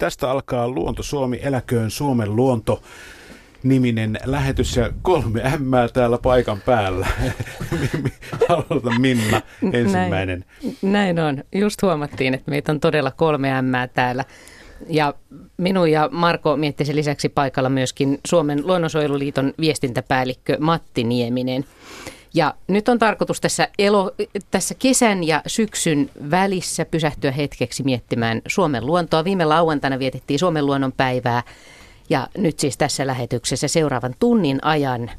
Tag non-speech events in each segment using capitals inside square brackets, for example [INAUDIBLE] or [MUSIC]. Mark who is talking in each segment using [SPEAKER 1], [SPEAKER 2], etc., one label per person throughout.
[SPEAKER 1] Tästä alkaa Luonto Suomi, eläköön Suomen luonto niminen lähetys ja kolme ämmää täällä paikan päällä. [LAUGHS] Aloita Minna ensimmäinen.
[SPEAKER 2] Näin, näin on. Just huomattiin, että meitä on todella kolme ämmää täällä. Ja minun ja Marko miettisi lisäksi paikalla myöskin Suomen luonnonsuojeluliiton viestintäpäällikkö Matti Nieminen. Ja nyt on tarkoitus tässä, elo, tässä kesän ja syksyn välissä pysähtyä hetkeksi miettimään Suomen luontoa. Viime lauantaina vietettiin Suomen luonnon päivää ja nyt siis tässä lähetyksessä seuraavan tunnin ajan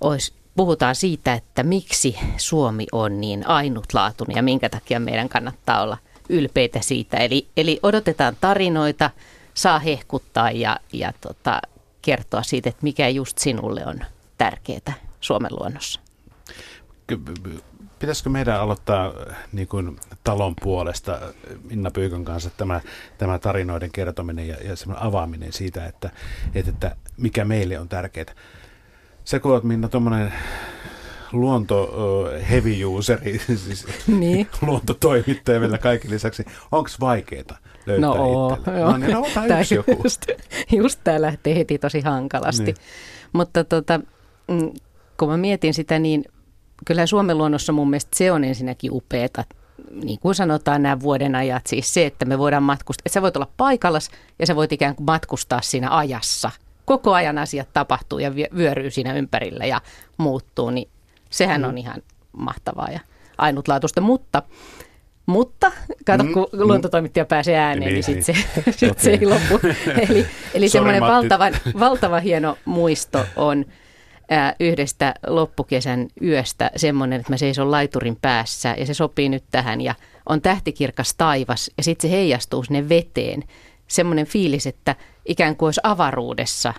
[SPEAKER 2] olisi, puhutaan siitä, että miksi Suomi on niin ainutlaatuinen ja minkä takia meidän kannattaa olla ylpeitä siitä. Eli, eli odotetaan tarinoita, saa hehkuttaa ja, ja tota, kertoa siitä, että mikä just sinulle on tärkeää Suomen luonnossa
[SPEAKER 1] pitäisikö meidän aloittaa niin kuin talon puolesta Minna Pyykön kanssa tämä, tämä tarinoiden kertominen ja, ja semmoinen avaaminen siitä, että, että, että mikä meille on tärkeää. Sä kun olet Minna tuommoinen luonto uh, heavy useri, [LAUGHS] siis niin. [LAUGHS] luontotoimittaja vielä kaiken lisäksi. Onko vaikeaa löytää no, itselle?
[SPEAKER 2] No, niin, no tämä joku. Just, just tämä lähtee heti tosi hankalasti. Niin. Mutta tota, mm, kun mä mietin sitä, niin kyllä Suomen luonnossa mun mielestä se on ensinnäkin upeeta, niin kuin sanotaan nämä vuoden ajat, siis se, että me voidaan matkustaa, että sä voit olla paikallas ja sä voit ikään kuin matkustaa siinä ajassa. Koko ajan asiat tapahtuu ja vyöryy siinä ympärillä ja muuttuu, niin sehän mm. on ihan mahtavaa ja ainutlaatuista, mutta mutta kato, kun mm, luontotoimittaja pääsee ääneen, niin, niin sitten se, [LAUGHS] sit se ei loppu. [LAUGHS] Eli, eli semmoinen valtava, valtava hieno muisto on yhdestä loppukesän yöstä semmoinen, että mä seison laiturin päässä ja se sopii nyt tähän ja on tähtikirkas taivas ja sitten se heijastuu sinne veteen. Semmoinen fiilis, että ikään kuin olisi avaruudessa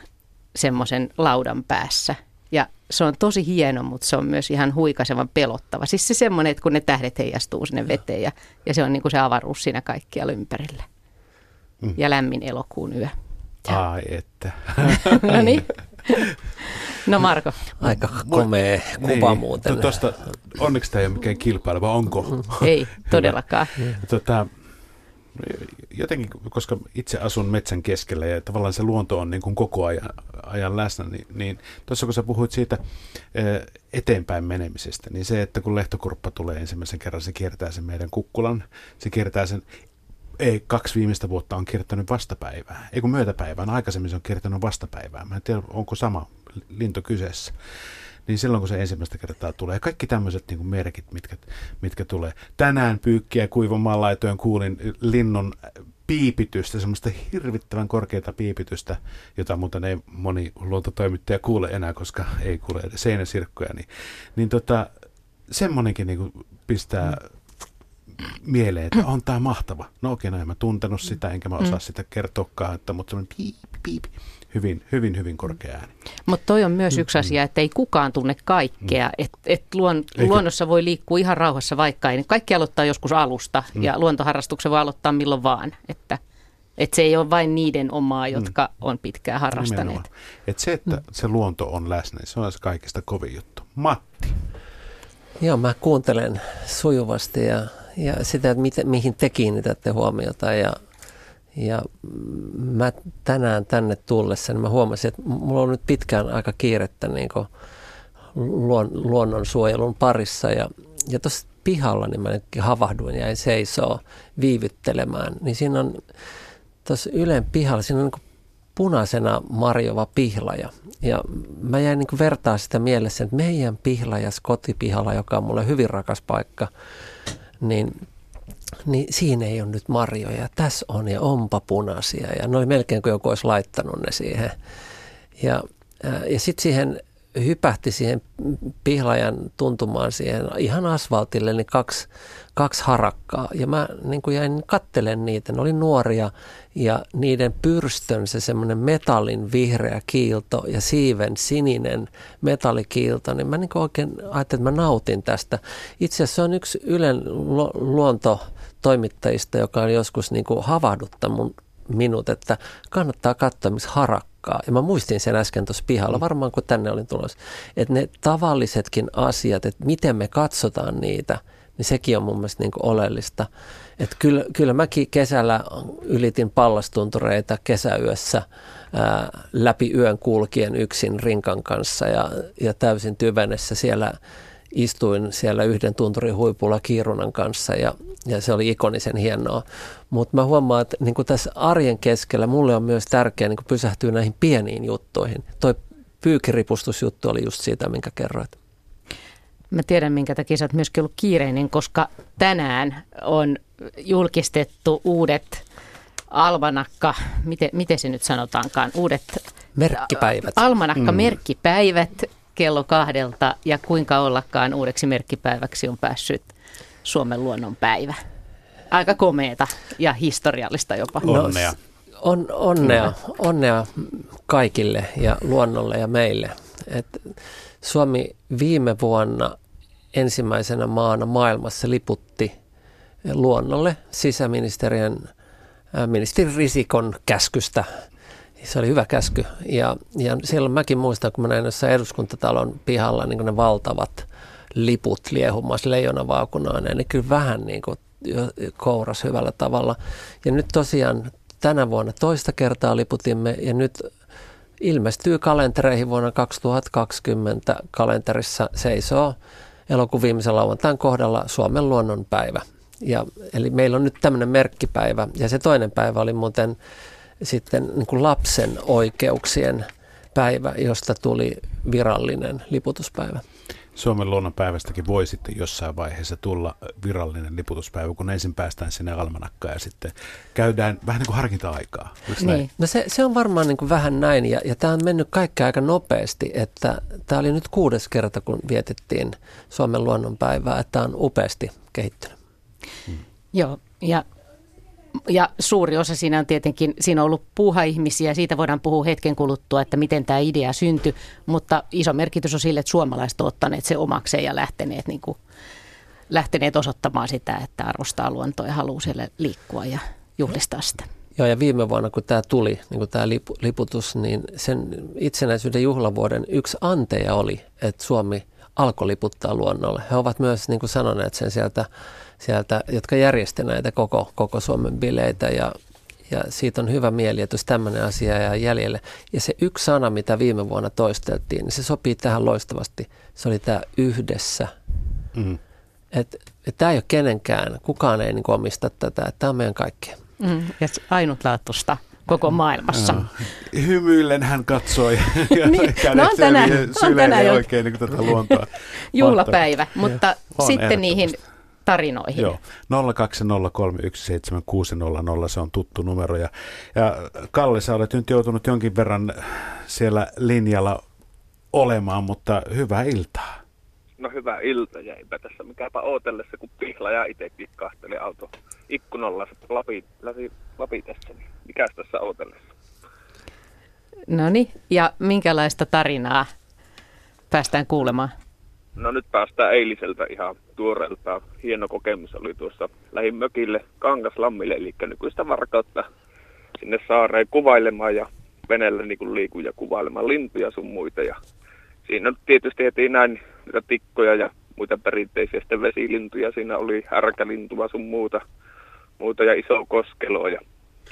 [SPEAKER 2] semmoisen laudan päässä. Ja se on tosi hieno, mutta se on myös ihan huikasevan pelottava. Siis se semmoinen, että kun ne tähdet heijastuu sinne veteen ja, ja se on niin kuin se avaruus siinä kaikkialla ympärillä. Mm. Ja lämmin elokuun yö.
[SPEAKER 1] Ai että. [LAUGHS]
[SPEAKER 2] no niin. [LAUGHS] No Marko.
[SPEAKER 3] Aika komea kuva niin, muuten.
[SPEAKER 1] Tuosta, onneksi tämä ei ole mikään kilpailu, vai onko?
[SPEAKER 2] Ei, todellakaan.
[SPEAKER 1] tota, jotenkin, koska itse asun metsän keskellä ja tavallaan se luonto on niin kuin koko ajan, ajan läsnä, niin, niin tuossa kun sä puhuit siitä eteenpäin menemisestä, niin se, että kun lehtokurppa tulee ensimmäisen kerran, se kiertää sen meidän kukkulan, se kiertää sen ei, kaksi viimeistä vuotta on kiertänyt vastapäivää. Ei kun myötäpäivään, aikaisemmin se on kiertänyt vastapäivää. Mä en tiedä, onko sama linto kyseessä. Niin silloin, kun se ensimmäistä kertaa tulee, kaikki tämmöiset niin merkit, mitkä, mitkä tulee. Tänään pyykkiä kuivamaan laitojen kuulin linnun piipitystä, semmoista hirvittävän korkeita piipitystä, jota muuten ei moni luontotoimittaja kuule enää, koska ei kuule edes seinäsirkkoja, niin, niin tota, semmoinenkin niin pistää mm mieleen, että on tämä mahtava. No okei, okay, no en mä tuntenut sitä, enkä mä osaa mm. sitä kertoakaan, että, mutta semmoinen piip, piip, hyvin, hyvin, hyvin korkea ääni.
[SPEAKER 2] Mutta toi on myös mm, yksi asia, että ei kukaan tunne kaikkea. Mm. Että et luon, luonnossa voi liikkua ihan rauhassa vaikka ei. Kaikki aloittaa joskus alusta mm. ja luontoharrastuksen voi aloittaa milloin vaan. Että et se ei ole vain niiden omaa, mm. jotka mm. on pitkään harrastaneet.
[SPEAKER 1] Et se, että mm. se luonto on läsnä, se on se kaikista kovin juttu. Matti.
[SPEAKER 3] Joo, mä kuuntelen sujuvasti ja ja sitä, että miten, mihin te kiinnitätte huomiota. Ja, ja mä tänään tänne tullessa, niin mä huomasin, että mulla on nyt pitkään aika kiirettä niin luon, luonnonsuojelun parissa. Ja, ja tuossa pihalla niin mä havahduin ja seisoo viivyttelemään. Niin siinä on tuossa Ylen pihalla, siinä on niin punaisena marjova pihlaja. Ja mä jäin niin vertaa sitä mielessä, että meidän pihlajas kotipihalla, joka on mulle hyvin rakas paikka, niin, niin siinä ei ole nyt marjoja. Tässä on ja onpa punaisia ja ne oli melkein kuin joku olisi laittanut ne siihen. Ja, ja sitten siihen hypähti siihen pihlajan tuntumaan siihen ihan asfaltille niin kaksi, kaksi harakkaa. Ja mä niin kuin jäin kattelen niitä. Ne oli nuoria ja niiden pyrstön se semmoinen metallin vihreä kiilto ja siiven sininen metallikiilto, niin mä niin kuin oikein ajattelin, että mä nautin tästä. Itse asiassa se on yksi Ylen luontotoimittajista, joka on joskus niin kuin havahduttanut minut, että kannattaa katsoa, missä harakkaa. Ja mä muistin sen äsken tuossa pihalla, mm. varmaan kun tänne olin tulossa, että ne tavallisetkin asiat, että miten me katsotaan niitä – niin sekin on mun mielestä niin kuin oleellista. Että kyllä, kyllä mäkin kesällä ylitin pallastuntureita kesäyössä ää, läpi yön kulkien yksin rinkan kanssa ja, ja täysin tyvenessä siellä istuin siellä yhden tunturin huipulla Kiirunan kanssa ja, ja se oli ikonisen hienoa. Mutta mä huomaan, että niin tässä arjen keskellä mulle on myös tärkeää niin pysähtyä näihin pieniin juttuihin. Toi pyykiripustusjuttu oli just siitä, minkä kerroit.
[SPEAKER 2] Mä tiedän, minkä takia sä oot myöskin ollut kiireinen, koska tänään on julkistettu uudet almanakka, miten, miten se nyt sanotaankaan, uudet
[SPEAKER 3] merkkipäivät.
[SPEAKER 2] Almanakka mm. merkkipäivät kello kahdelta ja kuinka ollakaan uudeksi merkkipäiväksi on päässyt Suomen luonnon päivä. Aika komeeta ja historiallista jopa.
[SPEAKER 1] Onnea.
[SPEAKER 3] No, on, onnea, onnea kaikille ja luonnolle ja meille. Et Suomi viime vuonna ensimmäisenä maana maailmassa liputti luonnolle sisäministeriön ministeri Risikon käskystä. Se oli hyvä käsky. Ja, ja silloin mäkin muistan, kun mä näin jossain eduskuntatalon pihalla niin ne valtavat liput liehumassa leijonavaakunaan, ja ne kyllä vähän niin kuin kouras hyvällä tavalla. Ja nyt tosiaan tänä vuonna toista kertaa liputimme, ja nyt ilmestyy kalentereihin vuonna 2020 kalenterissa seisoo elokuun viimeisen lauantain kohdalla Suomen luonnonpäivä. Ja, eli meillä on nyt tämmöinen merkkipäivä ja se toinen päivä oli muuten sitten niin kuin lapsen oikeuksien päivä, josta tuli virallinen liputuspäivä.
[SPEAKER 1] Suomen luonnonpäivästäkin voi sitten jossain vaiheessa tulla virallinen liputuspäivä, kun ensin päästään sinne almanakkaan ja sitten käydään vähän niin kuin harkinta-aikaa.
[SPEAKER 3] Niin. No se, se on varmaan niin kuin vähän näin ja, ja tämä on mennyt kaikki aika nopeasti, että tämä oli nyt kuudes kerta, kun vietettiin Suomen luonnonpäivää, että tämä on upeasti kehittynyt.
[SPEAKER 2] Hmm. Joo, ja ja suuri osa siinä on tietenkin, siinä on ollut puuha-ihmisiä, siitä voidaan puhua hetken kuluttua, että miten tämä idea syntyi, mutta iso merkitys on sille, että suomalaiset ovat ottaneet se omakseen ja lähteneet, niin kuin, lähteneet osoittamaan sitä, että arvostaa luontoa ja haluaa siellä liikkua ja juhlistaa sitä.
[SPEAKER 3] Joo, ja viime vuonna, kun tämä tuli, niin tämä liputus, niin sen itsenäisyyden juhlavuoden yksi anteja oli, että Suomi alkoi liputtaa luonnolle. He ovat myös niin kuin sanoneet sen sieltä sieltä, jotka järjestävät näitä koko, koko Suomen bileitä ja, ja siitä on hyvä mieli, että jos tämmöinen asia jää jäljelle. Ja se yksi sana, mitä viime vuonna toisteltiin, niin se sopii tähän loistavasti. Se oli tämä yhdessä. Mm. Että et tämä ei ole kenenkään, kukaan ei niin omista tätä, tämä on meidän kaikkien.
[SPEAKER 2] Mm, ja ainutlaatuista koko maailmassa. No,
[SPEAKER 1] hymyillen hän katsoi ja [LAUGHS] niin, no on tänään, on tänään oikein niin tätä luontoa. [LAUGHS]
[SPEAKER 2] Juhlapäivä, mutta ja, sitten niihin tarinoihin. Joo,
[SPEAKER 1] 020317600, se on tuttu numero. Ja, ja Kalle, sä olet nyt joutunut jonkin verran siellä linjalla olemaan, mutta hyvää iltaa.
[SPEAKER 4] No hyvää iltaa ja eipä tässä mikäpä ootellessa, kun ja itsekin kahteli auto ikkunalla lapi, läpi, läpi tässä. Niin mikäs tässä ootellessa?
[SPEAKER 2] No niin, ja minkälaista tarinaa päästään kuulemaan?
[SPEAKER 4] No nyt päästään eiliseltä ihan tuoreelta. Hieno kokemus oli tuossa lähimökille Kangaslammille, eli nykyistä varkautta sinne saareen kuvailemaan ja veneellä niin liikun ja kuvailemaan lintuja sun muita. Ja siinä tietysti heti näin niitä tikkoja ja muita perinteisiä sitten vesilintuja. Siinä oli härkälintua sun muuta, muuta ja iso koskelo. Ja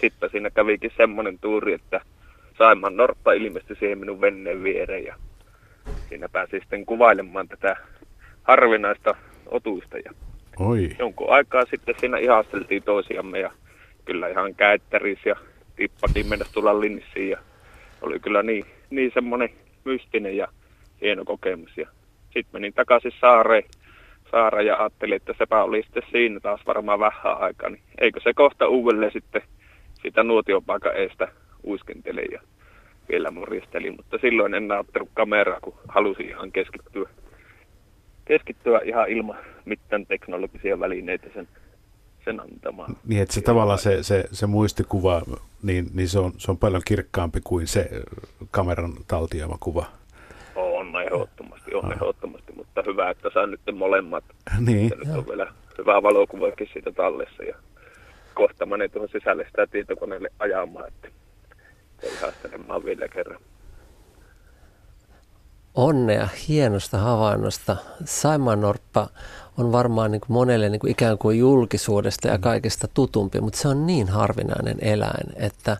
[SPEAKER 4] sitten siinä kävikin semmoinen tuuri, että Saiman Norppa ilmestyi siihen minun venneen viereen ja siinä pääsi sitten kuvailemaan tätä harvinaista otuista. Ja Oi. Jonkun aikaa sitten siinä ihasteltiin toisiamme ja kyllä ihan käyttäris ja tippakin mennä tulla linssiin ja oli kyllä niin, niin semmoinen mystinen ja hieno kokemus. Ja sitten menin takaisin saareen, saareen ja ajattelin, että sepä oli sitten siinä taas varmaan vähän aikaa. Niin eikö se kohta uudelleen sitten sitä nuotiopaikan eestä uiskentele ja vielä morjesteli, mutta silloin en ottanut kameraa, kun halusin ihan keskittyä, keskittyä ihan ilman mitään teknologisia välineitä sen, sen antamaan.
[SPEAKER 1] Niin, että se tavallaan se, se, se muistikuva, niin, niin se, on, se on paljon kirkkaampi kuin se kameran taltiama kuva.
[SPEAKER 4] On ehdottomasti, on ah. ehdottomasti, mutta hyvä, että saa nyt molemmat.
[SPEAKER 1] Niin.
[SPEAKER 4] nyt on vielä hyvä valokuvakin siitä tallessa ja kohta mä tuohon sisälle sitä tietokoneelle ajamaan, että ei haastelemaan vielä kerran.
[SPEAKER 3] onnea hienosta havainnosta. Saimaannorppa on varmaan niin kuin monelle niin kuin ikään kuin julkisuudesta ja kaikesta tutumpi, mutta se on niin harvinainen eläin, että,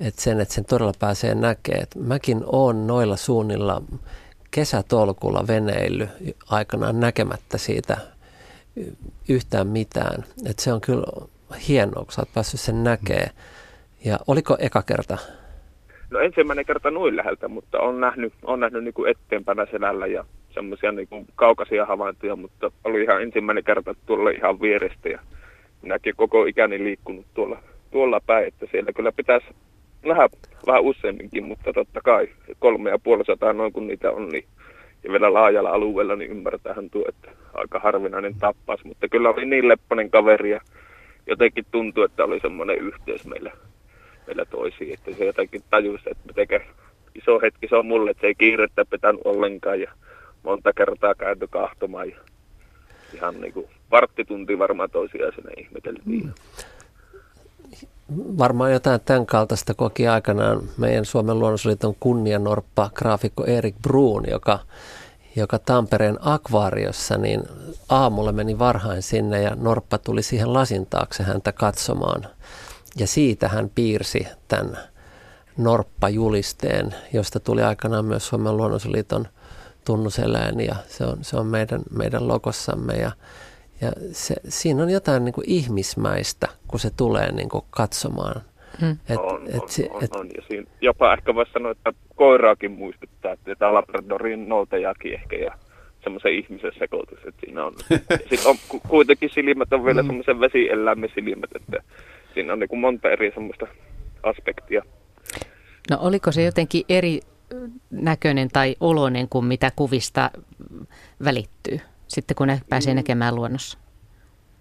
[SPEAKER 3] että sen, että sen todella pääsee näkemään. Mäkin olen noilla suunnilla kesätolkulla veneily aikanaan näkemättä siitä yhtään mitään. Että se on kyllä hienoa, kun sä oot päässyt sen näkemään. Ja oliko eka kerta?
[SPEAKER 4] No ensimmäinen kerta noin läheltä, mutta on nähnyt, on nähnyt niin kuin eteenpäin selällä ja semmoisia niin kaukaisia havaintoja, mutta oli ihan ensimmäinen kerta tuolla ihan vierestä ja minäkin koko ikäni liikkunut tuolla, tuolla päin, että siellä kyllä pitäisi nähdä vähän useamminkin, mutta totta kai kolme ja puoli sataa noin kun niitä on, niin ja vielä laajalla alueella, niin ymmärtähän tuo, että aika harvinainen tappas, mutta kyllä oli niin lepponen kaveri ja jotenkin tuntui, että oli semmoinen yhteys meillä, meillä toisiin, että se jotenkin tajusi, että miten iso hetki se on mulle, että se ei kiirettä pitänyt ollenkaan ja monta kertaa käyty kahtomaan ja ihan niin kuin varttitunti varmaan toisiaan sinne ihmeteltiin. Mm.
[SPEAKER 3] Varmaan jotain tämän kaltaista koki aikanaan meidän Suomen luonnonsuojeliiton kunnianorppa graafikko Erik Bruun, joka, joka Tampereen akvaariossa niin aamulla meni varhain sinne ja norppa tuli siihen lasin taakse häntä katsomaan. Ja siitä hän piirsi tämän norppajulisteen, josta tuli aikanaan myös Suomen luonnonsuojeliiton – tunnuseläin ja se on, se on meidän, meidän logossamme ja, ja se, siinä on jotain niin kuin ihmismäistä, kun se tulee niin kuin katsomaan.
[SPEAKER 4] Hmm. Et, on, et, on, on, et, on, ja siinä jopa ehkä voisi sanoa, että koiraakin muistuttaa, että tämä Labradorin noutajakin ehkä ja semmoisen ihmisen sekoitus, että siinä on. [LAUGHS] Sitten on kuitenkin silmät on vielä hmm. semmoisen vesieläimen silmät, että siinä on niin kuin monta eri semmoista aspektia.
[SPEAKER 2] No oliko se jotenkin eri näköinen tai oloinen kuin mitä kuvista välittyy, sitten kun ne pääsee mm. näkemään luonnossa?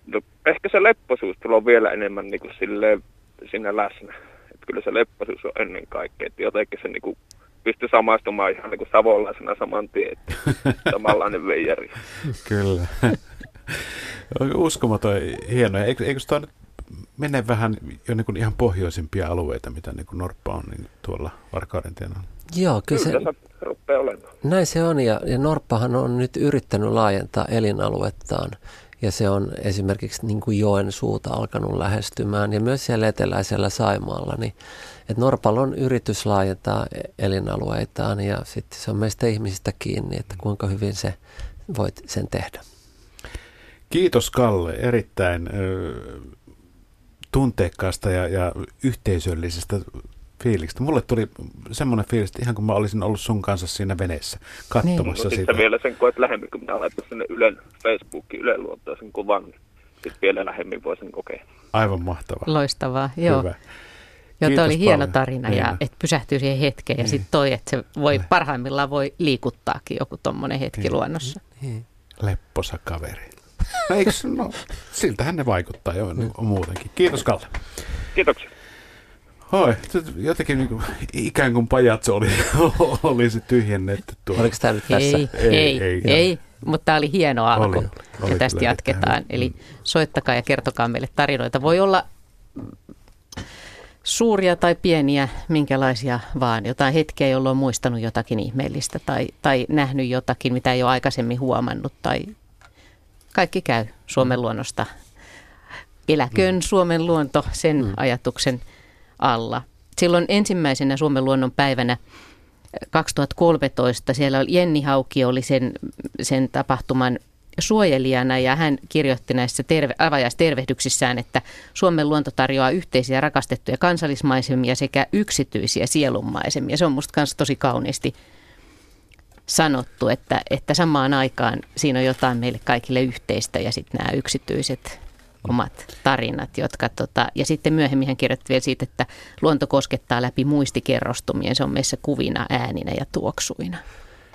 [SPEAKER 4] No, ehkä se lepposuus tulee vielä enemmän niin kuin silleen, siinä läsnä. Että kyllä se lepposuus on ennen kaikkea, että jotenkin se niin kuin pystyy samaistumaan ihan niin kuin savolaisena saman tien, että [LAUGHS] samanlainen veijari.
[SPEAKER 1] Kyllä. [LAUGHS] Uskomaton hienoa. Eikö, eikö tuo nyt mene vähän jo niin kuin ihan pohjoisimpia alueita, mitä niin kuin Norppa on niin tuolla Varkauden tienoilla?
[SPEAKER 3] Joo, kyllä,
[SPEAKER 4] kyllä se, olemaan.
[SPEAKER 3] Näin se on ja, ja Norppahan on nyt yrittänyt laajentaa elinaluettaan ja se on esimerkiksi niin kuin joen suuta alkanut lähestymään ja myös siellä eteläisellä Saimaalla, niin että Norpalla on yritys laajentaa elinalueitaan ja sitten se on meistä ihmisistä kiinni, että kuinka hyvin se voit sen tehdä.
[SPEAKER 1] Kiitos Kalle, erittäin tunteikkaasta ja, ja yhteisöllisestä fiiliksestä. Mulle tuli semmoinen fiilis, että ihan kuin mä olisin ollut sun kanssa siinä veneessä katsomassa
[SPEAKER 4] niin. sitä. vielä sen koet lähemmin, kun minä laitan sinne Ylen Facebookiin Ylen luontoisen kuvan, niin sitten vielä lähemmin voisin kokea.
[SPEAKER 1] Aivan mahtavaa.
[SPEAKER 2] Loistavaa, joo. Hyvä. Joo, toi oli paljon. hieno tarina ja että pysähtyy siihen hetkeen niin. ja sitten toi, että se voi niin. parhaimmillaan voi liikuttaakin joku tommonen hetki niin. luonnossa. Niin.
[SPEAKER 1] Lepposa kaveri. No, eikö, no, siltähän ne vaikuttaa jo niin. muutenkin. Kiitos Kalle.
[SPEAKER 4] Kiitoksia.
[SPEAKER 1] Hoi, jotenkin niin kuin, ikään kuin pajatso oli, [LAUGHS] oli se tyhjennetty tuolla.
[SPEAKER 3] Oliko tämä nyt tässä?
[SPEAKER 2] Ei, ei, ei, ei, ei mutta tämä oli hieno alku oli, oli ja tästä jatketaan. Eli soittakaa ja kertokaa meille tarinoita. Voi olla suuria tai pieniä, minkälaisia vaan. Jotain hetkeä, jolloin on muistanut jotakin ihmeellistä tai, tai nähnyt jotakin, mitä ei ole aikaisemmin huomannut. Tai kaikki käy Suomen luonnosta. Eläköön mm. Suomen luonto sen mm. ajatuksen alla. Silloin ensimmäisenä Suomen luonnon päivänä 2013 siellä oli, Jenni Haukki oli sen, sen tapahtuman suojelijana ja hän kirjoitti näissä terve, avajaistervehdyksissään, että Suomen luonto tarjoaa yhteisiä rakastettuja kansallismaisemia sekä yksityisiä sielunmaisemia. Se on musta myös tosi kauniisti sanottu, että, että samaan aikaan siinä on jotain meille kaikille yhteistä ja sitten nämä yksityiset omat tarinat, jotka tota, ja sitten myöhemmin hän kirjoitti vielä siitä, että luonto koskettaa läpi muistikerrostumien, se on meissä kuvina, ääninä ja tuoksuina.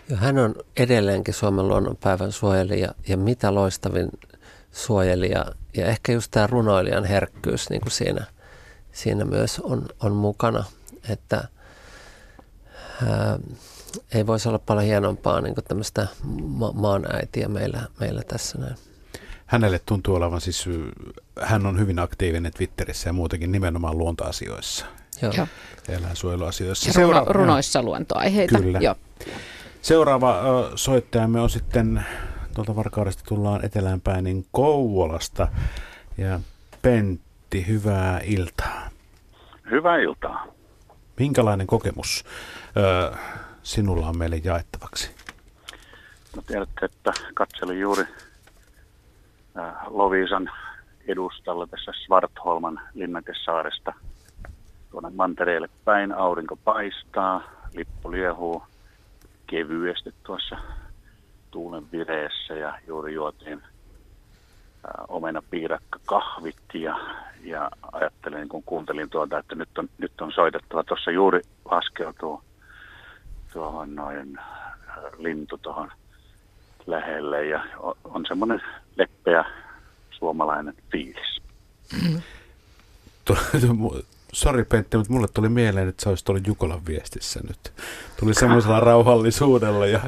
[SPEAKER 3] Ja hän on edelleenkin Suomen luonnonpäivän suojelija ja mitä loistavin suojelija. Ja ehkä just tämä runoilijan herkkyys niin kuin siinä, siinä myös on, on mukana, että ää, ei voisi olla paljon hienompaa niin kuin tämmöistä ma- maanäitiä meillä, meillä tässä näin
[SPEAKER 1] hänelle tuntuu olevan siis, hän on hyvin aktiivinen Twitterissä ja muutenkin nimenomaan luontoasioissa. Joo. Eläinsuojeluasioissa.
[SPEAKER 2] Ja runo, runoissa luontoaiheita.
[SPEAKER 1] Kyllä. Joo. Seuraava soittajamme on sitten, tuolta Varkaudesta tullaan eteläänpäin, niin Kouvolasta. Ja Pentti, hyvää iltaa.
[SPEAKER 5] Hyvää iltaa.
[SPEAKER 1] Minkälainen kokemus ö, sinulla on meille jaettavaksi?
[SPEAKER 5] No tiedätte, että katselin juuri Lovisan edustalla tässä Svartholman linnakessaaresta tuonne mantereelle päin. Aurinko paistaa, lippu liehuu kevyesti tuossa tuulen vireessä ja juuri juotiin äh, omena piirakka kahvit ja, ja ajattelin kun kuuntelin tuota, että nyt on, nyt on soitettava. Tuossa juuri laskeutuu tuohon noin äh, lintu tuohon lähelle ja on, semmoinen leppeä suomalainen fiilis.
[SPEAKER 1] Sori Pentti, mutta mulle tuli mieleen, että se olisi tullut Jukolan viestissä nyt. Tuli semmoisella [LAUGHS] rauhallisuudella ja,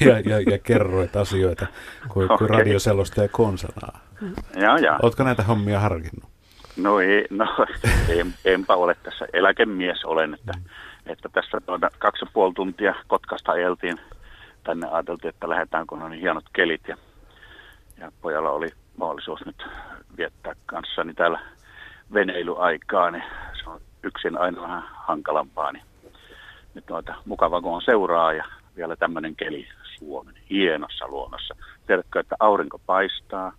[SPEAKER 1] ja, ja, ja kerroit asioita kuin, okay. kuin radioselosta ja konsanaa.
[SPEAKER 5] Ja, ja.
[SPEAKER 1] Oletko näitä hommia harkinnut?
[SPEAKER 5] No, ei, no [LAUGHS] en, enpä ole tässä. Eläkemies olen, että, että tässä tuota, kaksi ja puoli tuntia Kotkasta ajeltiin tänne. Ajateltiin, että lähdetään, kun on niin hienot kelit ja, ja pojalla oli mahdollisuus nyt viettää kanssani täällä veneilyaikaa, niin se on yksin aina vähän hankalampaa. Niin nyt noita mukava, kun on seuraa ja vielä tämmöinen keli Suomen hienossa luonnossa. Tiedätkö, että aurinko paistaa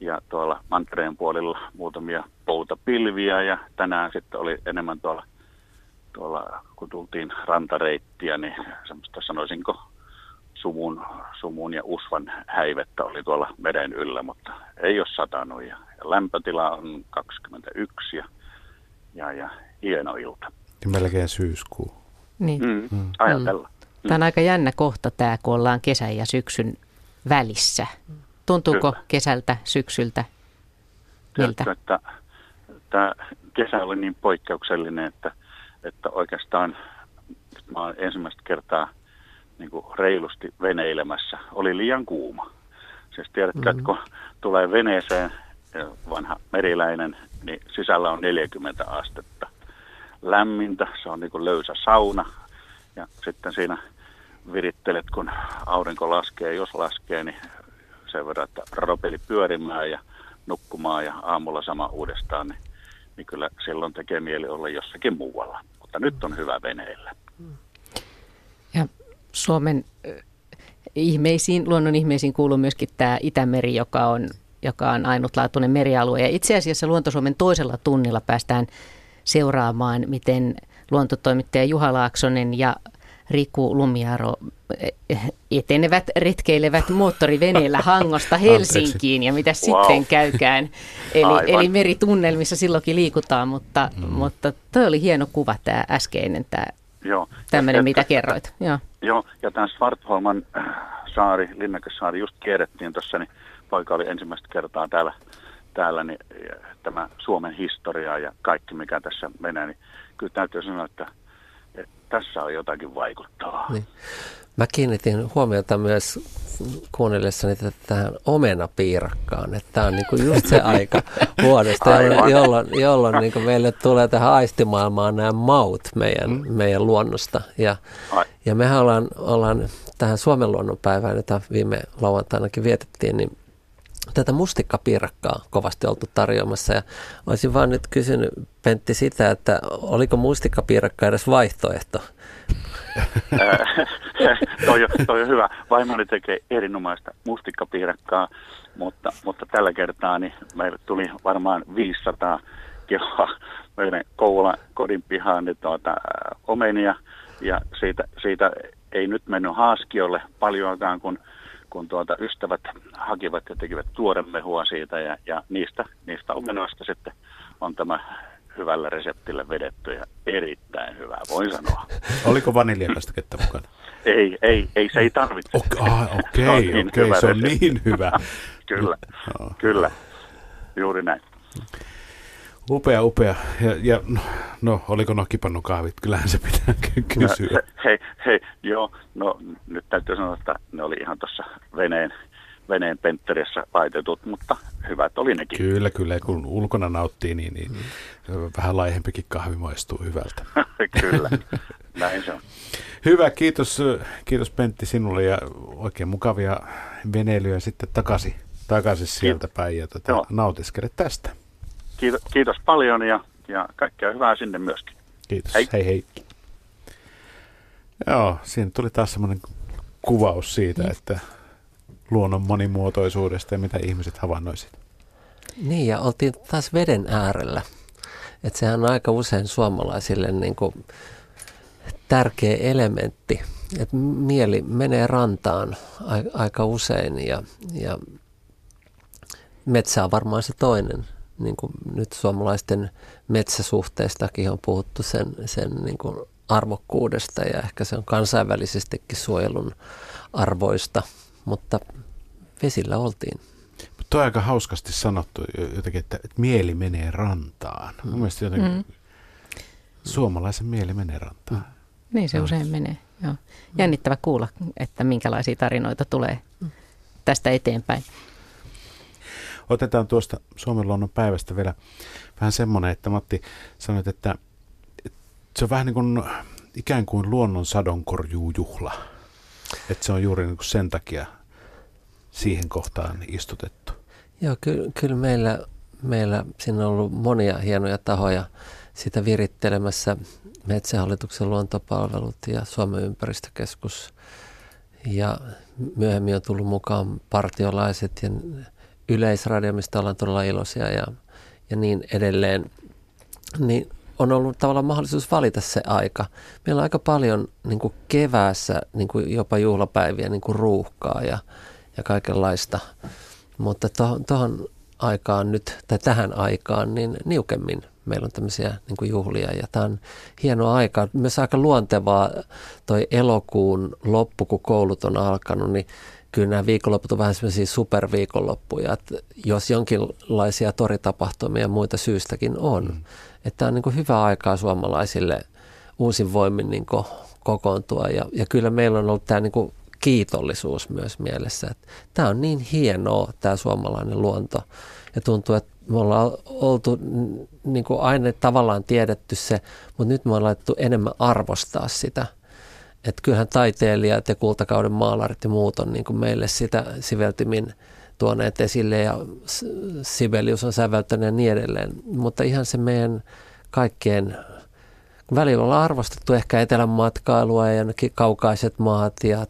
[SPEAKER 5] ja tuolla mantereen puolilla muutamia poutapilviä ja tänään sitten oli enemmän tuolla, tuolla kun tultiin rantareittiä, niin semmoista sanoisinko sumun, sumun ja usvan häivettä oli tuolla meren yllä, mutta ei ole satanut ja, ja lämpötila on 21 ja, ja, ja hieno ilta.
[SPEAKER 1] Ja melkein syyskuu.
[SPEAKER 2] Niin.
[SPEAKER 5] Mm, mm. Ajatella.
[SPEAKER 2] Mm. Tämä on aika jännä kohta tämä, kun ollaan kesän ja syksyn välissä. Tuntuuko Kyllä. kesältä, syksyltä? Miltä?
[SPEAKER 5] Tiedätkö, että tämä kesä oli niin poikkeuksellinen, että, että oikeastaan mä olen ensimmäistä kertaa – niin kuin reilusti veneilemässä. Oli liian kuuma. Siis tiedätkö, mm-hmm. että kun tulee veneeseen vanha meriläinen, niin sisällä on 40 astetta lämmintä. Se on niin kuin löysä sauna. Ja sitten siinä virittelet, kun aurinko laskee, jos laskee, niin sen verran, että ropeli pyörimään ja nukkumaan ja aamulla sama uudestaan, niin, niin kyllä silloin tekee mieli olla jossakin muualla. Mutta nyt on hyvä veneillä.
[SPEAKER 2] Suomen ihmeisiin, luonnon ihmeisiin kuuluu myöskin tämä Itämeri, joka on, joka on ainutlaatuinen merialue. Ja itse asiassa Luontosuomen toisella tunnilla päästään seuraamaan, miten luontotoimittaja Juha Laaksonen ja Riku Lumiaro etenevät, retkeilevät moottoriveneellä [LAUGHS] Hangosta Helsinkiin ja mitä wow. sitten käykään. Eli, eli meritunnelmissa silloinkin liikutaan, mutta, mm. mutta toi oli hieno kuva tämä äskeinen, tämä Joo. tämmöinen, mitä kerroit. Joo.
[SPEAKER 5] Joo, ja tämän Svartholman äh, saari, Linnakessaari, just kierrettiin tuossa, niin poika oli ensimmäistä kertaa täällä, täällä niin tämä Suomen historia ja kaikki, mikä tässä menee, niin kyllä täytyy sanoa, että, että tässä on jotakin vaikuttavaa. Niin.
[SPEAKER 3] Mä kiinnitin huomiota myös kuunnellessani tähän omenapiirakkaan, että tämä on niinku just se aika [LAUGHS] vuodesta, jolloin, jolloin, jolloin niinku meille tulee tähän aistimaailmaan nämä maut meidän, mm. meidän luonnosta. Ja, ja mehän ollaan, ollaan tähän Suomen luonnonpäivään, jota viime lauantainakin vietettiin, niin tätä mustikkapiirakkaa kovasti oltu tarjoamassa. Ja olisin vaan nyt kysynyt Pentti sitä, että oliko mustikkapiirakka edes vaihtoehto? [LAUGHS] [LAUGHS] [LAUGHS]
[SPEAKER 5] toi, on, toi on hyvä. Vaimoni tekee erinomaista mustikkapiirakkaa, mutta, mutta tällä kertaa niin meille tuli varmaan 500 kiloa meidän Kouvolan kodin pihaan niin tuota, omenia. Ja siitä, siitä ei nyt mennyt haaskiolle paljoakaan, kun, kun tuota, ystävät hakivat ja tekivät tuoremehua siitä. Ja, ja niistä, niistä omenoista sitten on tämä hyvällä reseptillä vedetty ja erittäin hyvää, voin sanoa.
[SPEAKER 1] Oliko vaniljakastiketta mukana?
[SPEAKER 5] Ei, ei, ei, se ei tarvitse.
[SPEAKER 1] Okei, ah, okei, okay, niin okay, se on niin hyvä. [LAUGHS]
[SPEAKER 5] kyllä, no. kyllä, juuri näin.
[SPEAKER 1] Upea, upea. Ja, ja no, oliko no kipannukahvit? Kyllähän se pitää kysyä. No,
[SPEAKER 5] hei, hei, joo, no nyt täytyy sanoa, että ne oli ihan tuossa veneen veneen pentterissä laitetut, mutta hyvät oli nekin.
[SPEAKER 1] Kyllä, kyllä. Kun ulkona nauttii, niin, niin mm. vähän laihempikin kahvi maistuu hyvältä. [LAUGHS]
[SPEAKER 5] kyllä, näin se on.
[SPEAKER 1] Hyvä, kiitos, kiitos Pentti sinulle ja oikein mukavia veneilyjä sitten takaisin, takaisin sieltä päin ja tota, nautiskele tästä.
[SPEAKER 5] Kiitos, kiitos paljon ja, ja kaikkea hyvää sinne myöskin.
[SPEAKER 1] Kiitos, hei hei. hei. Joo, siinä tuli taas semmoinen kuvaus siitä, että luonnon monimuotoisuudesta ja mitä ihmiset havainnoisivat.
[SPEAKER 3] Niin, ja oltiin taas veden äärellä. Että sehän on aika usein suomalaisille niin kuin tärkeä elementti. Että mieli menee rantaan aika usein ja, ja metsä on varmaan se toinen. Niin kuin nyt suomalaisten metsäsuhteistakin on puhuttu sen, sen niin kuin arvokkuudesta ja ehkä se on kansainvälisestikin suojelun arvoista, mutta vesillä oltiin.
[SPEAKER 1] Tuo on aika hauskasti sanottu jotenkin, että, että mieli menee rantaan. Mm. Mielestäni jotenkin mm. suomalaisen mieli menee rantaan. Mm.
[SPEAKER 2] Niin se no. usein menee. Joo. Jännittävä kuulla, että minkälaisia tarinoita tulee mm. tästä eteenpäin.
[SPEAKER 1] Otetaan tuosta Suomen luonnon päivästä vielä vähän semmoinen, että Matti sanoit, että se on vähän niin kuin ikään kuin luonnon sadonkorjuujuhla. Että se on juuri niin kuin sen takia siihen kohtaan istutettu.
[SPEAKER 3] Joo, ky- kyllä meillä, meillä siinä on ollut monia hienoja tahoja sitä virittelemässä. Metsähallituksen luontopalvelut ja Suomen ympäristökeskus. Ja myöhemmin on tullut mukaan partiolaiset ja yleisradio, mistä ollaan todella iloisia ja, ja niin edelleen. Niin on ollut tavallaan mahdollisuus valita se aika. Meillä on aika paljon niin kuin keväässä niin kuin jopa juhlapäiviä niin kuin ruuhkaa ja, ja kaikenlaista. Mutta tuohon aikaan nyt, tai tähän aikaan, niin niukemmin meillä on tämmöisiä niin kuin juhlia. Ja tämä on hieno aika. Myös aika luontevaa toi elokuun loppu, kun koulut on alkanut, niin kyllä nämä viikonloput on vähän semmoisia superviikonloppuja, että jos jonkinlaisia toritapahtumia ja muita syystäkin on. Mm. Että on niin kuin hyvä aikaa suomalaisille uusin voimin niin kuin kokoontua ja, ja kyllä meillä on ollut tämä niin kuin kiitollisuus myös mielessä. Että tämä on niin hienoa tämä suomalainen luonto ja tuntuu, että me ollaan oltu niin kuin aina tavallaan tiedetty se, mutta nyt me ollaan laitettu enemmän arvostaa sitä. Että kyllähän taiteilijat ja kultakauden maalarit ja muut on niin kuin meille sitä siveltimin tuoneet esille ja Sibelius on säveltänyt ja niin edelleen. Mutta ihan se meidän kaikkien, välillä ollaan arvostettu ehkä etelän matkailua ja kaukaiset maat ja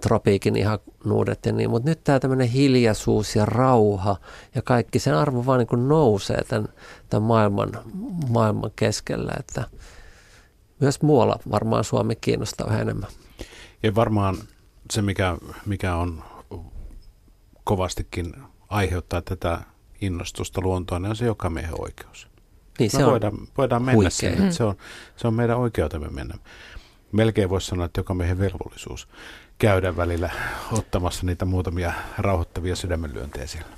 [SPEAKER 3] tropiikin nuudet ja niin, mutta nyt tämä tämmöinen hiljaisuus ja rauha ja kaikki sen arvo vaan niin nousee tämän, tämän maailman, maailman keskellä, että myös muualla varmaan Suomi kiinnostaa vähän enemmän.
[SPEAKER 1] Ja varmaan se, mikä, mikä on kovastikin aiheuttaa tätä innostusta luontoon, niin on se joka miehen oikeus. Niin, se voidaan, voidaan mennä huikea. sinne. Se on, se on meidän oikeutemme mennä. Melkein voisi sanoa, että joka miehen velvollisuus käydä välillä ottamassa niitä muutamia rauhoittavia sydämenlyöntejä siellä.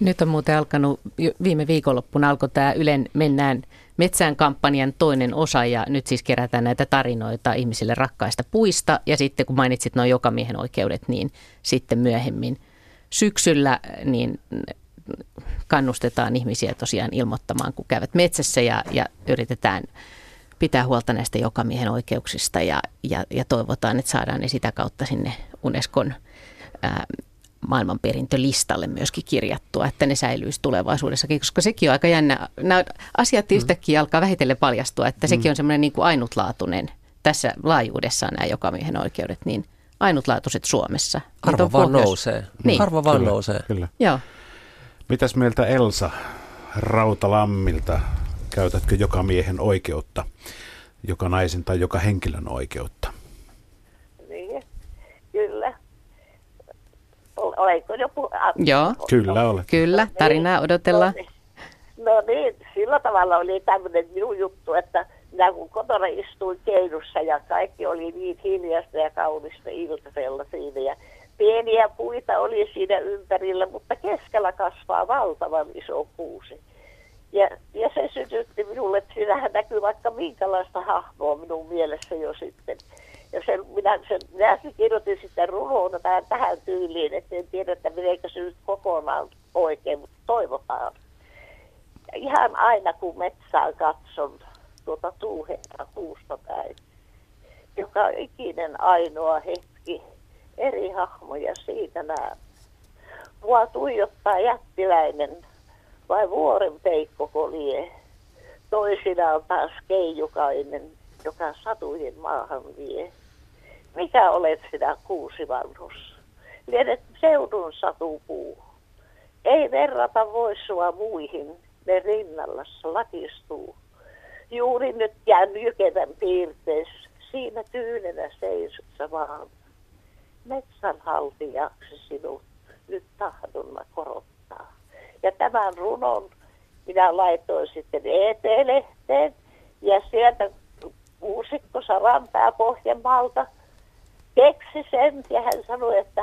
[SPEAKER 2] Nyt on muuten alkanut, viime viikonloppuna alkoi tämä Ylen Mennään metsään kampanjan toinen osa ja nyt siis kerätään näitä tarinoita ihmisille rakkaista puista ja sitten kun mainitsit nuo jokamiehen oikeudet, niin sitten myöhemmin syksyllä niin kannustetaan ihmisiä tosiaan ilmoittamaan, kun käyvät metsässä ja, ja yritetään pitää huolta näistä jokamiehen oikeuksista ja, ja, ja toivotaan, että saadaan ne sitä kautta sinne Unescon ää, maailmanperintölistalle myöskin kirjattua, että ne säilyisi tulevaisuudessakin, koska sekin on aika jännä. Nämä asiat mm. yhtäkkiä alkaa vähitellen paljastua, että sekin mm. on semmoinen niin kuin ainutlaatuinen tässä laajuudessaan nämä jokamiehen oikeudet, niin ainutlaatuiset Suomessa.
[SPEAKER 3] Arvo vaan pohjois... nousee. Niin. Arvo vaan kyllä, nousee.
[SPEAKER 1] Kyllä. Joo. Mitäs meiltä Elsa Rautalammilta? Käytätkö joka miehen oikeutta, joka naisen tai joka henkilön oikeutta?
[SPEAKER 6] Niin, kyllä. Oletko jo puhunut?
[SPEAKER 2] Joo.
[SPEAKER 1] Kyllä olet.
[SPEAKER 2] Kyllä, tarinaa odotellaan.
[SPEAKER 6] No niin, no niin, sillä tavalla oli tämmöinen minun juttu, että minä kun kotona istuin keinussa ja kaikki oli niin hiljasta ja kaunista iltasella siinä ja pieniä puita oli siinä ympärillä, mutta keskellä kasvaa valtavan iso kuusi. Ja, ja se sytytti minulle, että siinähän näkyy vaikka minkälaista hahmoa minun mielessä jo sitten. Ja sen, minä, sen, minä kirjoitin sitten runoon tähän, tähän tyyliin, että en tiedä, että meneekö se nyt kokonaan oikein, mutta toivotaan. Ja ihan aina kun metsään katson tuota tuuhetta puusta päin, joka ikinen ainoa hetki eri hahmoja siitä näen. Mua tuijottaa jättiläinen vai vuoren peikko kolie. Toisinaan taas keijukainen, joka satujen maahan vie. Mikä olet sinä kuusi vanhus? Lienet seudun satupuu. Ei verrata voi sua muihin, ne rinnallassa lakistuu. Juuri nyt jään jykevän piirteessä, siinä tyynenä seisossa vaan. Metsänhaltijaksi sinut nyt tahdonna korottaa. Ja tämän runon minä laitoin sitten ET-lehteen ja sieltä muusikko Saranpää Pohjanmaalta keksi sen ja hän sanoi, että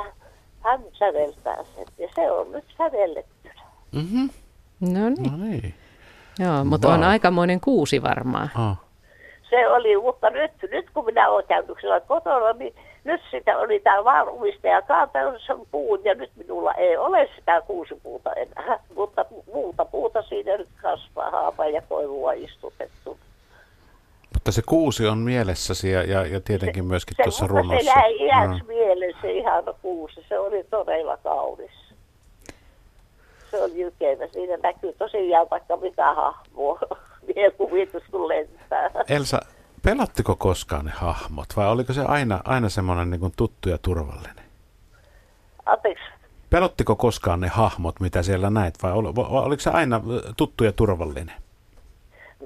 [SPEAKER 6] hän säveltää sen. Ja se on nyt sävellettynä.
[SPEAKER 1] Mm-hmm.
[SPEAKER 2] No niin.
[SPEAKER 1] No niin.
[SPEAKER 2] Joo, mutta on
[SPEAKER 1] Vau.
[SPEAKER 2] aikamoinen kuusi varmaan.
[SPEAKER 1] Ah.
[SPEAKER 6] Se oli, mutta nyt, nyt kun minä olen käynyt siellä kotona, niin nyt sitä oli tämä vaarumista ja kaataus on puun ja nyt minulla ei ole sitä kuusipuuta enää. [LAUGHS] Mutta muuta puuta siinä nyt kasvaa haapa ja koivua istutettu.
[SPEAKER 1] Mutta se kuusi on mielessäsi ja, ja, ja tietenkin myöskin
[SPEAKER 6] se,
[SPEAKER 1] tuossa
[SPEAKER 6] mutta
[SPEAKER 1] runossa.
[SPEAKER 6] se jäi iäksi mieleen se ihana kuusi. Se oli todella kaunis. Se oli jykevä. Siinä näkyy tosiaan vaikka mitä hahmoa. [LAUGHS] Mielikuvitus kun lentää.
[SPEAKER 1] Elsa, pelottiko koskaan ne hahmot vai oliko se aina, aina semmoinen niin tuttu ja turvallinen?
[SPEAKER 6] Anteeksi.
[SPEAKER 1] Pelottiko koskaan ne hahmot, mitä siellä näet vai, ol, vai oliko se aina tuttu ja turvallinen?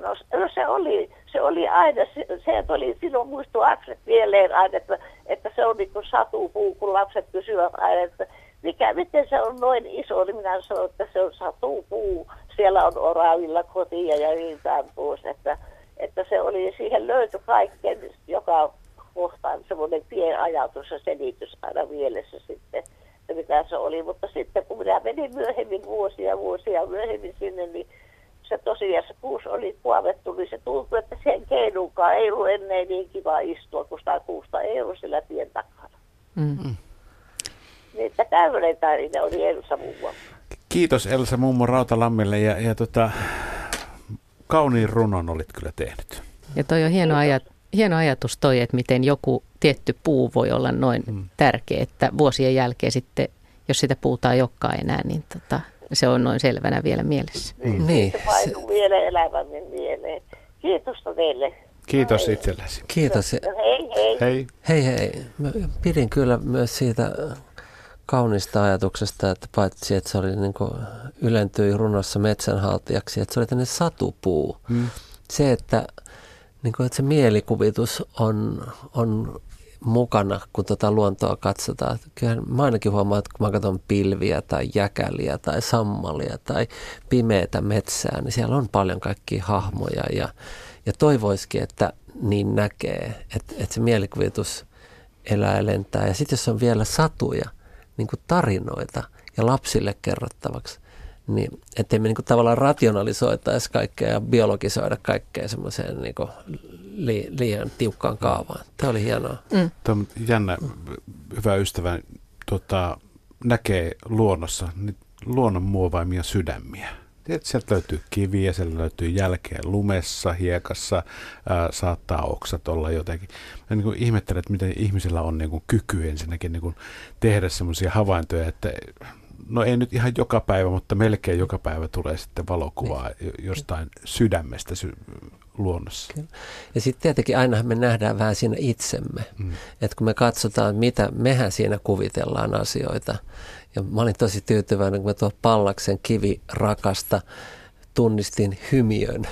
[SPEAKER 6] No, no se oli, se oli aina, se, se oli, silloin muistuu Akset mieleen aina, että, että se on niin kuin satupuu, kun lapset kysyvät aina, että mikä, miten se on noin iso, niin minä sanoin, että se on satupuu, siellä on oravilla kotia ja niin pois, että, että se oli, siihen löytyi kaikkeen joka kohtaan semmoinen pieni ajatus ja selitys aina mielessä sitten, että mitä se oli, mutta sitten kun minä menin myöhemmin vuosia vuosia myöhemmin sinne, niin se tosiaan se kuusi oli kuovettu, niin se tuntui, että sen keinukaan ei ollut ennen niin kiva istua, kun sitä kuusta ei ollut sillä tien takana.
[SPEAKER 2] Mm.
[SPEAKER 6] Niin että tämmöinen tarina oli Elsa muassa.
[SPEAKER 1] Kiitos Elsa mummo Rautalammille ja, ja tota, kauniin runon olit kyllä tehnyt.
[SPEAKER 2] Ja toi on hieno, ajat, hieno ajatus toi, että miten joku tietty puu voi olla noin
[SPEAKER 1] Mm.
[SPEAKER 2] tärkeä, että vuosien jälkeen sitten, jos sitä puuta ei olekaan enää, niin tota, se on noin selvänä vielä mielessä.
[SPEAKER 3] Niin,
[SPEAKER 6] Se painuu vielä elävämme mieleen. Kiitos teille.
[SPEAKER 1] Kiitos
[SPEAKER 6] Hei.
[SPEAKER 1] itsellesi.
[SPEAKER 3] kiitos.
[SPEAKER 6] Hei hei.
[SPEAKER 1] Hei.
[SPEAKER 3] Hei hei, mä pidin kyllä myös siitä kaunista ajatuksesta, että paitsi että se oli niin kuin ylentyi runossa metsänhaltijaksi, että se oli tämmöinen satupuu.
[SPEAKER 1] Mm.
[SPEAKER 3] Se, että, niin kuin, että se mielikuvitus on, on mukana, kun tuota luontoa katsotaan. Kyllähän mä ainakin huomaan, että kun mä katson pilviä tai jäkäliä tai sammalia tai pimeätä metsää, niin siellä on paljon kaikkia hahmoja ja, ja toivoisikin, että niin näkee, että, että se mielikuvitus elää ja lentää. Ja sitten jos on vielä satuja, niin kuin tarinoita ja lapsille kerrottavaksi, niin ettei me niin kuin tavallaan rationalisoitaisi kaikkea ja biologisoida kaikkea semmoiseen niin kuin li, liian tiukkaan kaavaan. Tämä oli hienoa.
[SPEAKER 2] Mm.
[SPEAKER 1] Tuo on jännä, hyvä ystävä, tota, näkee luonnossa niin luonnon muovaimia sydämiä. Sieltä löytyy kiviä, sieltä löytyy jälkeä lumessa, hiekassa, ää, saattaa oksat olla jotenkin. Mä niin kuin ihmettelen, että miten ihmisillä on niin kuin kyky ensinnäkin niin kuin tehdä semmoisia havaintoja, että no ei nyt ihan joka päivä, mutta melkein joka päivä tulee sitten valokuvaa niin. jostain sydämestä sy- luonnossa.
[SPEAKER 3] Ja sitten tietenkin ainahan me nähdään vähän siinä itsemme.
[SPEAKER 1] Mm.
[SPEAKER 3] Että kun me katsotaan, mitä mehän siinä kuvitellaan asioita. Ja mä olin tosi tyytyväinen, kun mä tuon Pallaksen kivirakasta tunnistin hymiön.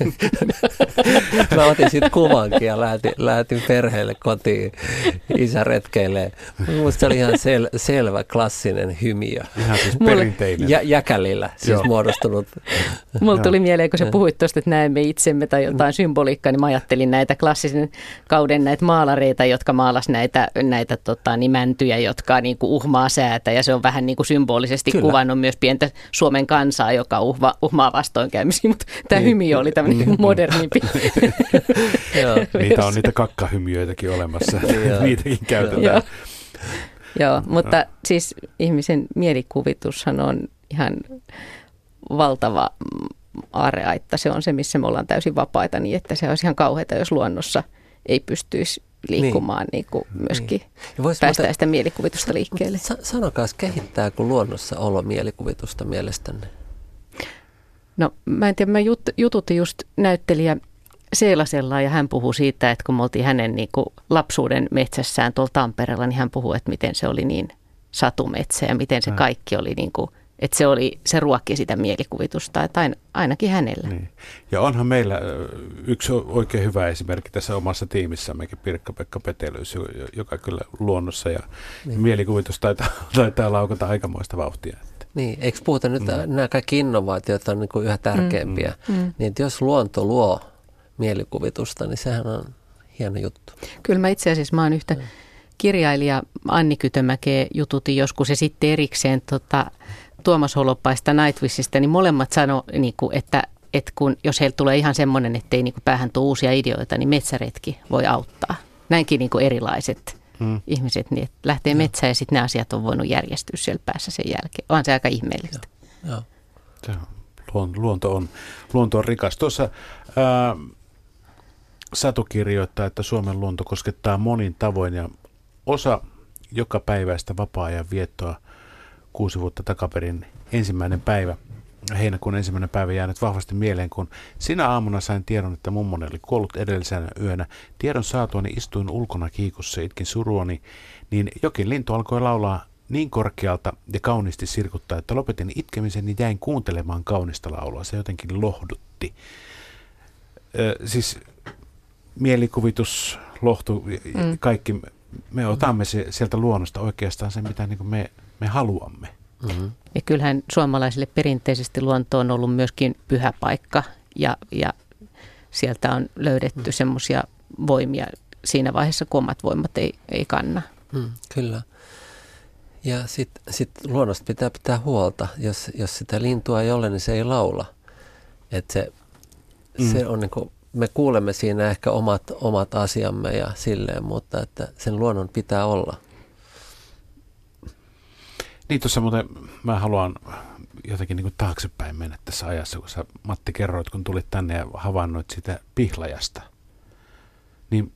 [SPEAKER 3] [LAUGHS] mä otin siitä kuvankin ja lähetin, lähetin perheelle kotiin isä retkeilee. Musta se oli ihan sel, selvä klassinen hymiö.
[SPEAKER 1] Ihan siis perinteinen.
[SPEAKER 3] Ja, jäkälillä siis
[SPEAKER 1] Joo.
[SPEAKER 3] muodostunut.
[SPEAKER 2] Mulla tuli mieleen, kun sä puhuit tuosta, että näemme itsemme tai jotain symboliikkaa, niin mä ajattelin näitä klassisen kauden näitä maalareita, jotka maalas näitä, näitä tota, niin mäntyjä, jotka niin kuin uhmaa säätä. Ja se on vähän niin kuin symbolisesti
[SPEAKER 3] Kyllä.
[SPEAKER 2] Kyllä. kuvannut myös pientä Suomen kansaa, joka uhma, uhmaa vastoinkäymisiä. Mutta tämä
[SPEAKER 3] Niin.
[SPEAKER 2] hymiö oli tämmöinen modernimpi. [LAUGHS]
[SPEAKER 3] Joo.
[SPEAKER 1] Niitä on niitä kakkahymiöitäkin olemassa. [LAUGHS] [LAUGHS] Niitäkin käytetään.
[SPEAKER 2] Joo. Joo, mutta siis ihmisen mielikuvitushan on ihan valtava mm, aarreaitta. Se on se, missä me ollaan täysin vapaita, niin että se olisi ihan kauheata, jos luonnossa ei pystyisi liikkumaan niin. Niin kuin myöskin niin. päästään muuten, sitä mielikuvitusta liikkeelle.
[SPEAKER 3] Sa- sanokaa, kehittääkö luonnossa olo mielikuvitusta mielestänne?
[SPEAKER 2] No mä en tiedä, mä jut, jututin just näyttelijä Seelasella ja hän puhuu siitä, että kun me oltiin hänen niin kuin lapsuuden metsässään tuolla Tampereella, niin hän puhuu, että miten se oli niin satumetsä ja miten se kaikki oli niin kuin, että se, oli, se ruokki sitä mielikuvitusta, että ain, ainakin hänellä. Niin.
[SPEAKER 1] Ja onhan meillä yksi oikein hyvä esimerkki tässä omassa tiimissämmekin, Pirkka-Pekka Petelys, joka kyllä luonnossa ja niin. mielikuvitus taitaa, [LAUGHS] taitaa laukata aikamoista vauhtia.
[SPEAKER 3] Niin, eikö puhuta nyt, mm. nämä kaikki innovaatiot on niin kuin yhä tärkeämpiä, mm. Mm. niin että jos luonto luo mielikuvitusta, niin sehän on hieno juttu.
[SPEAKER 2] Kyllä mä itse asiassa mä oon yhtä kirjailija Anni Kytömäkeä jututin joskus ja sitten erikseen tota, Tuomas Holopaista Nightwishista, niin molemmat sano, niin kuin, että, että kun, jos heillä tulee ihan semmoinen, että ei niin kuin päähän tule uusia ideoita, niin metsäretki voi auttaa. Näinkin niin kuin erilaiset hmm. ihmiset, niin että lähtee ja. metsään ja sitten ne asiat on voinut järjestyä siellä päässä sen jälkeen. On se aika ihmeellistä.
[SPEAKER 1] Ja. Ja. Luonto, on, luonto on rikas. Tuossa ää, Satu kirjoittaa, että Suomen luonto koskettaa monin tavoin ja osa joka päiväistä vapaa-ajan viettoa kuusi vuotta takaperin ensimmäinen päivä, heinäkuun ensimmäinen päivä jäänyt vahvasti mieleen, kun sinä aamuna sain tiedon, että mummoni oli kuollut edellisenä yönä. Tiedon saatuani istuin ulkona kiikussa, itkin suruani, niin jokin lintu alkoi laulaa niin korkealta ja kauniisti sirkuttaa, että lopetin itkemisen ja jäin kuuntelemaan kaunista laulua. Se jotenkin lohdutti. Ö, siis mielikuvitus, lohtu, mm. kaikki, me otamme se, sieltä luonnosta oikeastaan se, mitä niin me, me haluamme.
[SPEAKER 2] Mm-hmm. Ja kyllähän suomalaisille perinteisesti luonto on ollut myöskin pyhä paikka ja, ja sieltä on löydetty mm. semmoisia voimia siinä vaiheessa, kun omat voimat ei, ei kanna.
[SPEAKER 3] Mm, kyllä. Ja sitten sit luonnosta pitää pitää huolta. Jos, jos sitä lintua ei ole, niin se ei laula. Et se, mm. se on niin kuin me kuulemme siinä ehkä omat, omat asiamme ja silleen, mutta että sen luonnon pitää olla.
[SPEAKER 1] Niin tuossa muuten mä haluan jotenkin niin kuin taaksepäin mennä tässä ajassa, kun sä Matti kerroit, kun tulit tänne ja havainnoit sitä pihlajasta. Niin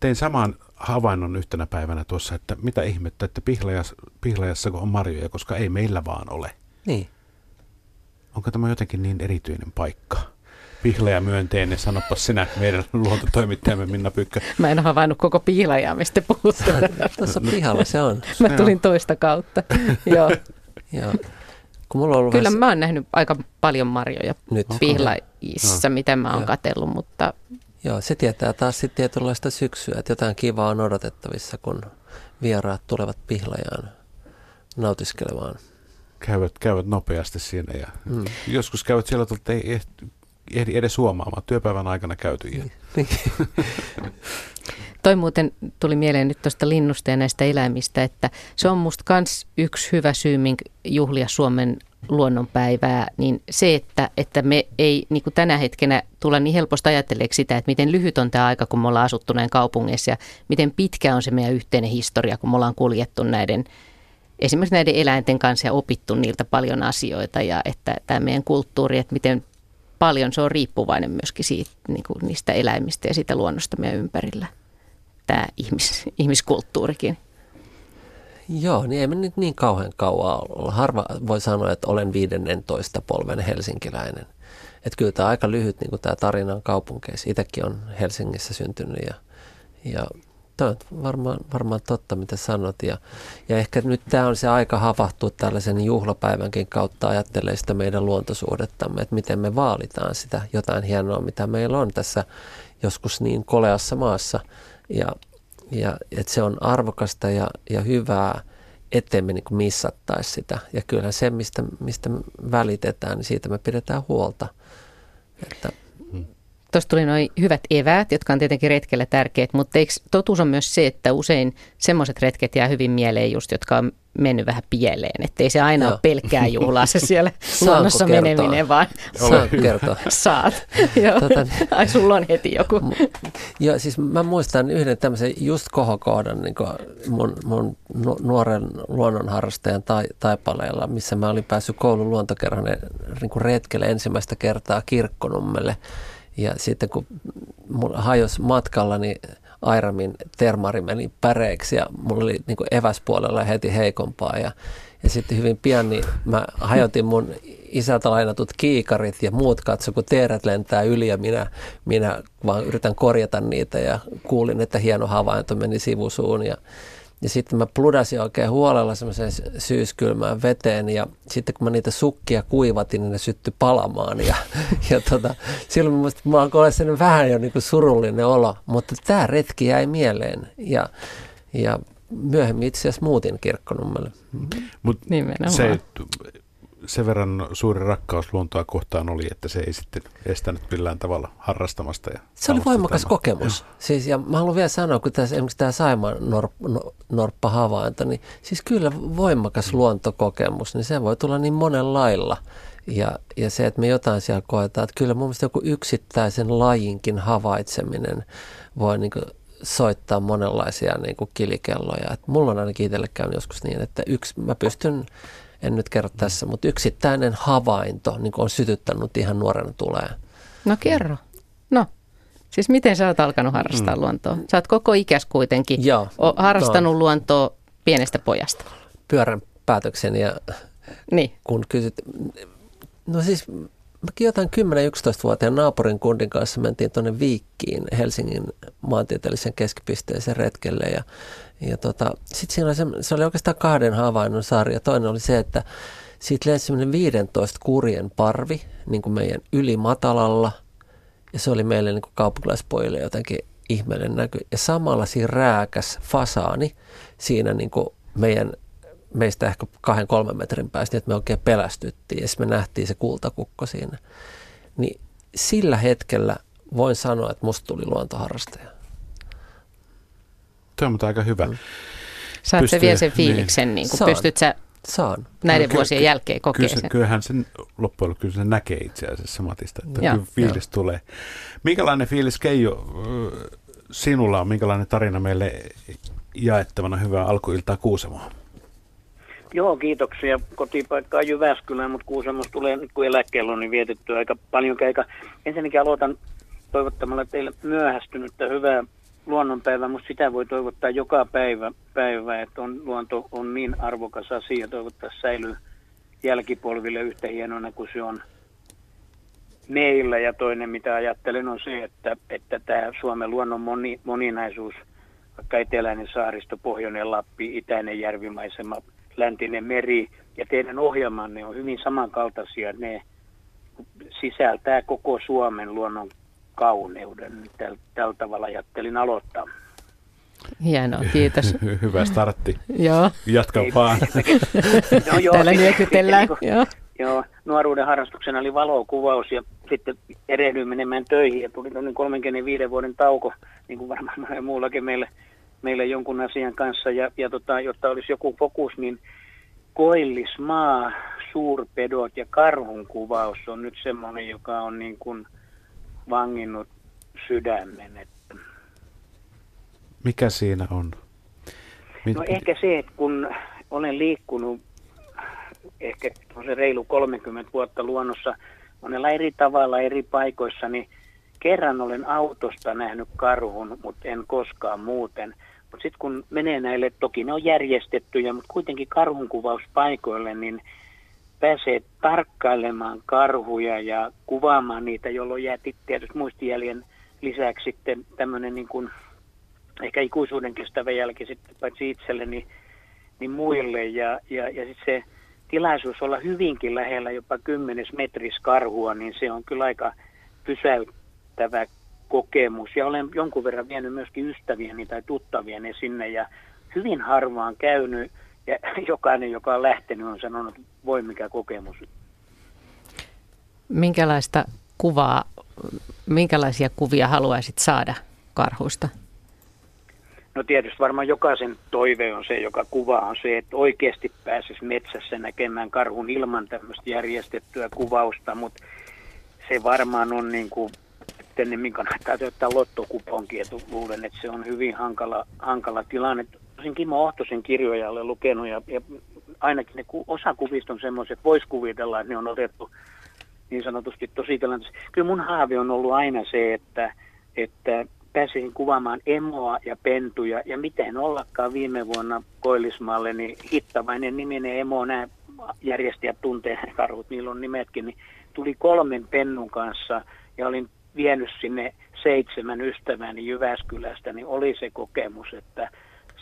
[SPEAKER 1] tein saman havainnon yhtenä päivänä tuossa, että mitä ihmettä, että pihlajas, pihlajassa on marjoja, koska ei meillä vaan ole.
[SPEAKER 3] Niin.
[SPEAKER 1] Onko tämä jotenkin niin erityinen paikka? pihlaja myönteinen, sanoppa sinä meidän luontotoimittajamme Minna Pyykkä.
[SPEAKER 2] Mä en ole havainnut koko pihlajaa, mistä puhutte.
[SPEAKER 3] Tuossa pihalla se on.
[SPEAKER 2] Mä tulin toista kautta. [LAUGHS] Joo. [LAUGHS]
[SPEAKER 3] Joo. Kun mulla on
[SPEAKER 2] Kyllä vähän... mä oon nähnyt aika paljon marjoja Nyt. pihlajissa, no. mitä mä oon katsellut, mutta...
[SPEAKER 3] Joo, se tietää taas sitten tietynlaista syksyä, että jotain kivaa on odotettavissa, kun vieraat tulevat pihlajaan nautiskelemaan
[SPEAKER 1] käyvät, käyvät nopeasti siinä ja mm. joskus käyvät siellä, että ei ehdi edes huomaamaan. Työpäivän aikana käyty.
[SPEAKER 2] Toi muuten tuli mieleen nyt tuosta linnusta ja näistä eläimistä, että se on musta kans yksi hyvä syy, minkä juhlia Suomen luonnonpäivää, niin se, että, että me ei niin kuin tänä hetkenä tulla niin helposti ajatteleeksi sitä, että miten lyhyt on tämä aika, kun me ollaan asuttu näin kaupungeissa ja miten pitkä on se meidän yhteinen historia, kun me ollaan kuljettu näiden esimerkiksi näiden eläinten kanssa ja opittu niiltä paljon asioita ja että tämä meidän kulttuuri, että miten paljon se on riippuvainen myöskin siitä, niin kuin niistä eläimistä ja siitä luonnosta meidän ympärillä, tämä ihmis, ihmiskulttuurikin.
[SPEAKER 3] Joo, niin ei me nyt niin kauhean kauan olla. Harva voi sanoa, että olen 15 polven helsinkiläinen. Että kyllä tämä aika lyhyt niin tämä tarina on kaupunkeissa. Itsekin on Helsingissä syntynyt ja, ja Tämä on varmaan, varmaan totta, mitä sanot. Ja, ja ehkä nyt tämä on se aika havahtua tällaisen juhlapäivänkin kautta ajattelee sitä meidän luontosuhdettamme, että miten me vaalitaan sitä jotain hienoa, mitä meillä on tässä joskus niin koleassa maassa. Ja, ja että se on arvokasta ja, ja hyvää, ettei me niin missattaisi sitä. Ja kyllä se, mistä, mistä välitetään, niin siitä me pidetään huolta. Että
[SPEAKER 2] Tuosta tuli noin hyvät eväät, jotka on tietenkin retkellä tärkeät, mutta eikö totuus on myös se, että usein semmoiset retket jää hyvin mieleen just, jotka on mennyt vähän pieleen. Että ei se aina Joo. ole pelkkää juhlaa se siellä [LAUGHS] luonnossa meneminen, vaan
[SPEAKER 3] Saat kertoa. [LAUGHS]
[SPEAKER 2] Saat. [LAUGHS] Joo. Tota, Ai sulla on heti joku.
[SPEAKER 3] Joo, siis mä muistan yhden tämmöisen just kohokohdan niin mun, mun nuoren luonnonharrastajan tai, taipaleella, missä mä olin päässyt koulun luontokerhon niin retkelle ensimmäistä kertaa Kirkkonummelle – ja sitten kun hajosi matkalla, niin Airamin termari meni päreiksi ja mulla oli niin eväspuolella heti heikompaa. Ja, ja sitten hyvin pian niin mä hajotin mun isältä lainatut kiikarit ja muut katso, kun teerät lentää yli ja minä, minä vaan yritän korjata niitä ja kuulin, että hieno havainto meni sivusuun ja ja sitten mä pludasin oikein huolella semmoiseen syyskylmään veteen ja sitten kun mä niitä sukkia kuivatin, niin ne syttyi palamaan. Ja, [LAUGHS] ja tota, silloin musta mä alkoi olla sen vähän jo niin kuin surullinen olo, mutta tämä retki jäi mieleen. Ja, ja myöhemmin itse asiassa muutin kirkkonummelle.
[SPEAKER 1] Mut se, sen verran suuri rakkaus luontoa kohtaan oli, että se ei sitten estänyt millään tavalla harrastamasta. Ja
[SPEAKER 3] se oli voimakas tämä. kokemus. Siis, ja mä haluan vielä sanoa, kun tässä, esimerkiksi tämä Saimaan norp, no, norppa-havainto, niin siis kyllä voimakas mm. luontokokemus, niin se voi tulla niin monen lailla. Ja, ja se, että me jotain siellä koetaan, että kyllä mun mielestä joku yksittäisen lajinkin havaitseminen voi niin kuin soittaa monenlaisia niin kuin kilikelloja. Et mulla on ainakin itselle käynyt joskus niin, että yksi, mä pystyn en nyt kerro tässä, mutta yksittäinen havainto niin on sytyttänyt ihan nuorena tulee.
[SPEAKER 2] No kerro. No, siis miten sä oot alkanut harrastaa mm. luontoa? Sä oot koko ikäs kuitenkin Joo, o, harrastanut no. luontoa pienestä pojasta.
[SPEAKER 3] Pyörän päätöksen ja niin. kun kysyt, no siis mäkin jotain 10-11-vuotiaan naapurin kundin kanssa mentiin tuonne Viikkiin Helsingin maantieteellisen keskipisteeseen retkelle ja ja tota, sitten siinä oli se, se oli oikeastaan kahden havainnon sarja. Toinen oli se, että siitä lensi semmoinen 15 kurjen parvi niin kuin meidän yli matalalla. Ja se oli meille niin kuin kaupunkilaispojille jotenkin ihmeellinen näky. Ja samalla siinä rääkäs fasaani siinä niin kuin meidän meistä ehkä kahden kolmen metrin päästä, niin että me oikein pelästyttiin ja me nähtiin se kultakukko siinä. Niin sillä hetkellä voin sanoa, että musta tuli luontoharrastaja.
[SPEAKER 1] Tuo on aika hyvä.
[SPEAKER 2] Mm. Saat sä vielä sen niin. fiiliksen, niin, niin kun pystyt sä Saan. näiden no, vuosien ky- jälkeen kokemaan
[SPEAKER 1] sen? Kyllähän sen loppujen lopuksi kyllä se näkee itse asiassa Matista, että ja, kyllä fiilis jo. tulee. Minkälainen fiilis Keijo sinulla on, minkälainen tarina meille jaettavana hyvää alkuiltaa Kuusamoa?
[SPEAKER 7] Joo, kiitoksia. Kotipaikka on Jyväskylään, mutta Kuusamossa tulee nyt kun eläkkeellä on niin vietetty aika paljon keika. Ensinnäkin aloitan toivottamalla teille myöhästynyttä hyvää luonnonpäivä, mutta sitä voi toivottaa joka päivä, päivä että on, luonto on niin arvokas asia, toivottaa säilyy jälkipolville yhtä hienona kuin se on meillä. Ja toinen, mitä ajattelen, on se, että, että tämä Suomen luonnon moni, moninaisuus, vaikka eteläinen saaristo, pohjoinen Lappi, itäinen järvimaisema, läntinen meri ja teidän ohjelmanne on hyvin samankaltaisia. Ne sisältää koko Suomen luonnon kauneuden. Tällä, tällä tavalla ajattelin aloittaa.
[SPEAKER 2] Hienoa, kiitos. [LAUGHS]
[SPEAKER 1] Hyvä startti.
[SPEAKER 2] joo.
[SPEAKER 1] Jatka vaan. [LAUGHS]
[SPEAKER 2] no, joo, Täällä nyökytellään.
[SPEAKER 7] Niin joo. joo, nuoruuden harrastuksena oli valokuvaus ja sitten erehdyin menemään töihin ja tuli noin 35 vuoden tauko, niin kuin varmaan muullakin meille, meille jonkun asian kanssa. Ja, ja tota, jotta olisi joku fokus, niin koillismaa, suurpedot ja karhun kuvaus on nyt semmoinen, joka on niin kuin – vanginnut sydämen. Että...
[SPEAKER 1] Mikä siinä on?
[SPEAKER 7] Mit... No ehkä se, että kun olen liikkunut ehkä reilu 30 vuotta luonnossa monella eri tavalla eri paikoissa, niin kerran olen autosta nähnyt karhun, mutta en koskaan muuten. Mutta sitten kun menee näille, toki ne on järjestettyjä, mutta kuitenkin karhunkuvauspaikoille, niin pääsee tarkkailemaan karhuja ja kuvaamaan niitä, jolloin jää tietysti muistijäljen lisäksi sitten tämmöinen niin kuin, ehkä ikuisuuden kestävä jälki sitten paitsi itselle, niin, niin muille. Ja, ja, ja sitten se tilaisuus olla hyvinkin lähellä jopa kymmenes metris karhua, niin se on kyllä aika pysäyttävä kokemus. Ja olen jonkun verran vienyt myöskin ystäviäni tai tuttaviani sinne ja hyvin harvaan käynyt ja [LAUGHS] jokainen, joka on lähtenyt, on sanonut, että voi mikä kokemus.
[SPEAKER 2] Minkälaista kuvaa, minkälaisia kuvia haluaisit saada karhuista?
[SPEAKER 7] No tietysti varmaan jokaisen toive on se, joka kuvaa on se, että oikeasti pääsisi metsässä näkemään karhun ilman tämmöistä järjestettyä kuvausta, mutta se varmaan on niin kuin, että ennen kannattaa ottaa lottokuponki, että luulen, että se on hyvin hankala, hankala tilanne sen Kimmo Ohtosen kirjoja olen lukenut ja, ja ainakin ne osa kuvista on semmoiset, että voisi kuvitella, että ne on otettu niin sanotusti tosi tilanteessa. Kyllä mun haave on ollut aina se, että, että pääsin kuvaamaan emoa ja pentuja ja miten ollakaan viime vuonna Koillismaalle, niin Hittavainen niminen emo, nämä järjestäjät tuntee [LAUGHS] karhut, niillä on nimetkin, niin tuli kolmen pennun kanssa ja olin vienyt sinne seitsemän ystäväni Jyväskylästä, niin oli se kokemus, että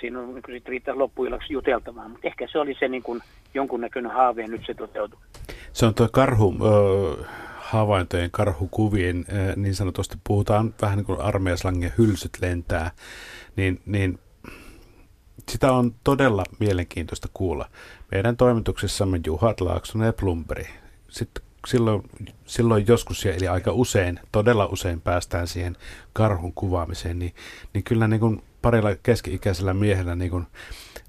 [SPEAKER 7] siinä on niin riittää loppuillaksi juteltamaan, mutta ehkä se oli se niin kuin jonkunnäköinen haave ja nyt se toteutui.
[SPEAKER 1] Se on tuo karhu, ö, havaintojen karhukuvien, niin sanotusti puhutaan vähän niin kuin armeijaslangen hylsyt lentää, niin, niin sitä on todella mielenkiintoista kuulla. Meidän toimituksessamme Juhat Laaksonen ja Plumberi. Sitten silloin, silloin joskus, eli aika usein, todella usein päästään siihen karhun kuvaamiseen, niin, niin kyllä niin kuin parilla keski-ikäisellä miehellä niin kuin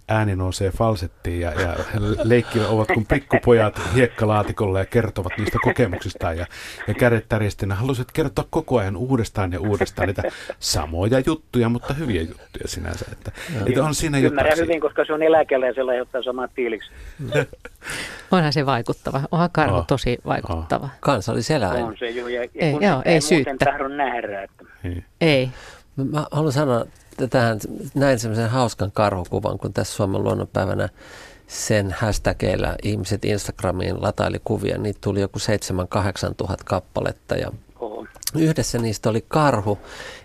[SPEAKER 1] ääni nousee falsettiin ja, ja leikki ovat kuin pikkupojat hiekkalaatikolla ja kertovat niistä kokemuksistaan ja, ja kädet tärjestinä haluaisit kertoa koko ajan uudestaan ja uudestaan niitä samoja juttuja, mutta hyviä juttuja sinänsä. Että, että on siinä
[SPEAKER 7] Ymmärrän jotain hyvin, koska se on eläkellä ja se aiheuttaa samat fiiliksi. [LAUGHS]
[SPEAKER 2] Onhan se vaikuttava. Onhan karhu oh. tosi vaikuttava. Oh.
[SPEAKER 3] Kansalliseläin.
[SPEAKER 7] On se jo. Ja, ei, kun joo, ei syyttä. tahdon nähdä. Että...
[SPEAKER 2] Ei. ei.
[SPEAKER 3] Mä haluan sanoa tähän, näin semmoisen hauskan karhukuvan, kun tässä Suomen luonnonpäivänä sen hashtagillä ihmiset Instagramiin lataili kuvia, niitä tuli joku 7-8 tuhat kappaletta ja Yhdessä niistä oli karhu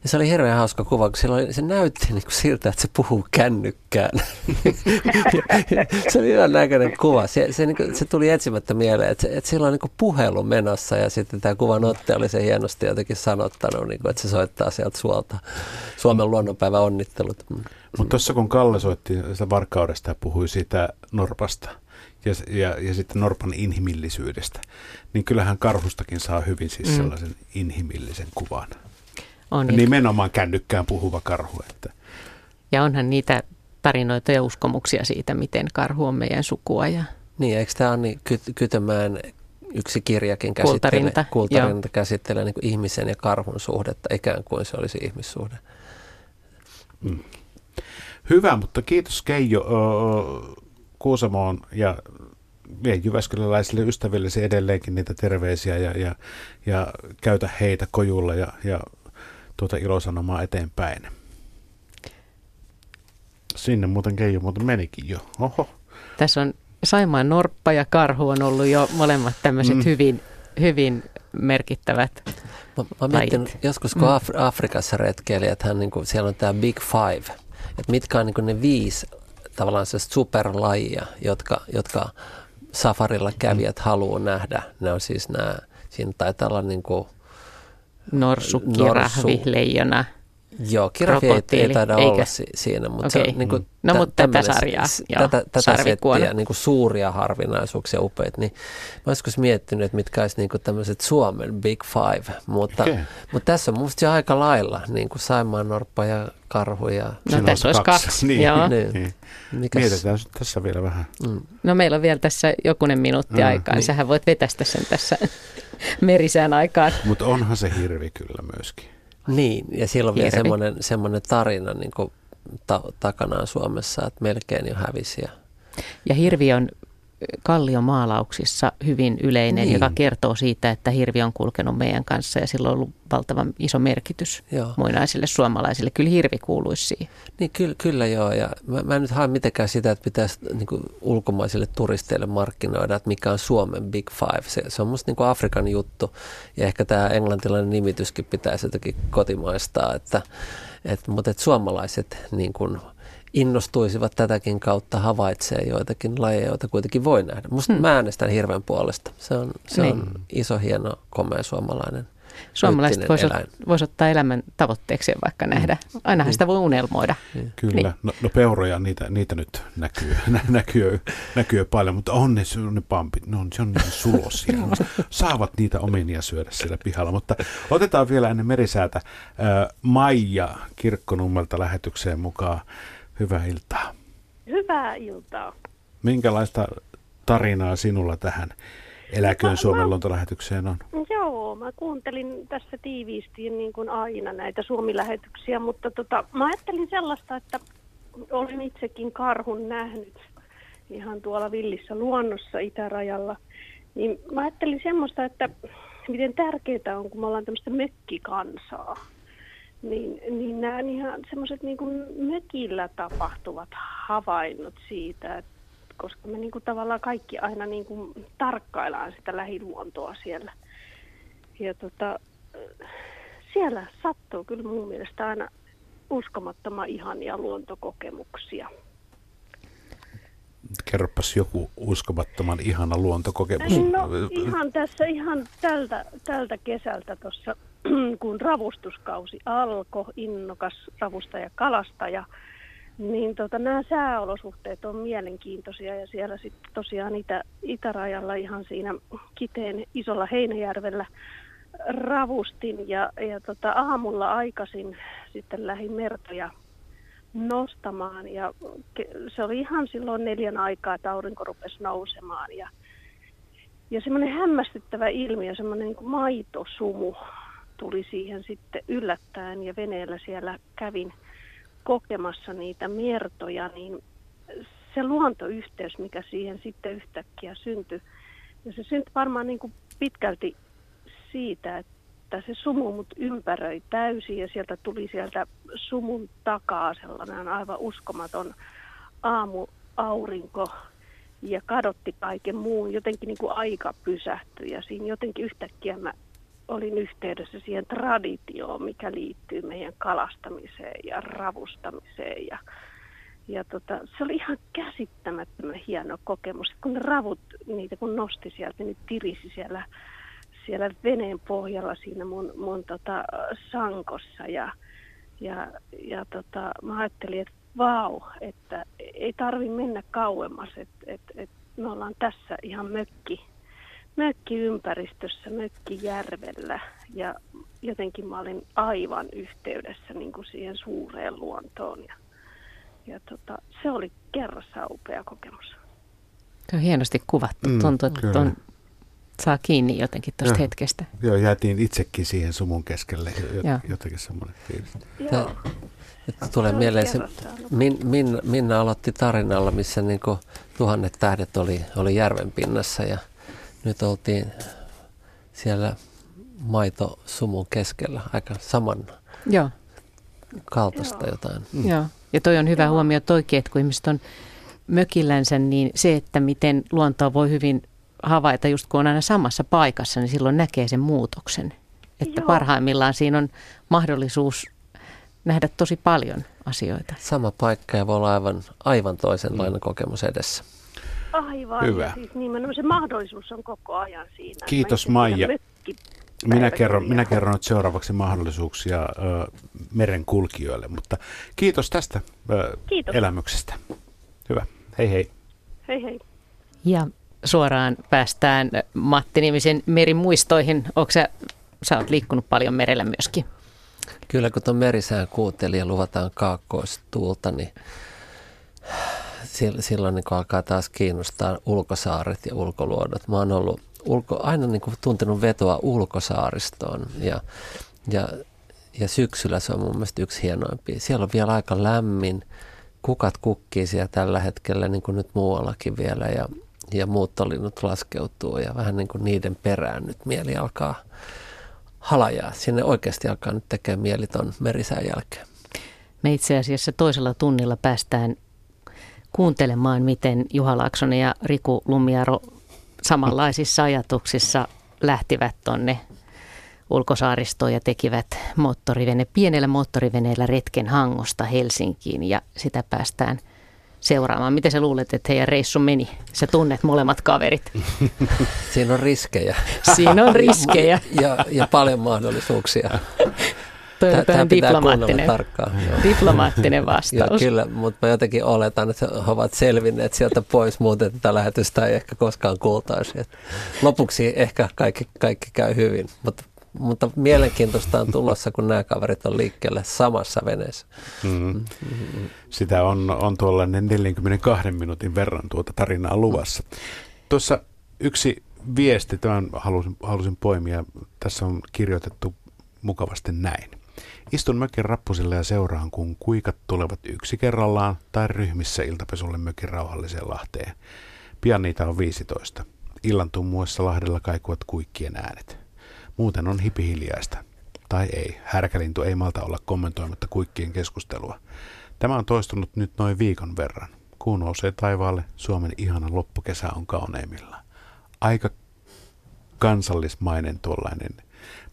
[SPEAKER 3] ja se oli hirveän hauska kuva, kun oli, se näytti niin kuin siltä, että se puhuu kännykkään. [LAUGHS] se oli hyvän näköinen kuva. Se, se, niin kuin, se tuli etsimättä mieleen, että, että sillä on niin puhelu menossa ja sitten tämä kuvan ottaja oli se hienosti jotenkin sanottanut, niin kuin, että se soittaa sieltä suolta Suomen luonnonpäivän onnittelut.
[SPEAKER 1] Mutta tuossa kun Kalle soitti sitä varkaudesta ja puhui siitä Norpasta – ja, ja, ja sitten Norpan inhimillisyydestä, niin kyllähän karhustakin saa hyvin siis mm. sellaisen inhimillisen kuvan. On, ja nimenomaan kännykkään puhuva karhu. Että.
[SPEAKER 2] Ja onhan niitä tarinoita ja uskomuksia siitä, miten karhu on meidän sukua. Ja...
[SPEAKER 3] Niin, eikö tämä Anni Ky- Kytömään yksi kirjakin käsittelee, kultarinta, kultarinta käsittelee niin ihmisen ja karhun suhdetta, ikään kuin se olisi ihmissuhde.
[SPEAKER 1] Mm. Hyvä, mutta kiitos Keijo. Kuusamoon ja vie Jyväskyläläisille ystävillesi edelleenkin niitä terveisiä ja, ja, ja käytä heitä kojulla ja, ja tuota ilosanomaa eteenpäin. Sinne muuten Keijo muuten menikin jo. Oho.
[SPEAKER 2] Tässä on Saimaan Norppa ja Karhu on ollut jo molemmat tämmöiset mm. hyvin, hyvin merkittävät
[SPEAKER 3] Mä, mä mietin, joskus kun mm. Af- Afrikassa retkeili, että hän, niin kuin, siellä on tämä Big Five, että mitkä on niin kuin ne viisi tavallaan se superlajia, jotka, jotka safarilla kävijät haluaa nähdä. Ne on siis nämä, siinä taitaa olla niin kuin
[SPEAKER 2] Norsu, kirahvi, norsu, leijona,
[SPEAKER 3] Joo, kirahvi ei, ei taida Eikä? olla si- siinä, mutta okay. se on niin kuin
[SPEAKER 2] No tä- mutta tätä sarjaa,
[SPEAKER 3] joo, tätä, tätä settiä, niin kuin suuria harvinaisuuksia upeat, niin mä joskus miettinyt, että mitkä olisi niin kuin tämmöiset Suomen Big Five, mutta, okay. mutta tässä on musta jo aika lailla, niin kuin Saimaan Norppa ja Karhu ja...
[SPEAKER 2] No tässä olisi kaksi, kaksi. [LAUGHS]
[SPEAKER 1] niin. Joo. niin. niin. Mikäs? Mietitään tässä vielä vähän.
[SPEAKER 2] Mm. No meillä on vielä tässä jokunen minuutti mm, aikaa, niin. sähän voit vetästä sen tässä [LAUGHS] merisään aikaan.
[SPEAKER 1] Mutta onhan se hirvi kyllä myöskin.
[SPEAKER 3] Niin, ja silloin vielä semmoinen, semmoinen tarina niin kuin ta- takanaan Suomessa, että melkein jo hävisi. Ja,
[SPEAKER 2] ja hirvi on kalliomaalauksissa hyvin yleinen, niin. joka kertoo siitä, että hirvi on kulkenut meidän kanssa ja sillä on ollut valtavan iso merkitys joo. muinaisille suomalaisille. Kyllä hirvi kuuluisi siihen.
[SPEAKER 3] Niin kyllä, kyllä joo, ja mä, mä en nyt hae mitenkään sitä, että pitäisi niin kuin, ulkomaisille turisteille markkinoida, että mikä on Suomen Big Five. Se, se on musta niin kuin Afrikan juttu, ja ehkä tämä englantilainen nimityskin pitäisi jotenkin kotimaistaa, että, et, mutta että suomalaiset niin kuin, innostuisivat tätäkin kautta havaitsee joitakin lajeja, joita kuitenkin voi nähdä. Musta hmm. mä äänestän hirveän puolesta. Se on, se niin. on iso, hieno, komea suomalainen
[SPEAKER 2] Suomalaiset voisivat vois ottaa elämän tavoitteeksi vaikka mm. nähdä. Ainahan mm. sitä voi unelmoida.
[SPEAKER 1] Niin. Kyllä. Niin. No, no peuroja, niitä, niitä nyt näkyy, [LAUGHS] näkyy, näkyy paljon, mutta on ne, ne pampit, ne on, se on niin sulosia. [LAUGHS] Saavat niitä omenia syödä siellä pihalla. Mutta otetaan vielä ennen merisäätä äh, Maija Kirkkonummelta lähetykseen mukaan. Hyvää iltaa.
[SPEAKER 8] Hyvää iltaa.
[SPEAKER 1] Minkälaista tarinaa sinulla tähän Eläköön Suomen luontolähetykseen on?
[SPEAKER 8] Joo, mä kuuntelin tässä tiiviisti niin kuin aina näitä Suomi-lähetyksiä, mutta tota, mä ajattelin sellaista, että olen itsekin karhun nähnyt ihan tuolla villissä luonnossa itärajalla. Niin mä ajattelin semmoista, että miten tärkeää on, kun me ollaan tämmöistä mökkikansaa niin, niin nämä ihan semmoiset niin kuin mökillä tapahtuvat havainnot siitä, että koska me niin kuin tavallaan kaikki aina niin kuin tarkkaillaan sitä lähiluontoa siellä. Ja tota, siellä sattuu kyllä mun mielestä aina uskomattoman ihania luontokokemuksia.
[SPEAKER 1] Kerropas joku uskomattoman ihana luontokokemus.
[SPEAKER 8] No ihan tässä, ihan tältä, tältä kesältä tuossa, [CLEARS THROAT] kun ravustuskausi alkoi, innokas ravustaja kalastaja, niin tota, nämä sääolosuhteet on mielenkiintoisia ja siellä sitten tosiaan itä, itärajalla ihan siinä Kiteen isolla Heinäjärvellä ravustin ja, ja tota, aamulla aikaisin sitten lähin mertoja nostamaan ja se oli ihan silloin neljän aikaa, että aurinko rupesi nousemaan ja, ja semmoinen hämmästyttävä ilmiö, semmoinen niin maitosumu tuli siihen sitten yllättäen ja veneellä siellä kävin kokemassa niitä mertoja, niin se luontoyhteys, mikä siihen sitten yhtäkkiä syntyi, ja se syntyi varmaan niin kuin pitkälti siitä, että se sumu mut ympäröi täysin ja sieltä tuli sieltä sumun takaa sellainen aivan uskomaton aamuaurinko ja kadotti kaiken muun. Jotenkin niin kuin aika pysähtyi ja siinä jotenkin yhtäkkiä mä olin yhteydessä siihen traditioon, mikä liittyy meidän kalastamiseen ja ravustamiseen. Ja, ja tota, se oli ihan käsittämättömän hieno kokemus. Kun ne ravut, niitä kun nosti sieltä, niin tirisi siellä siellä veneen pohjalla siinä mun, mun tota, sankossa ja, ja, ja tota, mä ajattelin, että vau, että ei tarvi mennä kauemmas, että et, et me ollaan tässä ihan mökki, mökkiympäristössä, mökkijärvellä ja jotenkin mä olin aivan yhteydessä niin kuin siihen suureen luontoon ja, ja tota, se oli kerrassa upea kokemus.
[SPEAKER 2] Se on hienosti kuvattu. Mm, Tuntuu, että on saa kiinni jotenkin tuosta hetkestä.
[SPEAKER 1] Joo, jäätiin itsekin siihen sumun keskelle jotenkin semmoinen fiilis. Joo.
[SPEAKER 3] Tulee mieleen se, Min, Minna, Minna aloitti tarinalla, missä niin tuhannet tähdet oli, oli järven pinnassa ja nyt oltiin siellä maitosumun keskellä aika saman Joo. kaltaista Joo. jotain.
[SPEAKER 2] Mm. Joo, ja toi on hyvä Joo. huomio toikin, että kun ihmiset on mökillänsä, niin se, että miten luontoa voi hyvin havaita just kun on aina samassa paikassa, niin silloin näkee sen muutoksen. Että Joo. parhaimmillaan siinä on mahdollisuus nähdä tosi paljon asioita.
[SPEAKER 3] Sama paikka ja voi olla aivan, aivan toisenlainen mm. kokemus edessä.
[SPEAKER 8] Aivan. Hyvä. Ja siis nimenomaan se mahdollisuus on koko ajan siinä.
[SPEAKER 1] Kiitos Maija. Minä kerron, minä kerron nyt seuraavaksi mahdollisuuksia ö, merenkulkijoille, mutta kiitos tästä ö, kiitos. elämyksestä. Hyvä. Hei hei.
[SPEAKER 8] Hei hei.
[SPEAKER 2] Ja suoraan päästään Matti-nimisen merimuistoihin. Onko sä, sä oot liikkunut paljon merellä myöskin?
[SPEAKER 3] Kyllä, kun tuon merisään kuunteli ja luvataan kaakkoistuulta, niin silloin niin alkaa taas kiinnostaa ulkosaaret ja ulkoluodot. Mä oon ollut ulko, aina niin kuin tuntenut vetoa ulkosaaristoon ja, ja, ja syksyllä se on mun mielestä yksi hienoimpia. Siellä on vielä aika lämmin, kukat kukkii siellä tällä hetkellä niin kuin nyt muuallakin vielä ja ja muuttolinnut laskeutuu ja vähän niin kuin niiden perään nyt mieli alkaa halajaa. Sinne oikeasti alkaa nyt tekemään mieli ton merisään jälkeen.
[SPEAKER 2] Me itse asiassa toisella tunnilla päästään kuuntelemaan, miten Juha Laaksonen ja Riku Lumiaro samanlaisissa ajatuksissa lähtivät tonne ulkosaaristoon ja tekivät moottorivene, pienellä moottoriveneellä retken Hangosta Helsinkiin ja sitä päästään – seuraamaan. Miten sä luulet, että heidän reissu meni? Sä tunnet molemmat kaverit.
[SPEAKER 3] Siinä on riskejä.
[SPEAKER 2] Siinä on riskejä.
[SPEAKER 3] ja, ja, ja paljon mahdollisuuksia.
[SPEAKER 2] Tämä on diplomaattinen, diplomaattinen vastaus.
[SPEAKER 3] Joo, kyllä, mutta mä jotenkin oletan, että he ovat selvinneet sieltä pois, muuten tätä lähetystä ei ehkä koskaan kuultaisi. lopuksi ehkä kaikki, kaikki käy hyvin, mutta mutta mielenkiintoista on tulossa, kun nämä kaverit on liikkeelle samassa veneessä. Mm-hmm.
[SPEAKER 1] Sitä on, on tuollainen 42 minuutin verran tuota tarinaa luvassa. Tuossa yksi viesti, tämän halusin, halusin poimia. Tässä on kirjoitettu mukavasti näin. Istun mökin rappusilla ja seuraan, kun kuikat tulevat yksi kerrallaan tai ryhmissä iltapesulle mökin rauhalliseen lahteen. Pian niitä on 15. Illan tummuessa lahdella kaikuvat kuikkien äänet. Muuten on hipihiljaista. tai ei. Härkälintu ei malta olla kommentoimatta kuikkien keskustelua. Tämä on toistunut nyt noin viikon verran. Kuu nousee taivaalle, Suomen ihana loppukesä on kauneimmillaan. Aika kansallismainen tuollainen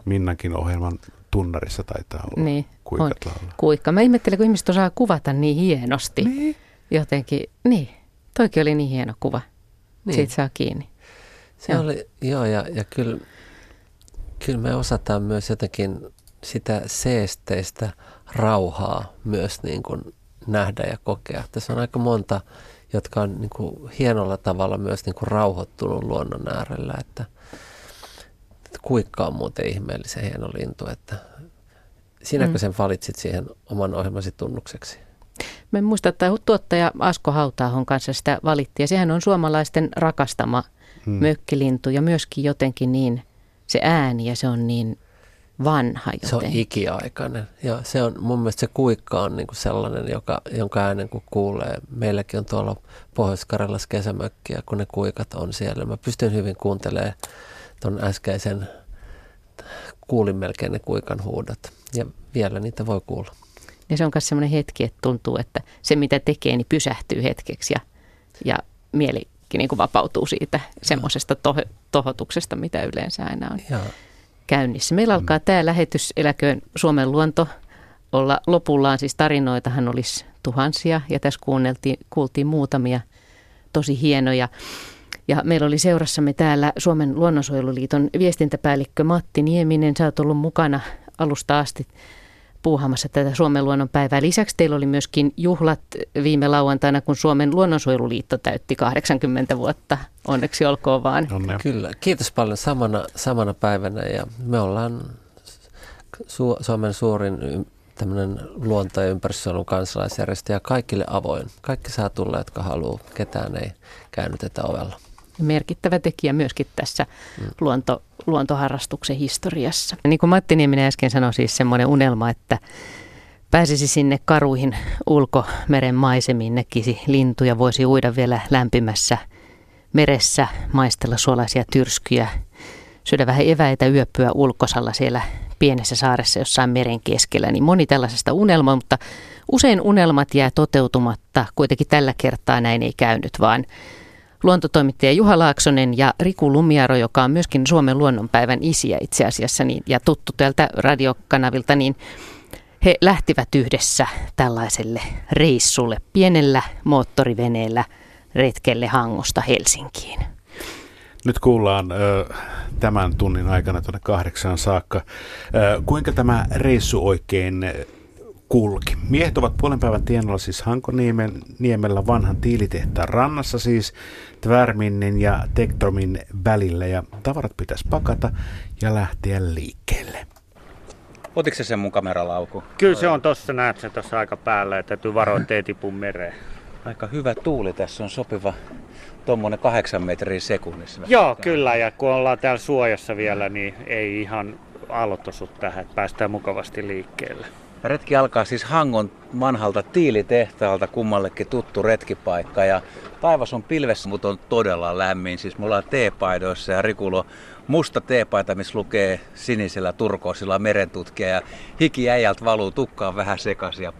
[SPEAKER 1] Minnakin ohjelman tunnarissa taitaa olla
[SPEAKER 2] Niin,
[SPEAKER 1] kuikat
[SPEAKER 2] on.
[SPEAKER 1] laulaa.
[SPEAKER 2] Kuikka. Mä ihmettelen, kun ihmiset osaa kuvata niin hienosti.
[SPEAKER 1] Niin.
[SPEAKER 2] Jotenkin, niin. Toikin oli niin hieno kuva. Niin. Siitä saa kiinni.
[SPEAKER 3] Se
[SPEAKER 2] Joo.
[SPEAKER 3] oli, joo, ja, ja kyllä, kyllä me osataan myös jotenkin sitä seesteistä rauhaa myös niin kuin nähdä ja kokea. Tässä on aika monta, jotka on niin kuin hienolla tavalla myös niin kuin rauhoittunut luonnon äärellä, että, että kuikka on muuten ihmeellisen hieno lintu, että sinäkö
[SPEAKER 2] Mm.
[SPEAKER 3] sen valitsit siihen oman ohjelmasi tunnukseksi?
[SPEAKER 2] Mä en muista, että tuottaja Asko Hautaahon kanssa sitä valittiin. Ja sehän on suomalaisten rakastama
[SPEAKER 1] Hmm.
[SPEAKER 2] mökkilintu ja myöskin jotenkin niin se ääni ja se on niin vanha
[SPEAKER 3] Se on ikiaikainen. Ja se on, mun mielestä se kuikka on niinku sellainen, joka, jonka äänen kun kuulee. Meilläkin on tuolla Pohjois-Karjalassa kesämökki ja kun ne kuikat on siellä. Mä pystyn hyvin kuuntelemaan ton äskeisen, kuulin melkein ne kuikan huudot. Ja vielä niitä voi kuulla.
[SPEAKER 2] Ja se on myös semmoinen hetki, että tuntuu, että se mitä tekee, niin pysähtyy hetkeksi ja, ja mielikin niin kuin vapautuu siitä semmoisesta toho, tohotuksesta, mitä yleensä aina on
[SPEAKER 3] Ja
[SPEAKER 2] käynnissä. Meillä alkaa tämä lähetys Eläköön Suomen luonto olla lopullaan, siis tarinoitahan olisi tuhansia ja tässä kuunneltiin, kuultiin muutamia tosi hienoja. Ja meillä oli seurassamme täällä Suomen luonnonsuojeluliiton viestintäpäällikkö Matti Nieminen. Sä oot ollut mukana alusta asti puuhaamassa tätä Suomen luonnonpäivää. Lisäksi teillä oli myöskin juhlat viime lauantaina, kun Suomen luonnonsuojeluliitto täytti 80 vuotta. Onneksi olkoon vaan.
[SPEAKER 1] Onnea.
[SPEAKER 3] Kyllä, kiitos paljon samana, samana päivänä ja me ollaan Su- Suomen suurin tämmöinen luonto- ja ympäristösuojelun kansalaisjärjestö ja kaikille avoin. Kaikki saa tulla, jotka haluaa. Ketään ei käännytetä ovella.
[SPEAKER 2] Merkittävä tekijä myöskin tässä luonto, luontoharrastuksen historiassa. Niin kuin Matti Nieminen äsken sanoi, siis semmoinen unelma, että pääsisi sinne karuihin ulkomeren maisemiin, näkisi lintuja, voisi uida vielä lämpimässä meressä, maistella suolaisia tyrskyjä, syödä vähän eväitä, yöpyä ulkosalla siellä pienessä saaressa jossain meren keskellä, niin moni tällaisesta unelma, mutta usein unelmat jää toteutumatta. Kuitenkin tällä kertaa näin ei käynyt, vaan luontotoimittaja Juha Laaksonen ja Riku Lumiaro, joka on myöskin Suomen luonnonpäivän isiä itse asiassa niin, ja tuttu täältä radiokanavilta, niin he lähtivät yhdessä tällaiselle reissulle pienellä moottoriveneellä retkelle Hangosta Helsinkiin.
[SPEAKER 1] Nyt kuullaan tämän tunnin aikana tuonne kahdeksaan saakka. Kuinka tämä reissu oikein kulki? Miehet ovat puolen päivän tienoilla siis Hankoniemen niemellä vanhan tiilitehtaan rannassa siis Tvärminnin ja Tektromin välillä ja tavarat pitäisi pakata ja lähteä liikkeelle.
[SPEAKER 9] Otitko se sen mun kameralauku?
[SPEAKER 10] Kyllä se on tossa, näet sen tuossa aika päällä, että täytyy varoa, ettei tipu mereen.
[SPEAKER 9] Aika hyvä tuuli tässä on sopiva tuommoinen kahdeksan metriä sekunnissa.
[SPEAKER 10] Joo, kyllä, ja kun ollaan täällä suojassa vielä, niin ei ihan aallot osu tähän, että päästään mukavasti liikkeelle.
[SPEAKER 9] Retki alkaa siis Hangon vanhalta tiilitehtaalta, kummallekin tuttu retkipaikka. Ja taivas on pilvessä, mutta on todella lämmin. Siis mulla on teepaidoissa ja Rikulo musta teepaita, missä lukee sinisellä turkoosilla merentutkija. Ja hiki äijältä valuu tukkaan vähän sekaisin ja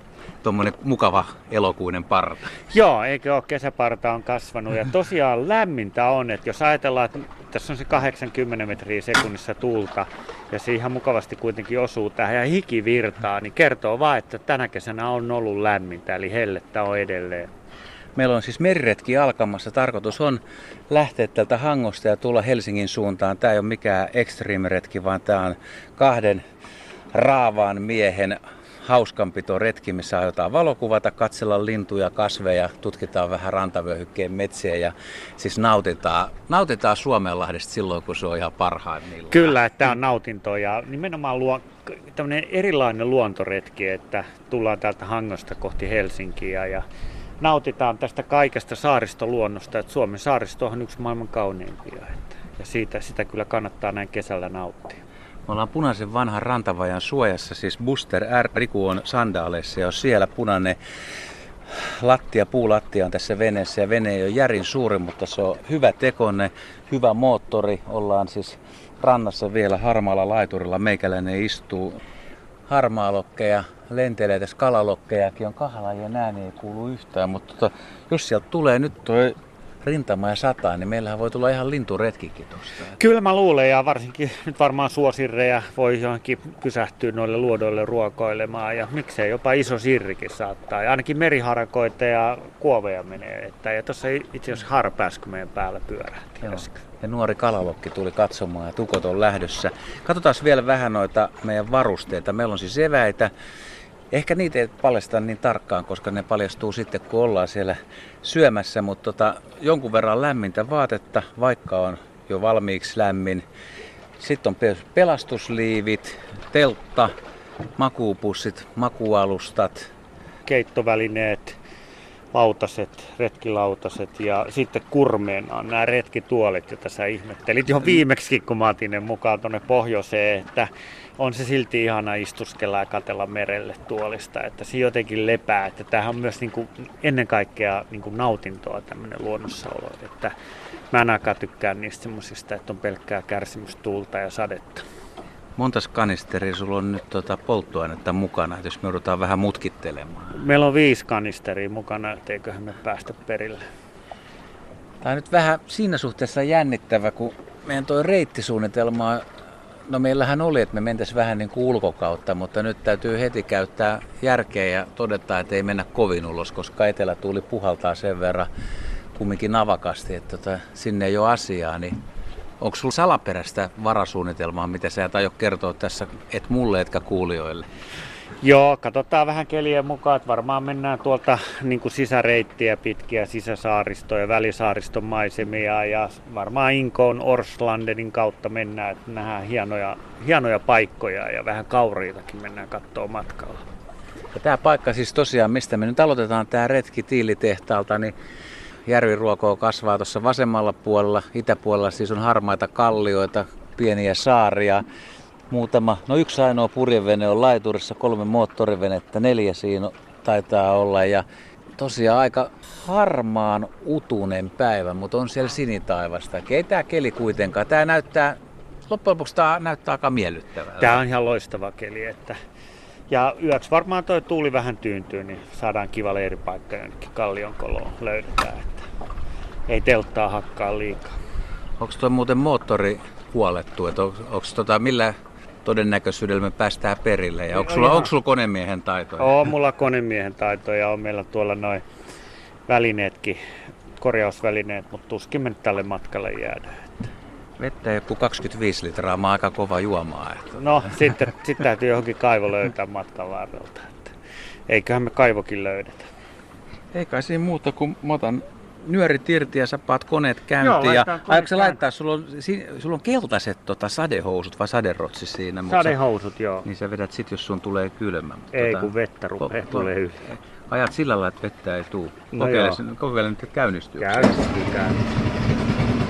[SPEAKER 9] tuommoinen mukava elokuinen parta.
[SPEAKER 10] Joo, eikö ole kesäparta on kasvanut ja tosiaan lämmintä on, että jos ajatellaan, että tässä on se 80 metriä sekunnissa tuulta ja se ihan mukavasti kuitenkin osuu tähän ja hiki virtaa, niin kertoo vaan, että tänä kesänä on ollut lämmintä, eli hellettä on edelleen.
[SPEAKER 9] Meillä on siis meriretki alkamassa. Tarkoitus on lähteä tältä Hangosta ja tulla Helsingin suuntaan. Tämä ei ole mikään extreme-retki, vaan tämä on kahden raavaan miehen hauskanpito retki, missä aiotaan valokuvata, katsella lintuja, kasveja, tutkitaan vähän rantavyöhykkeen metsiä ja siis nautitaan, nautitaan Suomenlahdesta silloin, kun se on ihan parhaimmillaan.
[SPEAKER 10] Kyllä, että tämä on nautinto ja nimenomaan luo, tämmöinen erilainen luontoretki, että tullaan täältä Hangosta kohti Helsinkiä ja nautitaan tästä kaikesta saaristoluonnosta, että Suomen saaristo on yksi maailman kauneimpia että, ja siitä, sitä kyllä kannattaa näin kesällä nauttia.
[SPEAKER 9] Me ollaan punaisen vanhan rantavajan suojassa, siis Buster R. Riku on sandaaleissa ja on siellä punainen lattia, puulattia on tässä veneessä ja vene ei ole järin suuri, mutta se on hyvä tekone, hyvä moottori. Ollaan siis rannassa vielä harmaalla laiturilla meikäläinen istuu. Harmaalokkeja lentelee, tässä kalalokkejakin on kahlajien ääni ei kuulu yhtään, mutta tota, jos sieltä tulee nyt toi rintama ja sataa, niin meillähän voi tulla ihan linturetkikin tuosta.
[SPEAKER 10] Kyllä mä luulen ja varsinkin nyt varmaan suosirreja voi johonkin pysähtyä noille luodoille ruokoilemaan ja miksei jopa iso sirrikin saattaa. Ja ainakin meriharakoita ja kuoveja menee. Että, ja tuossa itse asiassa harpääskö meidän päällä pyörähti
[SPEAKER 9] Ja nuori kalalokki tuli katsomaan ja tukot on lähdössä. Katsotaan vielä vähän noita meidän varusteita. Meillä on siis eväitä, Ehkä niitä ei paljasta niin tarkkaan, koska ne paljastuu sitten, kun ollaan siellä syömässä, mutta tota, jonkun verran lämmintä vaatetta, vaikka on jo valmiiksi lämmin. Sitten on pelastusliivit, teltta, makuupussit, makualustat.
[SPEAKER 10] Keittovälineet, lautaset, retkilautaset ja sitten kurmeena nämä retkituolit, joita sä ihmettelit jo viimeksi, kun mä otin ne mukaan tuonne pohjoiseen, että on se silti ihana istuskella ja katella merelle tuolista, että se jotenkin lepää, että tämähän on myös niin kuin ennen kaikkea niin kuin nautintoa tämmöinen luonnossaolo, että mä en ainakaan tykkään niistä semmoisista, että on pelkkää kärsimystuulta ja sadetta.
[SPEAKER 9] Montas kanisteri sulla on nyt tuota polttoainetta mukana, jos me joudutaan vähän mutkittelemaan?
[SPEAKER 10] Meillä on viisi kanisteria mukana, etteiköhän me päästä perille.
[SPEAKER 9] Tämä on nyt vähän siinä suhteessa jännittävä, kun meidän tuo reittisuunnitelma No meillähän oli, että me mentäisiin vähän niin kuin ulkokautta, mutta nyt täytyy heti käyttää järkeä ja todeta, että ei mennä kovin ulos, koska etelätuuli puhaltaa sen verran kumminkin navakasti, että tota, sinne ei ole asiaa. Niin onko sinulla salaperäistä varasuunnitelmaa, mitä sä et aio kertoa tässä, et mulle etkä kuulijoille?
[SPEAKER 10] Joo, katsotaan vähän kelien mukaan, että varmaan mennään tuolta niin kuin sisäreittiä pitkiä sisäsaaristoja, välisaariston maisemia ja varmaan Inkoon Orslandenin kautta mennään, että nähdään hienoja, hienoja paikkoja ja vähän kauriitakin mennään katsoa matkalla.
[SPEAKER 9] Ja tämä paikka siis tosiaan, mistä me nyt aloitetaan tämä retki tiilitehtaalta, niin järviruokoa kasvaa tuossa vasemmalla puolella, itäpuolella siis on harmaita kallioita, pieniä saaria muutama, no yksi ainoa purjevene on laiturissa, kolme moottorivenettä, neljä siinä taitaa olla ja tosiaan aika harmaan utunen päivä, mutta on siellä sinitaivasta. Ei tämä keli kuitenkaan. Tämä näyttää, loppujen lopuksi tämä näyttää aika miellyttävältä.
[SPEAKER 10] Tämä on ihan loistava keli. Että ja yöksi varmaan tuo tuuli vähän tyyntyy, niin saadaan kiva leiripaikka jonnekin kallionkoloon löydetään. Ei telttaa hakkaa liikaa.
[SPEAKER 9] Onko tuo muuten moottori huolettu? Että onko, onko tota, millä todennäköisyydellä me päästään perille. Ja onko, sulla, onko sulla konemiehen taitoja?
[SPEAKER 10] On mulla konemiehen taitoja, on meillä tuolla noin välineetkin, korjausvälineet, mutta tuskin me tälle matkalle jäädä.
[SPEAKER 9] Vettä joku 25 litraa, mä aika kova juomaa. Että...
[SPEAKER 10] No, sitten sit täytyy johonkin kaivo löytää matkan varrelta. Että eiköhän me kaivokin löydetä.
[SPEAKER 9] Ei kai siinä muuta kuin mä otan nyörit irti ja sä paat koneet käyntiin. Joo, ja sä laittaa, sulla on, sulla on keltaiset tota, sadehousut vai saderotsi siinä?
[SPEAKER 10] Sadehousut, sä, joo.
[SPEAKER 9] Niin sä vedät sit, jos sun tulee kylmä.
[SPEAKER 10] Ei, tota, kun vettä rupeaa tulee yli.
[SPEAKER 9] Ajat sillä lailla, että vettä ei tuu. No kokeile, kokeile nyt, että käynnistyy.
[SPEAKER 10] Käynnistyy, käynnistyy.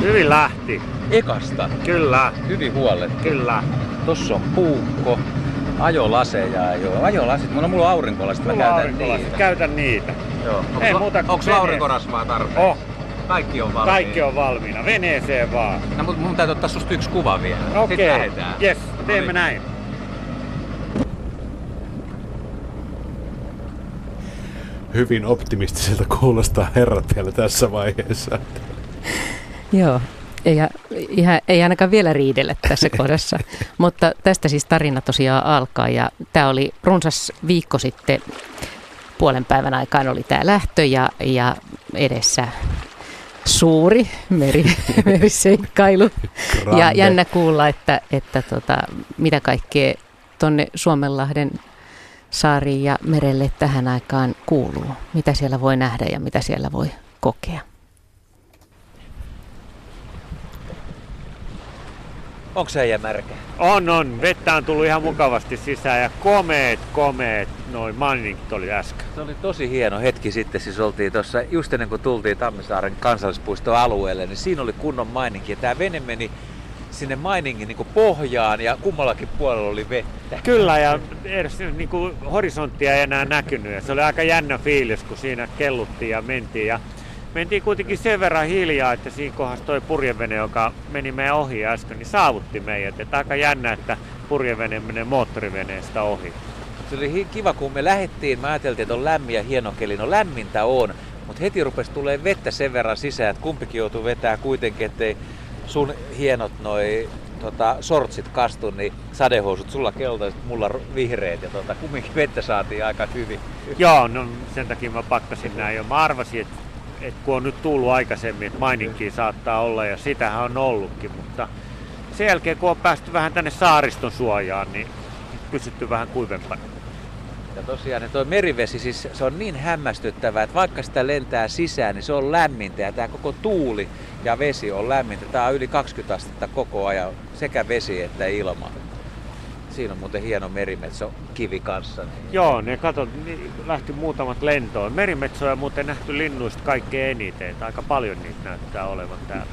[SPEAKER 10] Hyvin lähti.
[SPEAKER 9] Ekasta?
[SPEAKER 10] Kyllä.
[SPEAKER 9] Hyvin huolettu.
[SPEAKER 10] Kyllä.
[SPEAKER 9] Tossa on puukko. Ajolaseja ei ole. Ajolasit, mulla on mulla aurinkolasit, mä käytän niitä.
[SPEAKER 10] Käytän niitä.
[SPEAKER 9] Joo. Onko, Ei muuta onko vene... aurinkorasvaa tarpeen?
[SPEAKER 10] Oh.
[SPEAKER 9] Kaikki on valmiina.
[SPEAKER 10] Kaikki on valmiina. Veneeseen vaan.
[SPEAKER 9] No, mutta mun täytyy ottaa susta yksi kuva vielä.
[SPEAKER 10] Okei. Okay. Yes, teemme no niin. näin.
[SPEAKER 1] Hyvin optimistiselta kuulostaa herrat vielä tässä vaiheessa.
[SPEAKER 2] Joo, ei, ihan, ei ainakaan vielä riidellä tässä [LAUGHS] kohdassa, mutta tästä siis tarina tosiaan alkaa ja tämä oli runsas viikko sitten puolen päivän aikaan oli tämä lähtö ja, ja edessä suuri meri, [LAUGHS] meriseikkailu. Ja jännä kuulla, että, että tota, mitä kaikkea tuonne Suomenlahden saariin ja merelle tähän aikaan kuuluu. Mitä siellä voi nähdä ja mitä siellä voi kokea.
[SPEAKER 9] Onko se märkä?
[SPEAKER 10] On, on. Vettä on tullut ihan mukavasti sisään ja komeet, komeet noin manningit oli äsken.
[SPEAKER 9] Se oli tosi hieno hetki sitten, siis oltiin tuossa just ennen kuin tultiin Tammisaaren kansallispuiston alueelle, niin siinä oli kunnon maininki ja tämä vene meni sinne mainingin niin pohjaan ja kummallakin puolella oli vettä.
[SPEAKER 10] Kyllä ja edes niin kuin horisonttia ei enää näkynyt ja se oli aika jännä fiilis, kun siinä kelluttiin ja mentiin ja mentiin kuitenkin sen verran hiljaa, että siinä kohdassa toi purjevene, joka meni meidän ohi äsken, niin saavutti meidät. Että aika jännä, että purjevene menee moottoriveneestä ohi.
[SPEAKER 9] Se oli kiva, kun me lähettiin. Mä ajateltiin, että on lämmin ja hieno keli. No lämmintä on, mutta heti rupesi tulee vettä sen verran sisään, että kumpikin joutuu vetää kuitenkin, ettei sun hienot noi tota, sortsit kastu, niin sadehousut, sulla keltaiset, mulla vihreät ja tota, kumminkin vettä saatiin aika hyvin.
[SPEAKER 10] Joo, no sen takia mä pakkasin näin jo. Mä arvasin, että, että kun on nyt tullut aikaisemmin, että maininkin saattaa olla ja sitähän on ollutkin, mutta sen jälkeen kun on päästy vähän tänne saariston suojaan, niin pysytty vähän kuivempana.
[SPEAKER 9] Ja tosiaan niin tuo merivesi, siis se on niin hämmästyttävää, että vaikka sitä lentää sisään, niin se on lämmintä ja tämä koko tuuli ja vesi on lämmintä. Tämä on yli 20 astetta koko ajan, sekä vesi että ilma. Siinä on muuten hieno merimetso kivi kanssa. Niin.
[SPEAKER 10] Joo, ne katot, niin lähti muutamat lentoon. Merimetsoja on muuten nähty linnuista kaikkein eniten. Aika paljon niitä näyttää olevan täällä.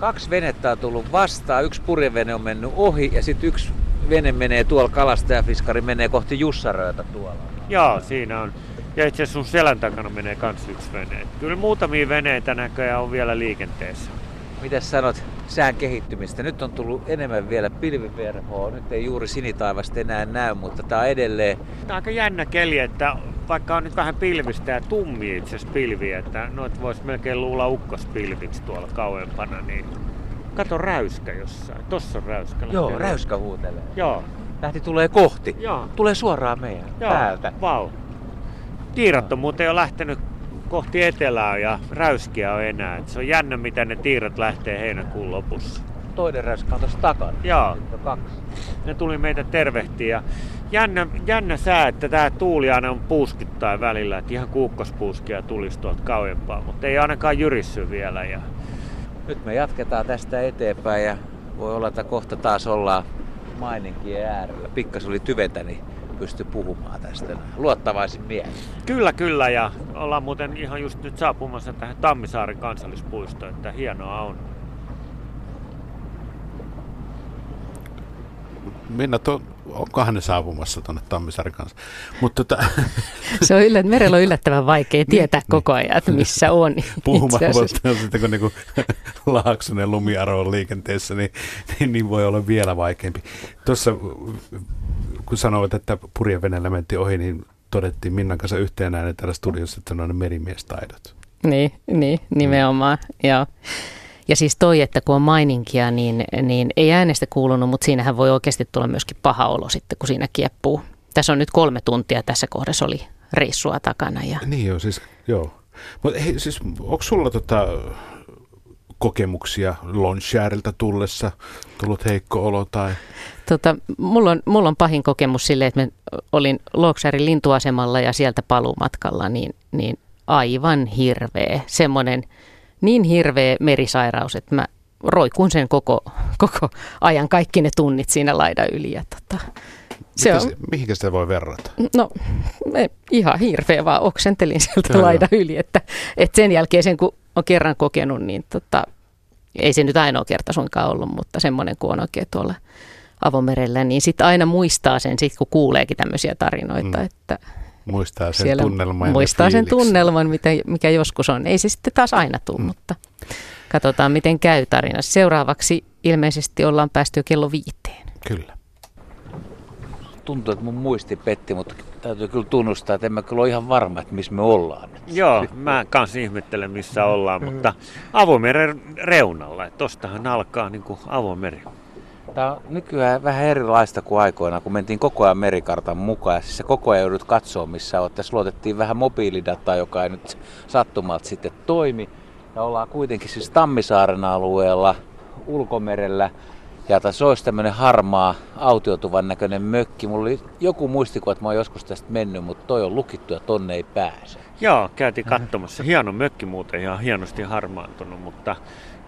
[SPEAKER 9] Kaksi venettä on tullut vastaan. Yksi purjevene on mennyt ohi ja sitten yksi vene menee tuolla, kalastajafiskari menee kohti Jussaröötä tuolla.
[SPEAKER 10] Joo, siinä on. Ja itse asiassa sun selän takana menee kans yksi vene. Kyllä muutamia veneitä näköjään on vielä liikenteessä.
[SPEAKER 9] Miten sanot sään kehittymistä? Nyt on tullut enemmän vielä pilviverhoa. Nyt ei juuri sinitaivasta enää näy, mutta tämä on edelleen... Tämä
[SPEAKER 10] on aika jännä keli, että vaikka on nyt vähän pilvistä ja tummia itse asiassa pilviä, että noit voisi melkein luulla ukkospilviksi tuolla kauempana, niin Kato räyskä jossain. Tossa on räyskä.
[SPEAKER 9] Joo, räyskä huutelee.
[SPEAKER 10] Joo.
[SPEAKER 9] Lähti tulee kohti.
[SPEAKER 10] Joo.
[SPEAKER 9] Tulee suoraan meidän Joo. päältä.
[SPEAKER 10] Vau. Tiirat on muuten jo lähtenyt kohti etelää ja räyskiä on enää. Et se on jännä, miten ne tiirat lähtee heinäkuun lopussa.
[SPEAKER 9] Toinen räyskä on tuossa takana.
[SPEAKER 10] Joo.
[SPEAKER 9] kaksi.
[SPEAKER 10] Ne tuli meitä tervehtiä. Jännä, jännä sää, että tämä tuuli aina on puuskittain välillä, että ihan kuukkospuuskia tulisi tuolta kauempaa, mutta ei ainakaan jyrissy vielä. Ja
[SPEAKER 9] nyt me jatketaan tästä eteenpäin ja voi olla, että kohta taas ollaan maininkien äärellä. Pikkas oli tyvetä, niin pysty puhumaan tästä luottavaisin mielin.
[SPEAKER 10] Kyllä, kyllä. Ja ollaan muuten ihan just nyt saapumassa tähän Tammisaaren kansallispuistoon, että hienoa on.
[SPEAKER 1] Minna, to, onkohan ne saapumassa tuonne Tammisaaren kanssa. Mutta tota... [LAUGHS]
[SPEAKER 2] Se on yllät, merellä on yllättävän vaikea niin, tietää niin, koko ajan, että missä on. [LAUGHS]
[SPEAKER 1] Puhumatta sitten, kun niinku [LAUGHS] Laaksonen lumiaro on liikenteessä, niin, niin, niin, voi olla vielä vaikeampi. Tuossa kun sanoit, että purjeveneellä mentiin ohi, niin todettiin Minnan kanssa yhteen äänen täällä studiossa, että on merimiestaidot.
[SPEAKER 2] Niin, niin nimenomaan, mm. joo. Ja siis toi, että kun on maininkia, niin, niin ei äänestä kuulunut, mutta siinähän voi oikeasti tulla myöskin paha olo sitten, kun siinä kieppuu. Tässä on nyt kolme tuntia tässä kohdassa oli reissua takana. Ja...
[SPEAKER 1] Niin joo, siis joo. Mutta siis onko sulla tota, kokemuksia Lonshäriltä tullessa, tullut heikko olo tai?
[SPEAKER 2] Tota, mulla, on, mulla on pahin kokemus sille, että mä olin Loksarin lintuasemalla ja sieltä paluumatkalla, niin, niin aivan hirveä, semmoinen niin hirveä merisairaus, että mä roikun sen koko, koko ajan kaikki ne tunnit siinä laidan yli. Ja tota,
[SPEAKER 1] se on, mihinkä sitä voi verrata?
[SPEAKER 2] No ihan hirveä vaan oksentelin sieltä Joo. laidan yli, että, että sen jälkeen sen kun on kerran kokenut, niin tota, ei se nyt ainoa kerta suinkaan ollut, mutta semmoinen kun on oikein tuolla avomerellä, niin sitten aina muistaa sen, sit kun kuuleekin tämmöisiä tarinoita, mm. että
[SPEAKER 1] Muistaa sen tunnelman.
[SPEAKER 2] Muistaa sen tunnelman, mitä, mikä joskus on. Ei se sitten taas aina tule, mm. mutta katsotaan miten käy tarinassa. Seuraavaksi ilmeisesti ollaan päästy jo kello viiteen.
[SPEAKER 1] Kyllä.
[SPEAKER 9] Tuntuu, että mun muisti petti, mutta täytyy kyllä tunnustaa, että en mä kyllä ole ihan varma, että missä me ollaan.
[SPEAKER 10] Joo, mä kanssa ihmettelen, missä ollaan, mutta avomeren reunalla. Tostahan alkaa niin kuin avomeri.
[SPEAKER 9] Tämä on nykyään vähän erilaista kuin aikoina, kun mentiin koko ajan merikartan mukaan. Siis se koko ajan joudut katsoa, missä olet. Tässä luotettiin vähän mobiilidataa, joka ei nyt sattumalta sitten toimi. Ja ollaan kuitenkin siis Tammisaaren alueella, ulkomerellä. Ja tässä olisi tämmöinen harmaa, autiotuvan näköinen mökki. Mulla oli joku muistikuva, että mä oon joskus tästä mennyt, mutta toi on lukittu ja tonne ei pääse.
[SPEAKER 10] Joo, käytiin katsomassa. Hieno mökki muuten, ihan hienosti harmaantunut, mutta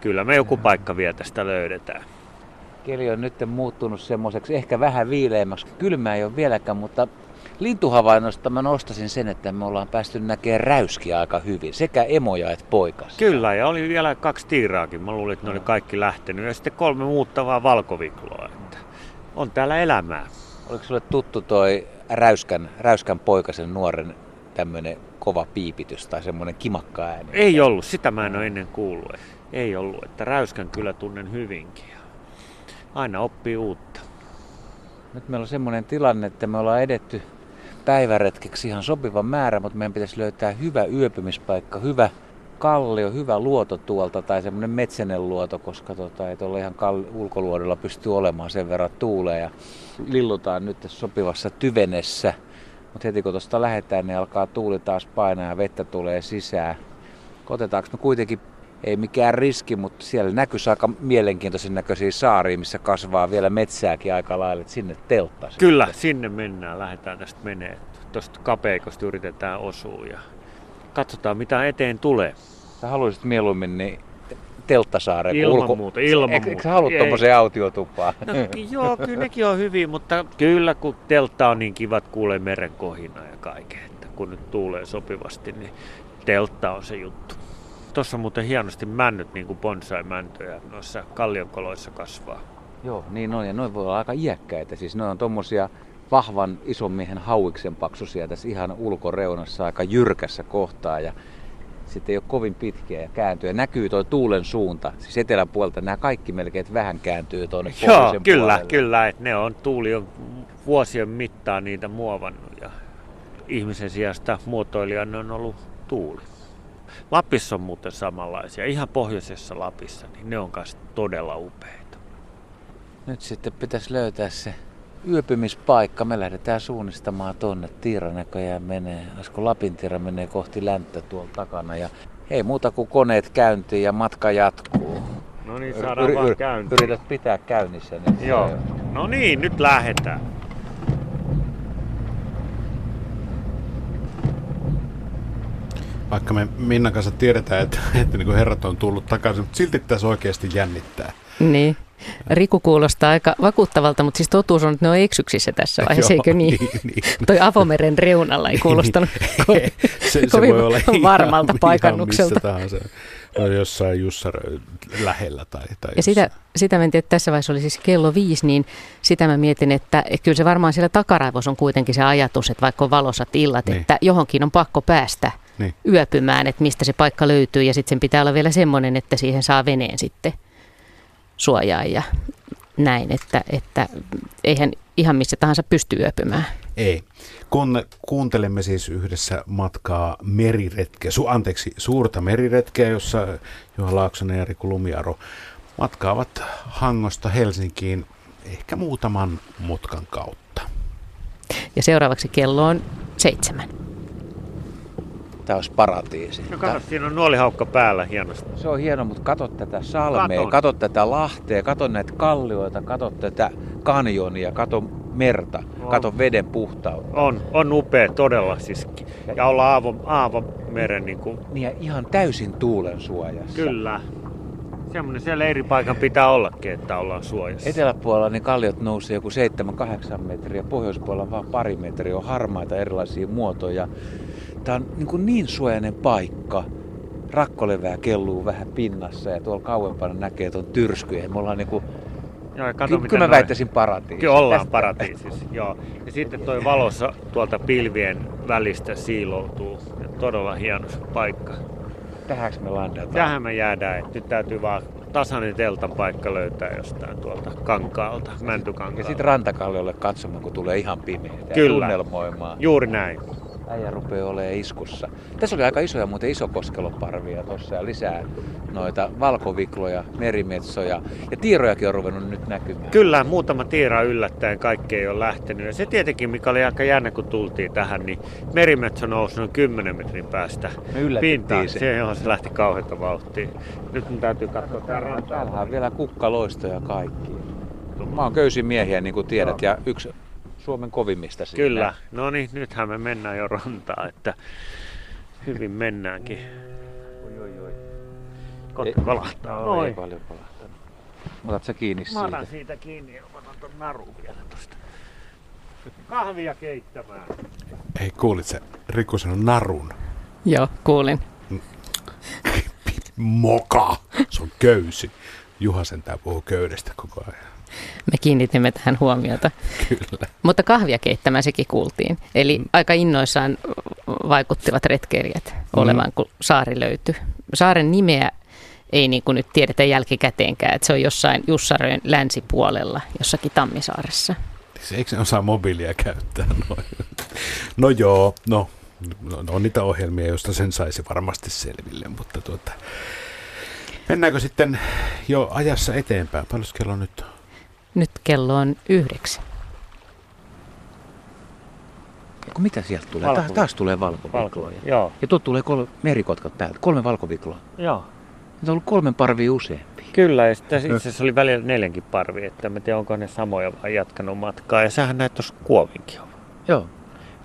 [SPEAKER 10] kyllä me joku paikka vielä tästä löydetään.
[SPEAKER 9] Keli on nyt muuttunut semmoiseksi ehkä vähän viileämmäksi. Kylmää ei ole vieläkään, mutta lintuhavainnosta mä nostasin sen, että me ollaan päästy näkemään räyskiä aika hyvin, sekä emoja että poikas.
[SPEAKER 10] Kyllä, ja oli vielä kaksi tiiraakin. Mä luulin, että ne oli kaikki lähtenyt. Ja sitten kolme muuttavaa valkovikloa. Että on täällä elämää.
[SPEAKER 9] Oliko sulle tuttu toi räyskän, räyskän poikasen nuoren tämmöinen kova piipitys tai semmoinen kimakka ääni?
[SPEAKER 10] Ei ollut, sitä mä en ole ennen kuullut. Ei ollut, että räyskän kyllä tunnen hyvinkin. Aina oppii uutta.
[SPEAKER 9] Nyt meillä on semmoinen tilanne, että me ollaan edetty päiväretkeksi ihan sopiva määrä, mutta meidän pitäisi löytää hyvä yöpymispaikka, hyvä kallio, hyvä luoto tuolta tai semmoinen metsänen luoto, koska tota, ei tuolla ihan kall- ulkoluodolla pysty olemaan sen verran tuulee ja lillutaan nyt tässä sopivassa tyvenessä. Mutta heti kun tuosta lähdetään, niin alkaa tuuli taas painaa ja vettä tulee sisään. Otetaanko me kuitenkin, ei mikään riski, mutta siellä näkyisi aika mielenkiintoisen näköisiä saaria, missä kasvaa vielä metsääkin aika lailla, että sinne teltta.
[SPEAKER 10] Kyllä, sinne mennään, lähdetään tästä menee. Tuosta kapeikosta yritetään osua ja katsotaan mitä eteen tulee.
[SPEAKER 9] Sä haluaisit mieluummin niin telttasaareen.
[SPEAKER 10] Ilman ulko... muuta, ilman
[SPEAKER 9] Eikö, eikö sä halua tuommoiseen autiotupaan?
[SPEAKER 10] No, joo, kyllä [LAUGHS] nekin on hyvin, mutta kyllä kun teltta on niin kivat, kuulee meren kohina ja kaiken, että kun nyt tuulee sopivasti, niin teltta on se juttu. Tuossa on muuten hienosti männyt, niin kuin bonsai-mäntöjä noissa kallionkoloissa kasvaa.
[SPEAKER 9] Joo, niin on, ja noin voi olla aika iäkkäitä. Siis ne on tuommoisia vahvan ison miehen hauiksen paksusia tässä ihan ulkoreunassa aika jyrkässä kohtaa. Ja sitten ei ole kovin pitkiä ja kääntyy. Ja näkyy tuo tuulen suunta, siis etelän puolta nämä kaikki melkein vähän kääntyy tuonne
[SPEAKER 10] Joo, kyllä, puolelle. kyllä. Että ne on, tuuli on vuosien mittaan niitä muovannut ja ihmisen sijasta muotoilijan on ollut tuuli. Lapissa on muuten samanlaisia, ihan pohjoisessa Lapissa, niin ne on myös todella upeita.
[SPEAKER 9] Nyt sitten pitäisi löytää se yöpymispaikka. Me lähdetään suunnistamaan tonne. Tiira näköjään menee, olisiko Lapin tiira menee kohti länttä tuolla takana. Ja ei muuta kuin koneet käyntiin ja matka jatkuu.
[SPEAKER 10] No niin, saadaan yr- vaan käyntiin.
[SPEAKER 9] Yrität pitää käynnissä. Niin
[SPEAKER 10] Joo. No niin, nyt lähdetään.
[SPEAKER 1] Vaikka me Minnan kanssa tiedetään, että, [LAUGHS] että niin herrat on tullut takaisin, mutta silti tässä oikeasti jännittää.
[SPEAKER 2] Niin. Riku kuulostaa aika vakuuttavalta, mutta siis totuus on, että ne on eksyksissä tässä [LAUGHS] vaiheessa, eikö niin? niin, niin. Toi avomeren reunalla ei kuulostanut ko- se, se voi olla varmalta ihan, paikannukselta. Ihan missä tahansa.
[SPEAKER 1] No jossain Jussar lähellä tai, tai
[SPEAKER 2] Ja sitä, sitä mä en tiedä, että tässä vaiheessa oli siis kello viisi, niin sitä mä mietin, että kyllä se varmaan siellä takaraivossa on kuitenkin se ajatus, että vaikka on valosat illat, niin. että johonkin on pakko päästä niin. yöpymään, että mistä se paikka löytyy ja sitten sen pitää olla vielä semmoinen, että siihen saa veneen sitten suojaa ja näin, että, että eihän ihan missä tahansa pysty yöpymään.
[SPEAKER 1] Ei. Kun kuuntelemme siis yhdessä matkaa meriretkeä, su, anteeksi, suurta meriretkeä, jossa Juha Laaksonen ja Riku Lumiaro matkaavat Hangosta Helsinkiin ehkä muutaman mutkan kautta.
[SPEAKER 2] Ja seuraavaksi kello on seitsemän.
[SPEAKER 9] Tämä olisi paratiisi.
[SPEAKER 10] No kato, siinä on nuolihaukka päällä hienosti.
[SPEAKER 9] Se on hieno, mutta kato tätä salmea, kato, kato tätä lahtea, kato näitä kallioita, kato tätä kanjonia, kato merta, on. kato veden puhtautta.
[SPEAKER 10] On, on upea todella siis. Ja olla Aavo, Aavo meren niin kuin...
[SPEAKER 9] Niin ja ihan täysin tuulen suojassa.
[SPEAKER 10] Kyllä. Semmoinen siellä eri paikan pitää ollakin, että ollaan suojassa.
[SPEAKER 9] Eteläpuolella niin kalliot nousee joku 7-8 metriä, pohjoispuolella vaan pari metriä, on harmaita erilaisia muotoja. Tämä on niin, kuin niin suojainen paikka. Rakkolevää kelluu vähän pinnassa ja tuolla kauempana näkee tuon tyrskyjen. Me ollaan niin kuin Joo, ja kato, Ky- kyllä mä väittäisin paratiisissa.
[SPEAKER 10] Kyllä ollaan paratiisissa, joo. Ja sitten toi valossa tuolta pilvien välistä siiloutuu. Ja todella hieno paikka.
[SPEAKER 9] Tähän me landataan?
[SPEAKER 10] Tähän me jäädään. Että nyt täytyy vaan tasainen teltan paikka löytää jostain tuolta kankaalta, mäntykankaalta.
[SPEAKER 9] Ja sitten rantakalliolle katsomaan, kun tulee ihan pimeä. Kyllä. Tunnelmoimaan.
[SPEAKER 10] Juuri näin
[SPEAKER 9] äijä rupeaa olemaan iskussa. Tässä oli aika isoja muuten isokoskeloparvia tuossa ja lisää noita valkovikloja, merimetsoja ja tiirojakin on ruvennut nyt näkymään.
[SPEAKER 10] Kyllä, muutama tiira yllättäen kaikki ei ole lähtenyt. Ja se tietenkin, mikä oli aika jännä, kun tultiin tähän, niin merimetso nousi noin 10 metrin päästä
[SPEAKER 9] Me pintaan. Se.
[SPEAKER 10] se, johon se lähti kauheita vauhtia. Nyt mun täytyy katsoa
[SPEAKER 9] täällä. Täällä on vielä kukkaloistoja kaikki. Mä oon köysimiehiä, niin kuin tiedät, ja yksi Suomen kovimmista siinä.
[SPEAKER 10] Kyllä, no niin, nythän me mennään jo rantaa, että hyvin mennäänkin. Oi, oi, oi. Kotka kolahtaa.
[SPEAKER 9] No, ei paljon kolahtanut. Otat sä kiinni
[SPEAKER 10] siitä? Mä otan siitä kiinni ja otan ton narun vielä tosta. Kahvia keittämään.
[SPEAKER 1] Ei, kuulit sä Riku sanon narun?
[SPEAKER 2] Joo, kuulin.
[SPEAKER 1] Moka! Se on köysi. Juha sentään puhuu köydestä koko ajan.
[SPEAKER 2] Me kiinnitimme tähän huomiota.
[SPEAKER 1] Kyllä.
[SPEAKER 2] Mutta kahvia keittämään sekin kuultiin. Eli mm. aika innoissaan vaikuttivat retkeilijät olevan, mm. kun saari löytyi. Saaren nimeä ei niin kuin nyt tiedetä jälkikäteenkään, että se on jossain Jussaröön länsipuolella, jossakin Tammisaaressa.
[SPEAKER 1] Eikö ne osaa mobiilia käyttää? [LAUGHS] No, no joo, no, no, no on niitä ohjelmia, joista sen saisi varmasti selville, mutta tuota, mennäänkö sitten jo ajassa eteenpäin? Paljon kello nyt on?
[SPEAKER 2] Nyt kello on yhdeksän.
[SPEAKER 9] Kun mitä sieltä tulee? Taas, taas tulee valkovikloja.
[SPEAKER 10] Joo.
[SPEAKER 9] Ja tuot tulee kolme merikotkat täältä. Kolme valkovikloa.
[SPEAKER 10] Joo.
[SPEAKER 9] Nyt on ollut kolmen parvi useampi.
[SPEAKER 10] Kyllä, ja sitten itse asiassa oli välillä neljänkin parvi, että en tiedä onko ne samoja vai jatkanut matkaa. Ja sähän näet tuossa kuovinkin on.
[SPEAKER 9] Joo.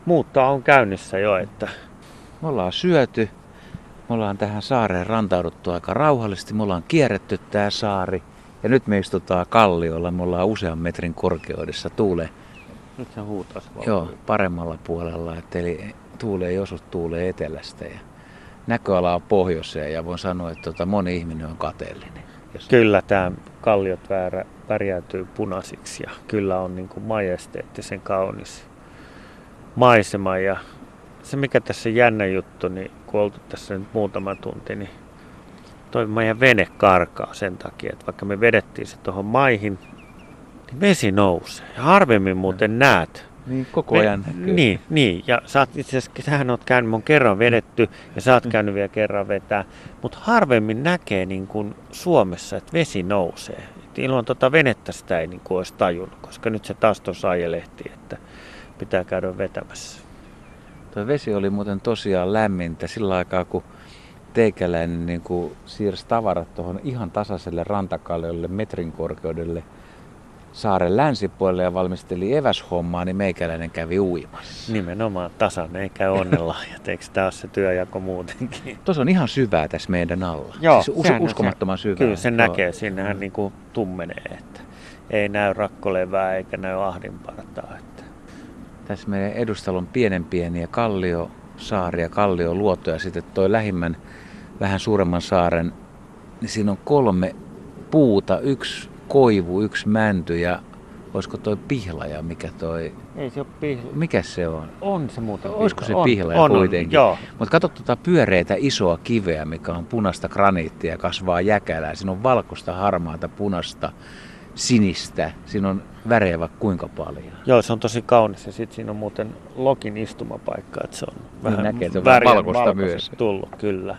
[SPEAKER 10] Muuttaa on käynnissä jo, että...
[SPEAKER 9] Me ollaan syöty, me ollaan tähän saareen rantauduttu aika rauhallisesti, me ollaan kierretty tämä saari. Ja nyt me istutaan kalliolla, me ollaan usean metrin korkeudessa, tuulee.
[SPEAKER 10] Nyt se huutaa se
[SPEAKER 9] Joo, paremmalla puolella, että eli tuulee joskus tuulee etelästä ja näköala on pohjoiseen ja voin sanoa, että tota, moni ihminen on kateellinen.
[SPEAKER 10] Jos... Kyllä tämä kalliot väärä, värjäytyy punaisiksi ja kyllä on niin kuin majesteettisen kaunis maisema ja se mikä tässä jännä juttu, niin kun oltu tässä nyt muutama tunti, niin toi meidän vene karkaa sen takia, että vaikka me vedettiin se tuohon maihin, niin vesi nousee. Ja harvemmin muuten näet
[SPEAKER 9] niin, koko ajan
[SPEAKER 10] näkyy. Niin, niin, ja sä oot itse asiassa, sähän oot käynyt, mun kerran vedetty, ja sä oot mm. käynyt vielä kerran vetää, mutta harvemmin näkee niin kuin Suomessa, että vesi nousee. Et ilman tuota venettä sitä ei niin kuin olisi tajunnut, koska nyt se taas tuossa ajelehti, että pitää käydä vetämässä.
[SPEAKER 9] Tuo vesi oli muuten tosiaan lämmintä sillä aikaa, kun teikäläinen niin kuin siirsi tavarat tuohon ihan tasaiselle rantakalliolle metrin korkeudelle – saaren länsipuolelle ja valmisteli eväshommaa, niin meikäläinen kävi uimassa.
[SPEAKER 10] Nimenomaan tasan, eikä onnenlahjat, eikö tämä ole se työjako muutenkin?
[SPEAKER 9] Tuossa on ihan syvää tässä meidän alla.
[SPEAKER 10] Joo,
[SPEAKER 9] siis us- uskomattoman syvää.
[SPEAKER 10] Kyllä sen Joo. näkee, sinnehän niin kuin tummenee, että ei näy rakkolevää eikä näy ahdinpartaa. Että.
[SPEAKER 9] Tässä meidän edustalla on pienen pieniä kalliosaaria, kallioluotoja. Sitten toi lähimmän vähän suuremman saaren, niin siinä on kolme puuta. Yksi koivu, yksi mänty ja olisiko toi pihlaja, mikä toi...
[SPEAKER 10] Ei se ole pihlaja.
[SPEAKER 9] Mikä se on?
[SPEAKER 10] On se muuten
[SPEAKER 9] Olisiko se pihlaja on, kuitenkin? On, Mutta katso tuota pyöreitä isoa kiveä, mikä on punaista graniittia ja kasvaa jäkälää. Siinä on valkoista, harmaata, punasta, sinistä. Siinä on värejä vaikka kuinka paljon.
[SPEAKER 10] Joo, se on tosi kaunis ja sitten siinä on muuten Lokin istumapaikka, että se on niin vähän
[SPEAKER 9] niin näkee, että on valkoista
[SPEAKER 10] myös. tullut, kyllä.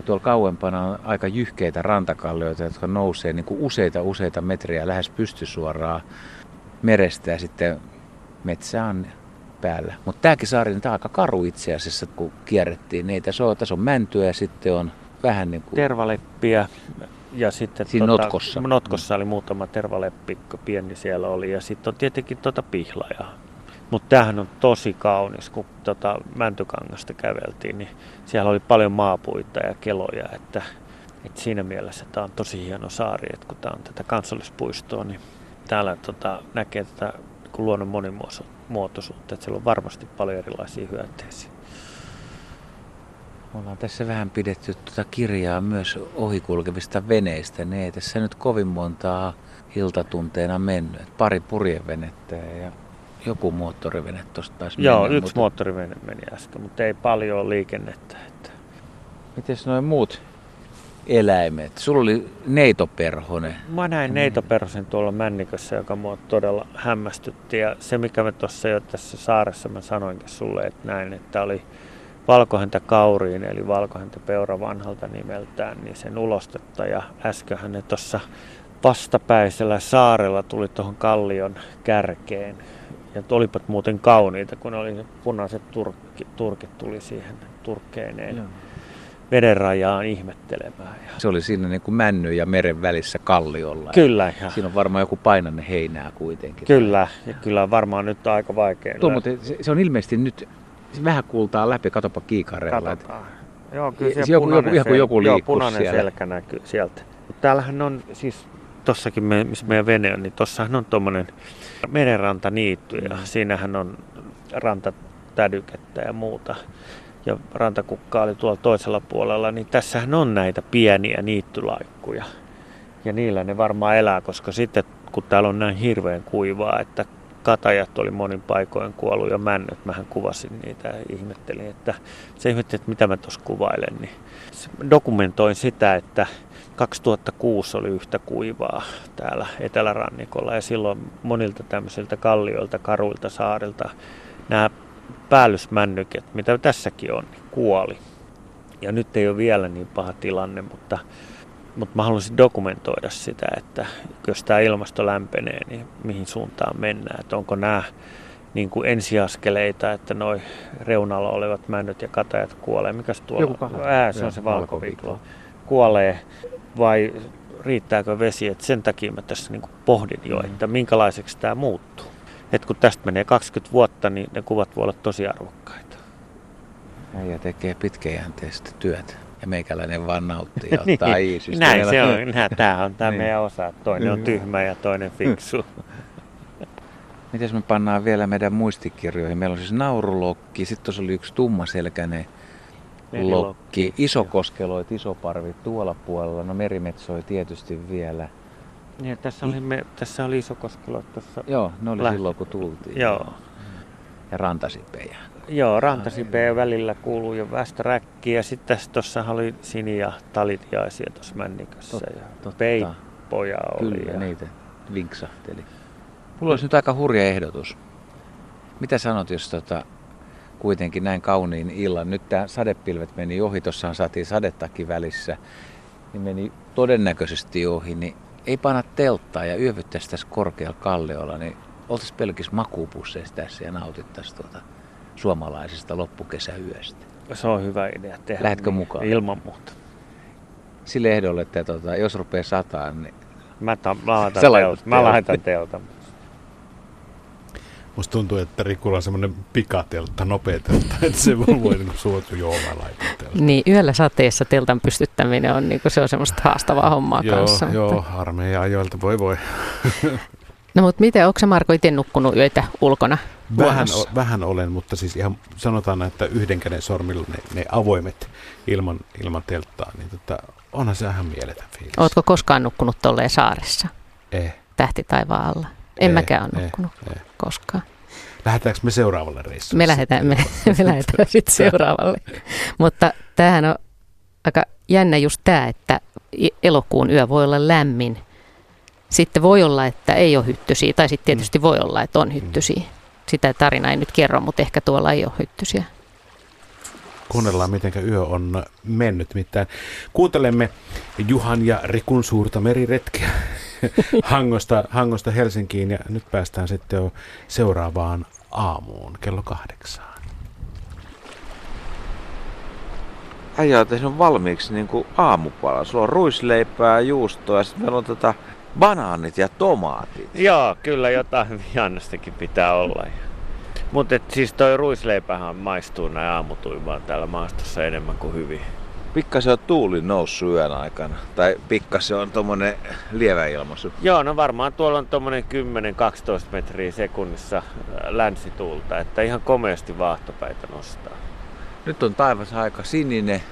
[SPEAKER 9] Ja tuolla kauempana on aika jyhkeitä rantakallioita, jotka nousee niin kuin useita useita metriä lähes pystysuoraan merestä ja sitten metsä on päällä. Mutta tämäkin saari on aika karu itse asiassa, kun kierrettiin. Niin tässä on, tässä on mäntyä ja sitten on vähän niin kuin...
[SPEAKER 10] Tervaleppiä ja sitten
[SPEAKER 9] Siinä tota, notkossa.
[SPEAKER 10] notkossa oli muutama tervaleppi, pieni siellä oli ja sitten on tietenkin tuota pihlajaa. Mutta tämähän on tosi kaunis, kun tota Mäntykangasta käveltiin, niin siellä oli paljon maapuita ja keloja, että, että siinä mielessä tämä on tosi hieno saari, että kun tämä on tätä kansallispuistoa, niin täällä tota, näkee tätä luonnon monimuotoisuutta, että siellä on varmasti paljon erilaisia hyönteisiä.
[SPEAKER 9] Ollaan tässä vähän pidetty tuota kirjaa myös ohikulkevista veneistä. Ne ei tässä nyt kovin montaa iltatunteena mennyt. Pari purjevenettä ja joku moottorivene tuosta taisi
[SPEAKER 10] Joo,
[SPEAKER 9] mennä,
[SPEAKER 10] yksi mutta... moottorivene meni äsken, mutta ei paljon liikennettä. Että...
[SPEAKER 9] Miten noin muut eläimet? Sulla oli neitoperhonen.
[SPEAKER 10] Mä näin neitoperhosen tuolla Männikössä, joka mua todella hämmästytti. Ja se, mikä me tuossa jo tässä saaressa mä sanoinkin sulle, että näin, että oli valkohäntä kauriin, eli valkohäntä peura vanhalta nimeltään, niin sen ulostetta. Ja äsköhän ne tuossa vastapäisellä saarella tuli tuohon kallion kärkeen ja olipat muuten kauniita, kun oli se punaiset turkki, turkit tuli siihen turkkeineen Joo. vedenrajaan ihmettelemään. Ja...
[SPEAKER 9] Se oli siinä niin kuin männy ja meren välissä kalliolla.
[SPEAKER 10] Kyllä. Ja...
[SPEAKER 9] Siinä on varmaan joku painanne heinää kuitenkin.
[SPEAKER 10] Kyllä, ja kyllä varmaan nyt on aika vaikea.
[SPEAKER 9] Tuo, mutta se, se, on ilmeisesti nyt, se vähän kuultaa läpi, katopa kiikareella.
[SPEAKER 10] Katsotaan. Joo, kyllä siellä joku,
[SPEAKER 9] joku, joku, joku
[SPEAKER 10] joo, punainen siellä. selkä näkyy sieltä. Mutta täällähän on siis, tossakin me, missä meidän vene on, niin tossahan on tuommoinen merenrantaniitty ja mm. siinähän on rantatädykettä ja muuta. Ja rantakukka oli tuolla toisella puolella, niin tässähän on näitä pieniä niittylaikkuja. Ja niillä ne varmaan elää, koska sitten kun täällä on näin hirveän kuivaa, että katajat oli monin paikoin kuollut ja männyt. Mähän kuvasin niitä ja ihmettelin, että se ihmetteli, että mitä mä tuossa kuvailen. Niin dokumentoin sitä, että 2006 oli yhtä kuivaa täällä etelärannikolla ja silloin monilta tämmöisiltä kallioilta, karuilta saarilta nämä päällysmännyket, mitä tässäkin on, niin kuoli. Ja nyt ei ole vielä niin paha tilanne, mutta, mutta mä haluaisin dokumentoida sitä, että jos tämä ilmasto lämpenee, niin mihin suuntaan mennään. Että onko nämä niin kuin ensiaskeleita, että noin reunalla olevat männyt ja katajat kuolee. Mikäs tuolla?
[SPEAKER 11] Joku
[SPEAKER 10] Ää, se on se valkoviklo. Kuolee vai riittääkö vesi? Et sen takia mä tässä niin pohdin jo, että minkälaiseksi tämä muuttuu. Et kun tästä menee 20 vuotta, niin ne kuvat voi olla tosi arvokkaita.
[SPEAKER 9] Ja tekee pitkäjänteistä työtä. Ja meikäläinen vaan nauttii [LAUGHS] ja ottaa
[SPEAKER 10] niin,
[SPEAKER 9] iisistä.
[SPEAKER 10] Näin se on. Tämä on tämä [LAUGHS]
[SPEAKER 9] Niin.
[SPEAKER 10] meidän osa. Toinen on tyhmä ja toinen fiksu. [LAUGHS]
[SPEAKER 9] Miten me pannaan vielä meidän muistikirjoihin? Meillä on siis naurulokki, sitten tuossa oli yksi tummaselkäinen. Lokki, isokoskeloit, isoparvit tuolla puolella, no merimetsoi tietysti vielä.
[SPEAKER 10] Niin, tässä, oli me, tässä oli iso koskelo tuossa.
[SPEAKER 9] Joo, ne oli
[SPEAKER 10] Läht-
[SPEAKER 9] silloin kun tultiin.
[SPEAKER 10] Joo.
[SPEAKER 9] Ja rantasipejä.
[SPEAKER 10] Joo, rantasipeen välillä kuuluu jo västäräkki ja sitten tuossa oli sini- ja talitiaisia tuossa männikössä.
[SPEAKER 9] Tot-
[SPEAKER 10] ja
[SPEAKER 9] totta.
[SPEAKER 10] peippoja oli.
[SPEAKER 9] Kyllä,
[SPEAKER 10] ja...
[SPEAKER 9] niitä vinksahteli. Mulla olisi nyt aika hurja ehdotus. Mitä sanot, jos tota, kuitenkin näin kauniin illan, nyt tämä sadepilvet meni ohi, tuossahan saatiin sadettakin välissä, niin meni todennäköisesti ohi, niin ei panna telttaa ja yövyttäisi tässä korkealla kalliolla, niin oltaisiin pelkissä makuupusseissa tässä ja nautittaisiin tuota suomalaisesta loppukesäyöstä.
[SPEAKER 10] Se on hyvä idea tehdä.
[SPEAKER 9] Lähdetkö
[SPEAKER 10] niin,
[SPEAKER 9] mukaan?
[SPEAKER 10] Ilman muuta.
[SPEAKER 9] Sille ehdolle, että tota, jos rupeaa sataan, niin
[SPEAKER 10] Mä, ta- mä laitan teltan. Mä laitan teltan.
[SPEAKER 1] Musta tuntuu, että Rikulla on semmoinen pikateltta, nopea teltta, että se voi voi niin suotu, teltta.
[SPEAKER 2] Niin, yöllä sateessa teltan pystyttäminen on, niin kuin, se on semmoista haastavaa hommaa
[SPEAKER 1] Joo,
[SPEAKER 2] kanssa.
[SPEAKER 1] joo,
[SPEAKER 2] Mutta...
[SPEAKER 1] armeija ajoilta, voi voi. [LAUGHS]
[SPEAKER 2] No mutta miten, onko se Marko itse nukkunut yötä ulkona
[SPEAKER 1] Vähän, o, vähän olen, mutta siis ihan sanotaan, että yhden käden sormilla ne, ne avoimet ilman, ilman telttaa, niin tota, onhan se ihan mieletön fiilis.
[SPEAKER 2] Oletko koskaan nukkunut tolleen saaressa,
[SPEAKER 1] Eh,
[SPEAKER 2] tähti taivaan alla? En
[SPEAKER 1] Eh,
[SPEAKER 2] mäkään ole nukkunut
[SPEAKER 1] eh.
[SPEAKER 2] koskaan.
[SPEAKER 1] lähdetäänkö me seuraavalle reissulle?
[SPEAKER 2] Me lähdetään, me, [LAUGHS] me lähdetään sitten seuraavalle. Mutta tämähän on aika jännä just tämä, että elokuun yö voi olla lämmin. Sitten voi olla, että ei ole hyttysiä, tai sitten tietysti voi olla, että on hyttysiä. Sitä tarina ei nyt kerro, mutta ehkä tuolla ei ole hyttysiä.
[SPEAKER 1] Kuunnellaan, miten yö on mennyt. Mitään. Kuuntelemme Juhan ja Rikun suurta meriretkeä [LAUGHS] Hangosta, Hangosta Helsinkiin ja nyt päästään sitten jo seuraavaan aamuun kello kahdeksaan.
[SPEAKER 12] Äijä on tehnyt valmiiksi niin kuin aamupala. Sulla on ruisleipää, juustoa ja sitten meillä on tota banaanit ja tomaatit.
[SPEAKER 10] Joo, kyllä jotain vihannastakin pitää olla. Mutta siis toi ruisleipähän maistuu näin aamutuimaan täällä maastossa enemmän kuin hyvin.
[SPEAKER 12] Pikkasen on tuuli noussut yön aikana. Tai pikkasen on tommonen lievä ilmaisu.
[SPEAKER 10] Joo, no varmaan tuolla on tuommoinen 10-12 metriä sekunnissa äh, länsituulta, että ihan komeasti vaahtopäitä nostaa.
[SPEAKER 12] Nyt on taivas aika sininen.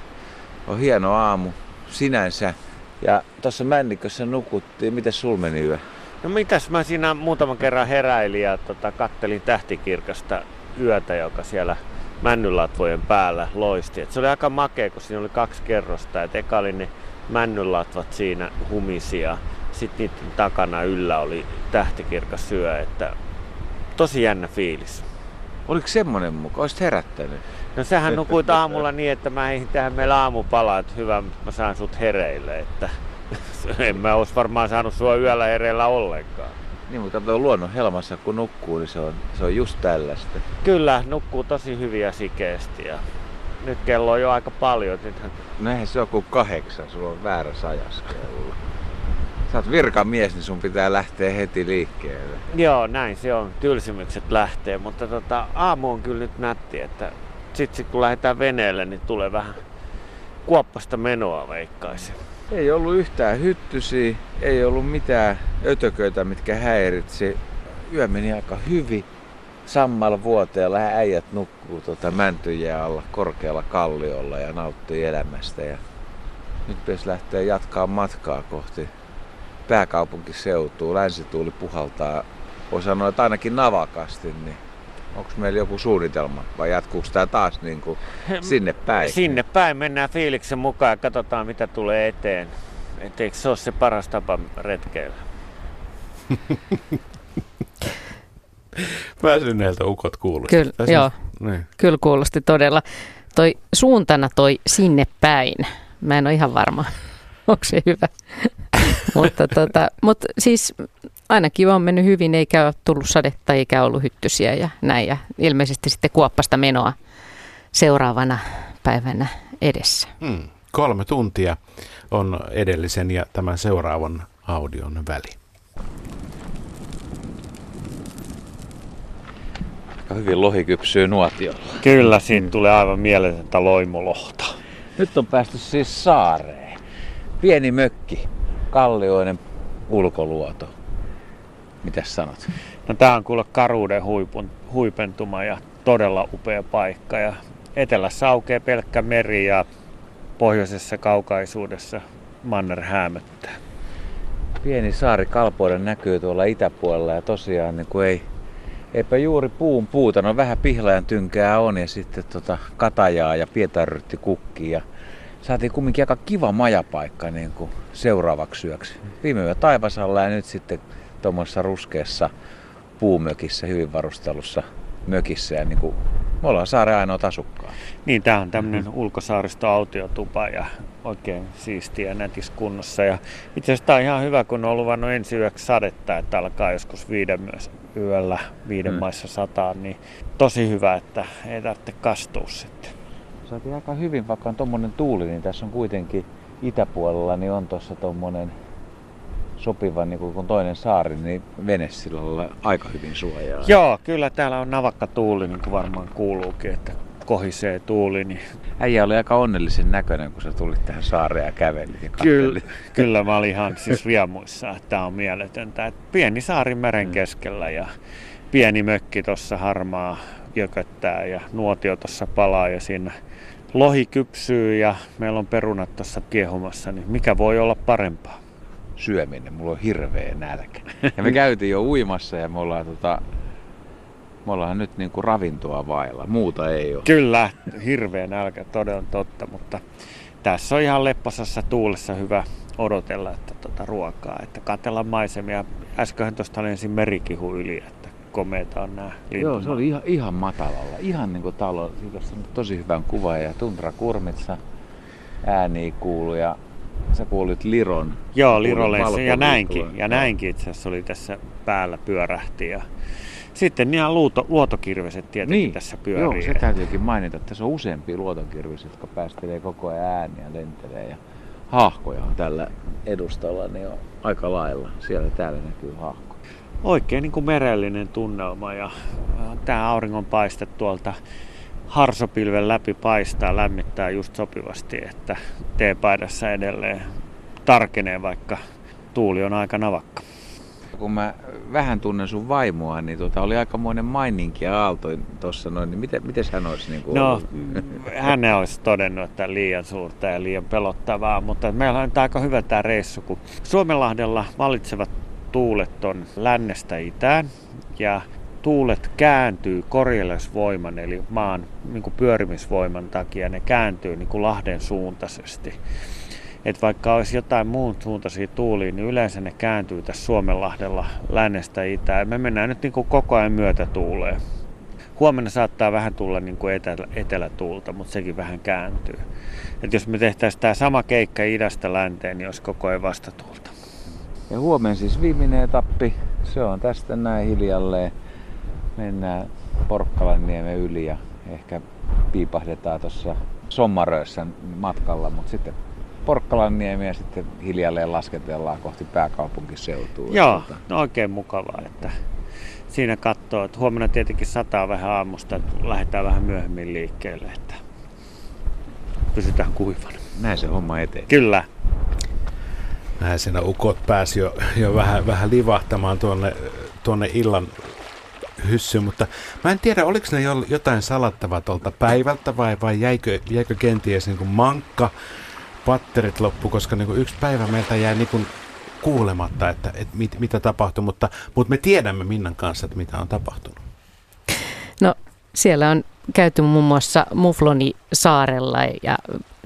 [SPEAKER 12] On hieno aamu sinänsä. Ja tuossa männikössä nukuttiin. Miten sul meni yö?
[SPEAKER 10] No mitäs mä siinä muutaman kerran heräilin ja tota, kattelin tähtikirkasta yötä, joka siellä männylatvojen päällä loisti. Et se oli aika makea, kun siinä oli kaksi kerrosta. Et eka oli ne männylatvat siinä humisia. Sitten niiden takana yllä oli tähtikirkas syö. Että tosi jännä fiilis.
[SPEAKER 12] Oliko semmonen mukaan? Olisit herättänyt?
[SPEAKER 10] No sähän nukuit [LAUGHS] aamulla niin, että mä eihin tähän meillä aamupala, että hyvä, mä saan sut hereille, että [LAUGHS] en mä olisi varmaan saanut sua yöllä hereillä ollenkaan.
[SPEAKER 12] Niin, mutta tuo luonnon helmassa kun nukkuu, niin se on, se on just tällaista.
[SPEAKER 10] Kyllä, nukkuu tosi hyvin ja sikeästi ja nyt kello on jo aika paljon. Nythän...
[SPEAKER 12] No eihän se ole kuin kahdeksan, sulla on väärä sajas kello. Sä oot virkamies, niin sun pitää lähteä heti liikkeelle.
[SPEAKER 10] Joo, näin se on. Tylsimykset lähtee, mutta tota, aamu on kyllä nyt nätti, että sit, sit kun lähdetään veneelle, niin tulee vähän kuoppasta menoa veikkaisin.
[SPEAKER 12] Ei ollut yhtään hyttysiä, ei ollut mitään ötököitä, mitkä häiritsi. Yö meni aika hyvin. Sammal vuoteella äijät nukkuu tuota mäntyjä alla korkealla kalliolla ja nauttii elämästä. Ja nyt pitäisi lähteä jatkaa matkaa kohti
[SPEAKER 9] pääkaupunkiseutuun, länsituuli puhaltaa, voi sanoa, että ainakin navakasti, niin onko meillä joku suunnitelma vai jatkuuko tämä taas niin kuin [LAUGHS] sinne päin?
[SPEAKER 10] Sinne päin mennään fiiliksen mukaan ja katsotaan mitä tulee eteen. Et eikö se ole se paras tapa retkeillä? [LAUGHS]
[SPEAKER 1] Väsyneeltä ukot kuulosti.
[SPEAKER 2] Kyllä,
[SPEAKER 1] Tässä-
[SPEAKER 2] joo.
[SPEAKER 1] Niin.
[SPEAKER 2] Kyllä kuulosti todella. Toi suuntana toi sinne päin. Mä en ole ihan varma, [LAUGHS] onko se hyvä. mutta, tota, mutta siis ainakin on mennyt hyvin, eikä ole tullut sadetta eikä ollut hyttysiä ja näin. Ja ilmeisesti sitten kuoppasta menoa seuraavana päivänä edessä.
[SPEAKER 1] Hmm. Kolme tuntia on edellisen ja tämän seuraavan audion väli.
[SPEAKER 9] Aika hyvin lohi kypsyy nuotiolla.
[SPEAKER 10] Kyllä, siinä tulee aivan mieletöntä loimulohta.
[SPEAKER 9] Nyt on päästy siis saareen. Pieni mökki, kallioinen ulkoluoto. Mitäs sanot?
[SPEAKER 10] No tää on kuule karuuden huipun, huipentuma ja todella upea paikka. Ja etelässä aukeaa pelkkä meri ja pohjoisessa kaukaisuudessa manner häämöttää.
[SPEAKER 9] Pieni saari Kalpoiden näkyy tuolla itäpuolella ja tosiaan niin kuin ei, eipä juuri puun puuta. No vähän pihlajan tynkää on ja sitten tota katajaa ja pietarrytti. Ja saatiin kumminkin aika kiva majapaikka niin kuin seuraavaksi yöksi. Viime yö taivasalla ja nyt sitten tuommoisessa ruskeassa puumökissä, hyvin varustelussa mökissä. Ja niin kuin, me ollaan saaren ainoa asukkaa.
[SPEAKER 10] Niin, tää on tämmönen ulkosaaristo autiotupa ja oikein siistiä ja nätis kunnossa. Ja itse asiassa tää on ihan hyvä, kun on luvannut ensi yöksi sadetta, että alkaa joskus viiden myös yöllä, viiden
[SPEAKER 9] Mm.
[SPEAKER 10] maissa sataa, niin tosi hyvä, että ei tarvitse kastua sitten.
[SPEAKER 9] Saatiin aika hyvin, vaikka on tommonen tuuli, niin tässä on kuitenkin itäpuolella, niin on tuossa tommonen sopiva, niin kuin kun toinen saari, niin vene sillä lailla aika hyvin suojaa.
[SPEAKER 10] Joo, kyllä täällä on navakka tuuli, niin kuin varmaan kuuluukin, että kohisee tuuli. Niin
[SPEAKER 9] Äijä oli aika onnellisen näköinen, kun sä tulit tähän saareen ja kävelit ja
[SPEAKER 10] Kyllä, kyllä mä olin ihan siis riemuissa, että tämä on mieletöntä. Et pieni saari meren keskellä ja pieni mökki tuossa harmaa jököttää ja nuotio tuossa palaa ja siinä lohi kypsyy ja meillä on perunat tuossa kiehumassa, niin mikä voi olla parempaa?
[SPEAKER 9] Syöminen, mulla on hirveä nälkä. [LAUGHS] Ja me käytiin jo uimassa ja me ollaan, tota, me ollaan nyt niinku ravintoa vailla. Muuta ei ole.
[SPEAKER 10] Kyllä, hirveä nälkä, todella totta, mutta tässä on ihan lepposassa tuulessa hyvä odotella että tota ruokaa, että katella maisemia. Äsköhän tuosta lensi merikihu yli, että komeita on nämä
[SPEAKER 9] Joo, se oli ihan, ihan matalalla. Ihan niinku talo. Siitä on tosi hyvän kuva ja Tundra Kurmitsa ääni kuuluu ja sä kuulit Liron.
[SPEAKER 10] Joo, Lirolensi ja näinkin. Ja näinkin itse asiassa oli tässä päällä pyörähti. Ja sitten ihan luoto, luotokirveset tietenkin
[SPEAKER 9] Niin,
[SPEAKER 10] tässä pyörii.
[SPEAKER 9] Joo, se täytyykin mainita, että tässä on useampia luotonkirvisiä, jotka päästelee koko ajan ääniä, lentelee ja hahkoja on tällä edustalla, niin on aika lailla. Siellä täällä näkyy hahko.
[SPEAKER 10] Oikein niin kuin merellinen tunnelma ja tämä auringonpaiste tuolta harsopilven läpi paistaa, lämmittää just sopivasti, että teepaidassa edelleen tarkenee, vaikka tuuli on aika navakka.
[SPEAKER 9] Kun mä vähän tunnen sun vaimoa, niin tota oli aikamoinen maininki ja aalto tuossa noin, niin miten, miten hän olisi niin kuin
[SPEAKER 10] No,
[SPEAKER 9] ollut?
[SPEAKER 10] hän olisi todennut, että liian suurta ja liian pelottavaa, mutta meillä on aika hyvä tämä reissu, kun Suomenlahdella valitsevat tuulet on lännestä itään ja tuulet kääntyy korjelesvoiman eli maan niin kuin pyörimisvoiman takia, ne kääntyy niin kuin Lahden suuntaisesti. Et vaikka olisi jotain muun suuntaisia tuulia, niin yleensä ne kääntyy tässä Suomenlahdella lännestä itään. Me mennään nyt niin kuin koko ajan myötätuuleen. Huomenna saattaa vähän tulla niin kuin etelä, etelätuulta, mutta sekin vähän kääntyy. Et jos me tehtäisiin tämä sama keikka idästä länteen, niin olisi koko ajan vastatuulta.
[SPEAKER 9] Ja huomenna siis viimeinen etappi, se on tästä näin hiljalleen. Mennään Porkkalan niemen yli ja ehkä piipahdetaan tuossa Sommarössä matkalla, mutta sitten Porkkalan niemi ja sitten hiljalleen lasketellaan kohti pääkaupunkiseutua.
[SPEAKER 10] Joo,
[SPEAKER 9] Tota,
[SPEAKER 10] no oikein mukavaa, että siinä katsoo, että huomenna tietenkin sataa vähän aamusta, että lähdetään vähän myöhemmin liikkeelle, että pysytään kuivana.
[SPEAKER 9] Näin se homma eteen.
[SPEAKER 10] Kyllä.
[SPEAKER 1] Näin siinä ukot pääsi jo, jo vähän, vähän livahtamaan tuonne, tuonne illan hyssyyn, mutta mä en tiedä, oliko ne jo- jotain salattavaa tuolta päivältä vai, vai jäikö, jäikö kenties niin kuin mankka, patterit loppu, koska niin kuin yksi päivä meiltä jäi niin kuin kuulematta, että, että mit, mitä tapahtui, mutta, mutta me tiedämme Minnan kanssa, että mitä on tapahtunut.
[SPEAKER 2] No siellä on käyty muun muassa Mufloni saarella ja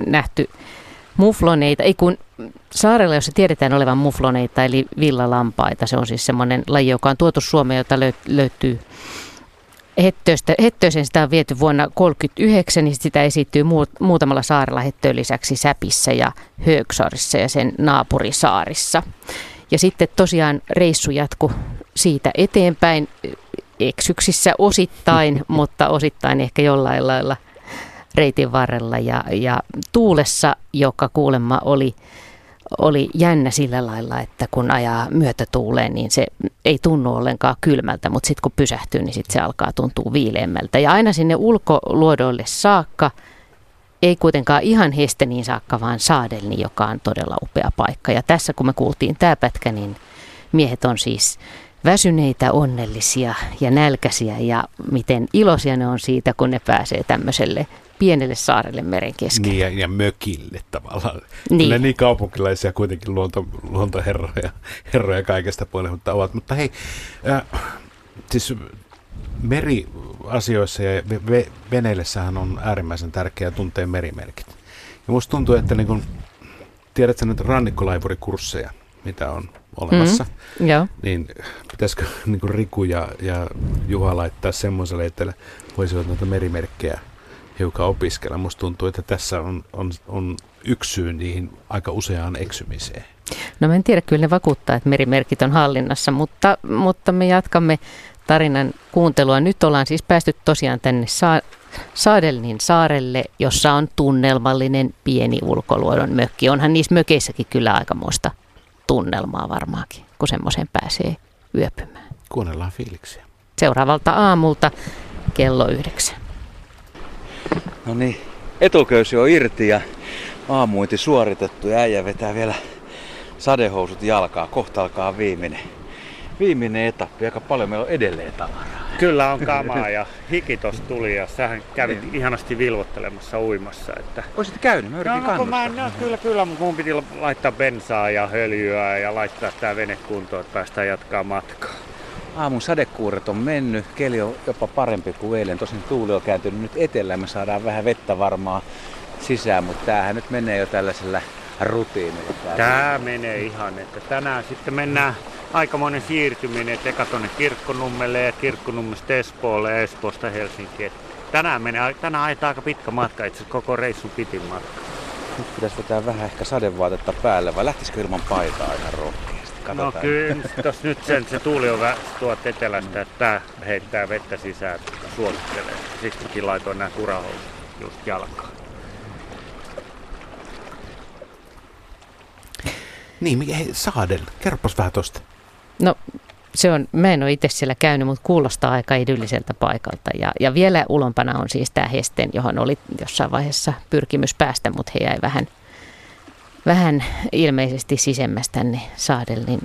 [SPEAKER 2] nähty mufloneita, ei kun saarella, jossa tiedetään olevan mufloneita, eli villalampaita. Se on siis semmoinen laji, joka on tuotu Suomeen, jota löytyy Hettöistä, Hettöisen sitä on viety vuonna 1939, niin sitä esiintyy muutamalla saarella Hettöön lisäksi Säpissä ja Högsaarissa ja sen naapurisaarissa. Ja sitten tosiaan reissu jatku siitä eteenpäin eksyksissä osittain, [LAUGHS] mutta osittain ehkä jollain lailla reitin varrella ja, ja tuulessa, joka kuulemma oli oli jännä sillä lailla, että kun ajaa myötätuuleen, niin se ei tunnu ollenkaan kylmältä, mutta sitten kun pysähtyy, niin sit se alkaa tuntua viileämmältä. Ja aina sinne ulkoluodoille saakka, ei kuitenkaan ihan Hesteniin saakka, vaan Saadelni, joka on todella upea paikka. Ja tässä kun me kuultiin tämä pätkä, niin miehet on siis väsyneitä, onnellisia ja nälkäisiä ja miten iloisia ne on siitä, kun ne pääsee tämmöiselle pienelle saarelle meren keskelle.
[SPEAKER 1] Niin, ja, ja mökille tavallaan. Niin. Kyllä niin kaupunkilaisia kuitenkin luonto, luontoherroja herroja kaikesta puolesta ovat. Mutta hei, äh, siis meriasioissa ja veneillessähän on äärimmäisen tärkeää tuntea merimerkit. Ja musta tuntuu, että niin kun, tiedätkö nyt rannikkolaivurikursseja, mitä on olemassa,
[SPEAKER 2] mm, joo.
[SPEAKER 1] niin pitäisikö niin Riku ja, ja Juha laittaa semmoiselle, että voisivat noita merimerkkejä hiukan opiskella. Musta tuntuu, että tässä on, on, on yksi syy niihin aika useaan eksymiseen.
[SPEAKER 2] No mä en tiedä, kyllä ne vakuuttaa, että merimerkit on hallinnassa, mutta, mutta me jatkamme tarinan kuuntelua. Nyt ollaan siis päästy tosiaan tänne Sa- Saadelnin saarelle, jossa on tunnelmallinen pieni ulkoluodon mökki. Onhan niissä mökeissäkin kyllä aikamoista tunnelmaa varmaankin, kun semmoisen pääsee yöpymään.
[SPEAKER 1] Kuunnellaan fiiliksiä.
[SPEAKER 2] Seuraavalta aamulta kello yhdeksän.
[SPEAKER 9] No niin, etuköysi on irti ja aamuinti suoritettu ja äijä vetää vielä sadehousut jalkaa. Kohta alkaa viimeinen, viimeinen etappi. Aika paljon meillä on edelleen tavaraa.
[SPEAKER 10] Kyllä on kamaa ja hiki tossa tuli ja sähän kävit niin. ihanasti vilvottelemassa uimassa. Että...
[SPEAKER 9] Olisit käynyt, mä yritin no, no,
[SPEAKER 10] mä, no, kyllä, kyllä, mutta mun piti laittaa bensaa ja höljyä ja laittaa tää vene kuntoon, että päästään jatkaa matkaa.
[SPEAKER 9] Aamun sadekuuret on mennyt, keli on jopa parempi kuin eilen. Tosin tuuli on kääntynyt nyt etelään, me saadaan vähän vettä varmaan sisään, mutta tämähän nyt menee jo tällaisella rutiinilla.
[SPEAKER 10] Tämä menee ihan, että tänään sitten mennään aikamoinen siirtyminen, että eka tuonne Kirkkonummelle ja Kirkkonummesta Espoolle ja Espoosta Helsinkiin. Tänään, menee, tänään ajetaan aika pitkä matka, itse koko reissun pitin matka.
[SPEAKER 9] Nyt pitäisi vetää vähän ehkä sadevaatetta päälle, vai lähtisikö ilman paitaa ihan rohkeasti?
[SPEAKER 10] Katsotaan. No kyllä, tos nyt sen, se tuuli on tuot etelästä, että tämä heittää vettä sisään, suosittelee. Siksi mäkin laitoin nämä kurahousut just jalkaan.
[SPEAKER 1] Niin, hei, Saadel, kerropas vähän tosta.
[SPEAKER 2] No se on, mä en ole itse siellä käynyt, mutta kuulostaa aika idylliseltä paikalta. Ja, ja vielä ulompana on siis tämä Hesten, johon oli jossain vaiheessa pyrkimys päästä, mutta he jäi vähän – vähän ilmeisesti sisemmäs tänne Saadelin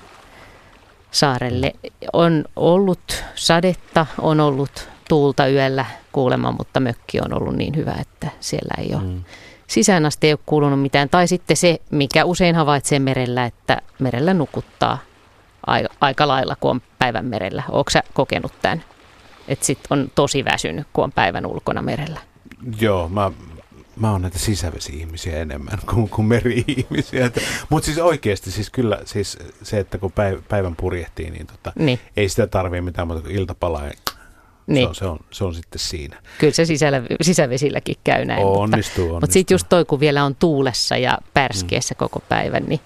[SPEAKER 2] saarelle. On ollut sadetta, on ollut tuulta yöllä kuulemma, mutta mökki on ollut niin hyvä, että siellä ei ole mm. sisään asti ei ole kuulunut mitään. Tai sitten se, mikä usein havaitsee merellä, että merellä nukuttaa aika lailla, kun on päivän merellä. Oletko sä kokenut tämän? Että sit on tosi väsynyt, kun on päivän ulkona merellä.
[SPEAKER 1] Joo, mä mä oon näitä sisävesi-ihmisiä enemmän kuin, kuin meri-ihmisiä. Mutta siis oikeasti siis kyllä siis se, että kun päivän purjehtii, niin, tota, niin. ei sitä tarvitse mitään muuta kuin iltapalaa ja niin. se, on, se, on, se on sitten siinä.
[SPEAKER 2] Kyllä se sisällä, sisävesilläkin käy näin.
[SPEAKER 1] Onnistuu, mutta, onnistuu.
[SPEAKER 2] Mutta sitten just toi, kun vielä on tuulessa ja pärskeessä mm. koko päivän, niin,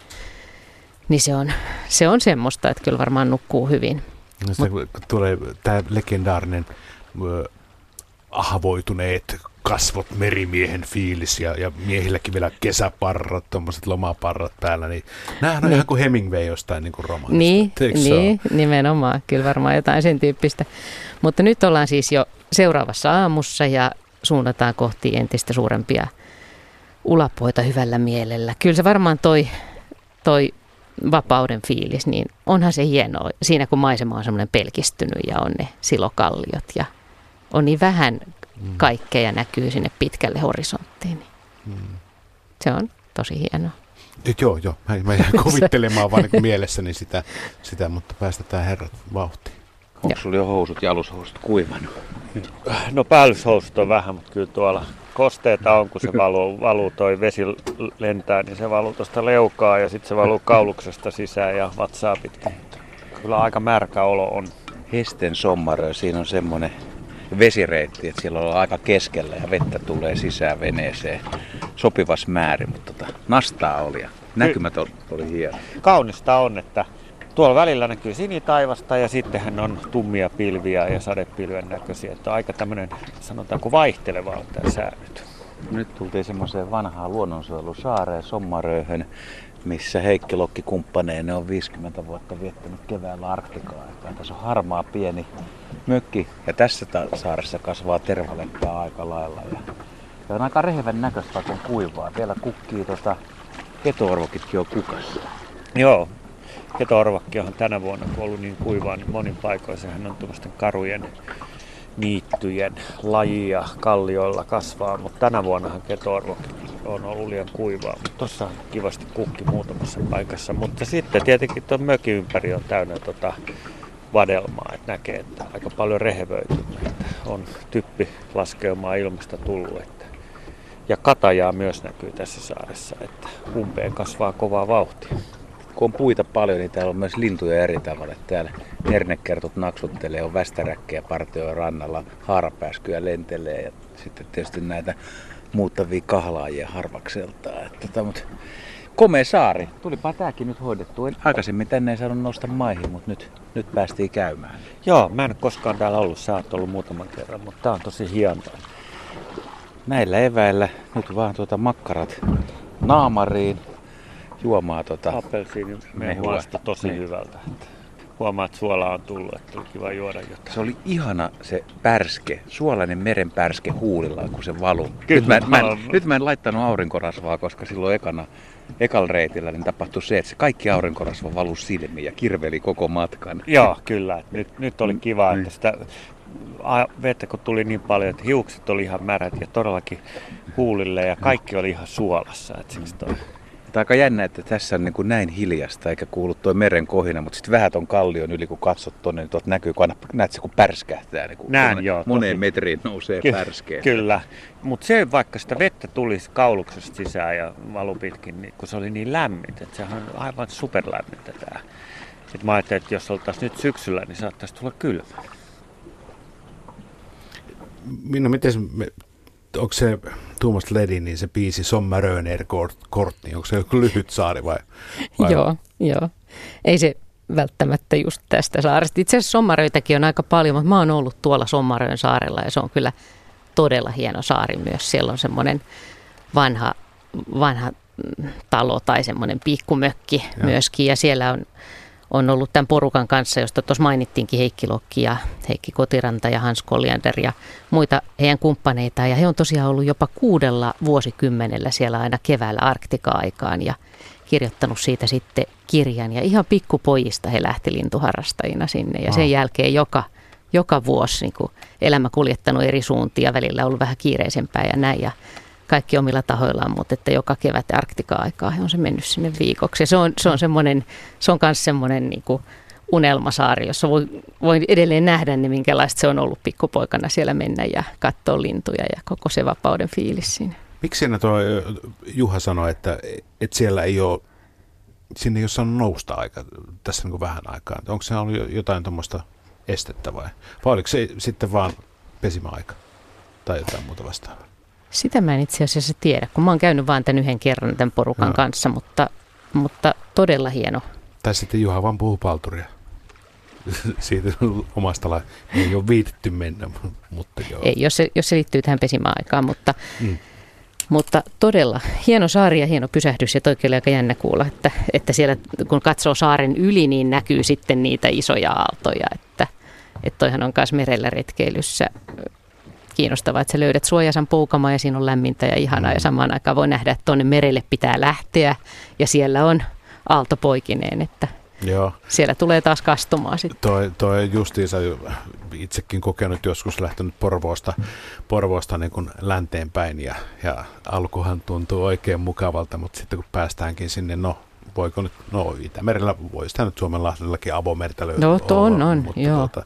[SPEAKER 2] niin se, on, se on semmoista, että kyllä varmaan nukkuu hyvin.
[SPEAKER 1] No Mut, tulee tämä legendaarinen ahvoituneet kasvot, merimiehen fiilis ja, ja miehilläkin vielä kesäparrat, tuommoiset lomaparrat päällä, niin nämähän on niin. ihan kuin Hemingway jostain niin kuin romaanista.
[SPEAKER 2] Niin, niin nimenomaan, kyllä varmaan jotain sen tyyppistä. Mutta nyt ollaan siis jo seuraavassa aamussa ja suunnataan kohti entistä suurempia ulapoita hyvällä mielellä. Kyllä se varmaan toi, toi vapauden fiilis, niin onhan se hienoa siinä, kun maisema on semmoinen pelkistynyt ja on ne silokalliot ja on niin vähän kaikkea näkyy sinne pitkälle horisonttiin. Mm. Se on tosi hienoa.
[SPEAKER 1] Nyt joo, joo. Mä, mä jäin [LAUGHS] kuvittelemaan vaan niin mielessäni sitä, sitä, mutta päästetään herrat vauhtiin.
[SPEAKER 9] Onko sulla jo housut ja alushousut kuivannut?
[SPEAKER 10] No päällyshousut on vähän, mutta kyllä tuolla kosteita on, kun se valuu, valuu toi vesi lentää, niin se valuu tuosta leukaa ja sitten se valuu kauluksesta sisään ja vatsaa pitkin. Kyllä aika märkä olo on.
[SPEAKER 9] Hesten sommarö, siinä on semmoinen vesireitti, että siellä on aika keskellä ja vettä tulee sisään veneeseen sopivas määrin, mutta tota, nastaa oli ja näkymät oli hieno.
[SPEAKER 10] Kaunista on, että tuolla välillä näkyy sinitaivasta ja sittenhän on tummia pilviä ja sadepilven näköisiä, että aika tämmöinen sanotaanko vaihteleva on tämä sää nyt.
[SPEAKER 9] Nyt tultiin semmoiseen vanhaan luonnonsuojelusaareen Sommarööhön, missä Heikki Lokki kumppaneinen on 50 vuotta viettänyt keväällä Arktikaa. Tässä on harmaa pieni mökki ja tässä saaressa kasvaa tervaleppää aika lailla. Ja, ja on aika rehevän näköistä, on kuivaa. Vielä kukkii tota, ketoorvokitkin on kukassa.
[SPEAKER 10] Joo, ketoorvakki on tänä vuonna, kun ollut niin kuivaa, niin monin paikoissa hän on tuommoisten karujen niittyjen lajia kallioilla kasvaa, mutta tänä vuonnahan ketoorvokki on ollut liian kuivaa, mutta tuossa on kivasti kukki muutamassa paikassa. Mutta sitten tietenkin tuon mökin ympäri on täynnä tota vadelmaa, että näkee, että aika paljon rehevöitynyt, että on typpi laskeumaa ilmasta tullut. Että ja katajaa myös näkyy tässä saaressa, että umpeen kasvaa kovaa vauhtia.
[SPEAKER 9] Kun on puita paljon, niin täällä on myös lintuja eri tavalla. Täällä hernekertut naksuttelee, on västäräkkejä partioja rannalla, haarapääskyjä lentelee ja sitten tietysti näitä muuttavia kahlaajia harvakseltaan. Että, tota, mutta komea saari. Tulipa tämäkin nyt hoidettu. Aikaisemmin tänne ei saanut nousta maihin, mutta nyt, nyt päästiin käymään.
[SPEAKER 10] Joo, mä en koskaan täällä ollut. Sä oot ollut muutaman kerran, mutta tää on tosi hienoa.
[SPEAKER 9] Näillä eväillä nyt vaan tuota makkarat naamariin juomaa tuota
[SPEAKER 10] Appelsiini mehua tosi niin. hyvältä. Huomaa, että suola on tullut, että oli kiva juoda jotain.
[SPEAKER 9] Se oli ihana se pärske, suolainen meren pärske huulilla, kun se valui. Nyt mä, mä, en, nyt mä en laittanut aurinkorasvaa, koska silloin ekana ekal reitillä niin tapahtui se, että se kaikki aurinkorasva valui silmiin ja kirveli koko matkan.
[SPEAKER 10] Joo, kyllä. Nyt, nyt oli kiva, että niin. sitä vettä kun tuli niin paljon, että hiukset oli ihan märät ja todellakin huulille ja kaikki oli ihan suolassa. Että siksi toi
[SPEAKER 9] Tämä on aika jännä, että tässä on niin kuin näin hiljasta eikä kuulu tuo meren kohina, mutta sitten vähän tuon kallion yli kun katsot tuonne, niin tuot näkyy, kun aina, näet se kun pärskähtää. Niin kun
[SPEAKER 10] Näin joo.
[SPEAKER 9] Moneen tosi. metriin nousee Ky- pärskeä.
[SPEAKER 10] Kyllä, mutta se vaikka sitä vettä tulisi kauluksesta sisään ja valu pitkin, niin kun se oli niin lämmin, että sehän on aivan superlämmintä tämä. Sitten mä ajattelin, että jos oltaisiin nyt syksyllä, niin saattaisi tulla kylmä.
[SPEAKER 1] Minna, miten me onko se Tuomas Ledin, niin se biisi Sommaröner kort, niin onko se joku lyhyt saari vai?
[SPEAKER 2] vai? Joo, joo. Ei se välttämättä just tästä saaresta. Itse asiassa sommaröitäkin on aika paljon, mutta mä oon ollut tuolla Sommaröön saarella ja se on kyllä todella hieno saari myös. Siellä on semmoinen vanha, vanha talo tai semmoinen pikkumökki ja. myöskin ja siellä on on ollut tämän porukan kanssa, josta tuossa mainittiinkin Heikki Lokki ja Heikki Kotiranta ja Hans Koljander ja muita heidän kumppaneita. Ja he on tosiaan ollut jopa kuudella vuosikymmenellä siellä aina keväällä Arktika-aikaan ja kirjoittanut siitä sitten kirjan. Ja ihan pikkupojista he lähti lintuharrastajina sinne ja sen jälkeen joka, joka vuosi niin elämä kuljettanut eri suuntia, välillä ollut vähän kiireisempää ja näin. Ja kaikki omilla tahoillaan, mutta että joka kevät Arktika-aikaa on se mennyt sinne viikoksi. Ja se on, se on semmoinen, se on myös semmoinen niin kuin unelmasaari, jossa voi, voi edelleen nähdä, niin minkälaista se on ollut pikkupoikana siellä mennä ja katsoa lintuja ja koko se vapauden fiilis siinä.
[SPEAKER 1] Miksi siinä tuo Juha sanoi, että, että siellä ei ole, sinne ei ole saanut nousta aika, tässä niin kuin vähän aikaa. Onko se ollut jotain tuommoista estettä vai? Vai oliko se sitten vaan pesimäaika tai jotain muuta vastaavaa?
[SPEAKER 2] Sitä mä en itse asiassa tiedä, kun mä oon käynyt vain tämän yhden kerran tämän porukan no. kanssa, mutta, mutta todella hieno.
[SPEAKER 1] Tai sitten Juha vaan puhuu palturia. [LAUGHS] Siitä omasta la- ei ole viitetty mennä, mutta joo.
[SPEAKER 2] Ei, jos se, jos se liittyy tähän pesimäaikaan, mutta, mm. mutta todella hieno saari ja hieno pysähdys. Ja toikin oli aika jännä kuulla, että, että siellä kun katsoo saaren yli, niin näkyy sitten niitä isoja aaltoja. Että, että toihan on myös merellä retkeilyssä kiinnostavaa, että sä löydät suojasan poukamaa ja siinä on lämmintä ja ihanaa mm. ja samaan aikaan voi nähdä, että tuonne merelle pitää lähteä ja siellä on aalto poikineen, että Joo. siellä tulee taas kastumaan sitten.
[SPEAKER 1] Toi, toi justiinsa itsekin kokenut joskus lähtenyt Porvoosta, Porvoosta niin kuin länteen päin ja, ja alkuhan tuntuu oikein mukavalta, mutta sitten kun päästäänkin sinne, no voiko nyt, no Itämerellä voi sitä nyt Suomenlahdellakin avomerta löytää.
[SPEAKER 2] No on, on,
[SPEAKER 1] mutta,
[SPEAKER 2] joo.
[SPEAKER 1] Tuota,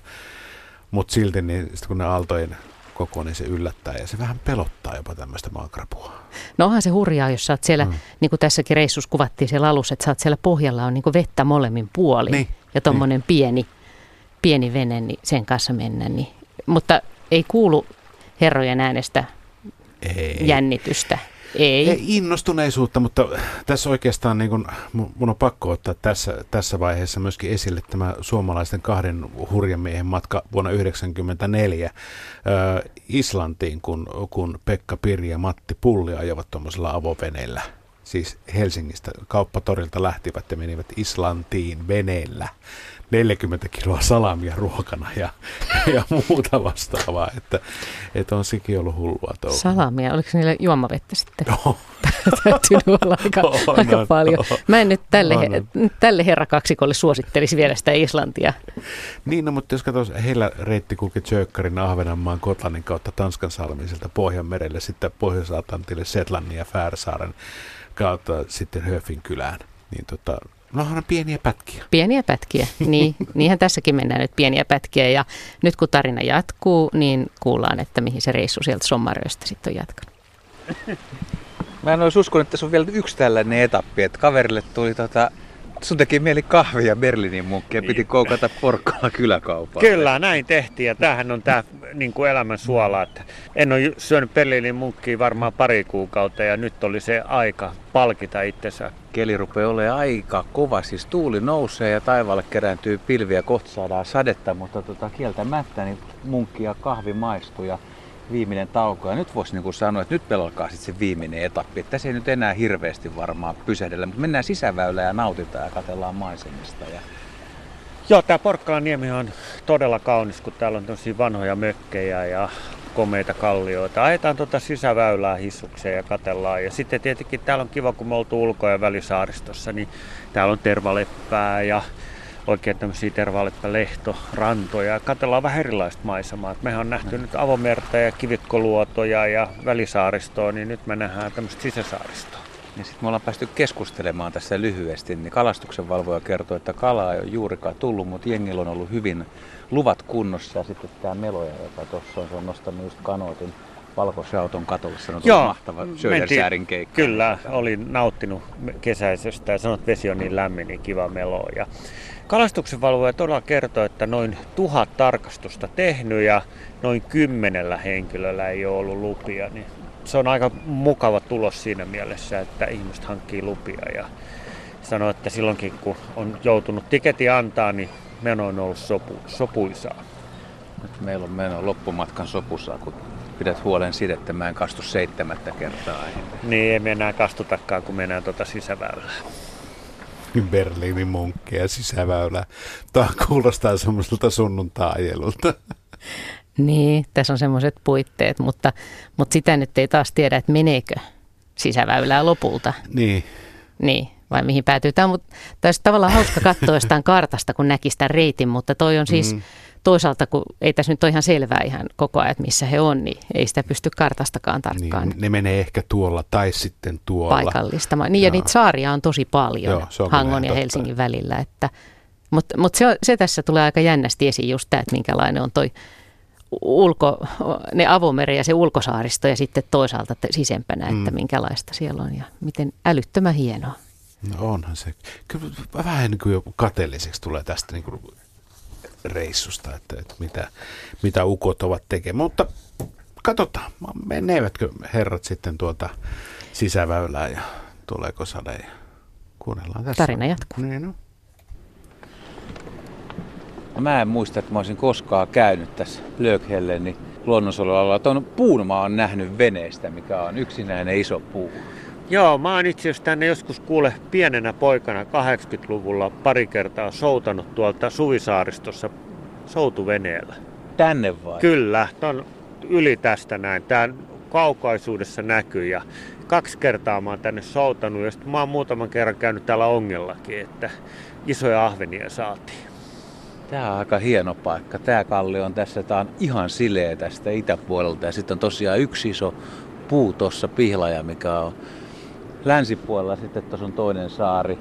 [SPEAKER 1] mutta silti niin sitten kun ne aaltojen koko, niin se yllättää ja se vähän pelottaa jopa tämmöistä maankrapua.
[SPEAKER 2] No onhan se hurjaa, jos sä oot siellä, mm. niin kuin tässäkin reissussa kuvattiin siellä alussa, että sä oot siellä pohjalla on niin kuin vettä molemmin puolin niin. ja tuommoinen niin. pieni, pieni vene, niin sen kanssa mennä. Niin. Mutta ei kuulu herrojen äänestä ei. jännitystä. Ei.
[SPEAKER 1] Ei innostuneisuutta, mutta tässä oikeastaan niin kun, mun on pakko ottaa tässä, tässä vaiheessa myöskin esille tämä suomalaisten kahden hurjan miehen matka vuonna 1994 äh, Islantiin, kun, kun Pekka Pirja ja Matti Pulli ajoivat tuommoisella avoveneellä. Siis Helsingistä kauppatorilta lähtivät ja menivät Islantiin veneellä. 40 kiloa salamia ruokana ja, ja muuta vastaavaa, että, että on sikin ollut hullua touhua.
[SPEAKER 2] Salamia, oliko niillä juomavettä sitten? No. [LAUGHS] Täytyy olla aika, [LAUGHS] on, aika on, paljon. On, Mä en nyt tälle, on, on. tälle herrakaksikolle suosittelisi vielä sitä Islantia.
[SPEAKER 1] Niin, no, mutta jos katsotaan, heillä reitti kulki Tjökkarin Ahvenanmaan Kotlannin kautta Tanskan salmiselta Pohjanmerelle, sitten Pohjois-Atlantille, Setlannin ja Färsaaren kautta sitten Höfin kylään. Niin tota, No on pieniä pätkiä.
[SPEAKER 2] Pieniä pätkiä, niin. [LAUGHS] Niinhän tässäkin mennään nyt pieniä pätkiä. Ja nyt kun tarina jatkuu, niin kuullaan, että mihin se reissu sieltä Sommaröstä sitten on jatkanut.
[SPEAKER 9] Mä en olisi uskonut, että tässä on vielä yksi tällainen etappi, että kaverille tuli tota, sun teki mieli kahvia Berliinin munkkia, piti niin. koukata porkkalla kyläkaupaa.
[SPEAKER 10] Kyllä, näin tehtiin ja tämähän on tämä niin kuin elämän suola, että en ole syönyt Berliinin munkkia varmaan pari kuukautta ja nyt oli se aika palkita itsensä.
[SPEAKER 9] Keli rupeaa olemaan aika kova, siis tuuli nousee ja taivaalle kerääntyy pilviä, kohta saadaan sadetta, mutta tota, kieltämättä niin munkki ja kahvi maistuu ja viimeinen tauko. Ja nyt voisi niin kuin sanoa, että nyt pelolkaa sitten se viimeinen etappi. Että tässä ei nyt enää hirveästi varmaan pysähdellä, mutta mennään sisäväylään ja nautitaan ja katellaan maisemista. Ja...
[SPEAKER 10] Joo, tämä Porkkalan niemi on todella kaunis, kun täällä on tosi vanhoja mökkejä ja komeita kallioita. Ajetaan tuota sisäväylää hissukseen ja katellaan. Ja sitten tietenkin täällä on kiva, kun me oltu ulko- ja välisaaristossa, niin täällä on tervaleppää ja oikein tämmöisiä rantoja. Katellaan vähän erilaista maisemaa. mehän on nähty nyt avomerta ja kivikkoluotoja ja välisaaristoa, niin nyt me nähdään tämmöistä sisäsaaristoa.
[SPEAKER 9] Ja sitten me ollaan päästy keskustelemaan tässä lyhyesti, niin kalastuksen valvoja kertoo, että kalaa ei ole juurikaan tullut, mutta jengillä on ollut hyvin luvat kunnossa. Ja sitten tämä Meloja, joka tuossa on, se on nostanut just kanootin valkoisen auton katolle. Se on Joo, mahtava Södersäärin keikka.
[SPEAKER 10] Kyllä, olin nauttinut kesäisestä ja sanot, että vesi on niin lämmin, niin kiva melo. Ja Kalastuksen valvoja todella kertoo, että noin tuhat tarkastusta tehnyt ja noin kymmenellä henkilöllä ei ole ollut lupia. Niin se on aika mukava tulos siinä mielessä, että ihmiset hankkii lupia ja sanoo, että silloinkin kun on joutunut tiketi antaa, niin meno on ollut sopu, sopuisaa.
[SPEAKER 9] Nyt meillä on meno loppumatkan sopusaa, kun pidät huolen siitä, että mä en kastu seitsemättä kertaa.
[SPEAKER 10] Niin, ei me enää kastutakaan, kun mennään tuota sisäväylää.
[SPEAKER 1] Berliinin munkkeja sisäväylä. Tämä kuulostaa semmoiselta sunnuntai-ajelulta.
[SPEAKER 2] Niin, tässä on semmoiset puitteet, mutta, mutta sitä nyt ei taas tiedä, että meneekö sisäväylää lopulta.
[SPEAKER 1] Niin.
[SPEAKER 2] Niin, vai mihin päätyy. Tämä on, olisi tavallaan hauska katsoa jostain kartasta, kun näkisi tämän reitin, mutta toi on siis mm toisaalta, kun ei tässä nyt ole ihan selvää ihan koko ajan, että missä he on, niin ei sitä pysty kartastakaan tarkkaan.
[SPEAKER 1] Niin, ne menee ehkä tuolla tai sitten tuolla.
[SPEAKER 2] Paikallistamaan. Niin Joo. ja niitä saaria on tosi paljon Joo, Hangon ja totta. Helsingin välillä. Että, mutta mutta se, se tässä tulee aika jännästi esiin just tämä, että minkälainen on toi ulko, ne avomeri ja se ulkosaaristo ja sitten toisaalta sisempänä, että mm. minkälaista siellä on ja miten älyttömän hienoa.
[SPEAKER 1] No onhan se. Kyllä vähän niin kuin joku kateelliseksi tulee tästä niin kuin reissusta, että, että mitä, mitä ukot ovat tekemään. Mutta katsotaan, menevätkö herrat sitten tuota sisäväylää ja tuleeko sade ja kuunnellaan tässä.
[SPEAKER 2] Tarina jatkuu.
[SPEAKER 1] Niin, no.
[SPEAKER 9] no. Mä en muista, että mä olisin koskaan käynyt tässä Löökhellen, niin luonnonsuojelualalla. Tuon puun mä oon nähnyt veneestä, mikä on yksinäinen iso puu.
[SPEAKER 10] Joo, mä oon itse asiassa tänne joskus kuule pienenä poikana 80-luvulla pari kertaa soutanut tuolta Suvisaaristossa soutuveneellä.
[SPEAKER 9] Tänne vai?
[SPEAKER 10] Kyllä, ton yli tästä näin. Tää kaukaisuudessa näkyy ja kaksi kertaa mä oon tänne soutanut ja sitten mä oon muutaman kerran käynyt täällä ongellakin, että isoja ahvenia saatiin.
[SPEAKER 9] Tämä on aika hieno paikka. Tämä kalli on tässä, tämä on ihan sileä tästä itäpuolelta ja sitten on tosiaan yksi iso puu tuossa pihlaja, mikä on länsipuolella. Sitten tuossa on toinen saari.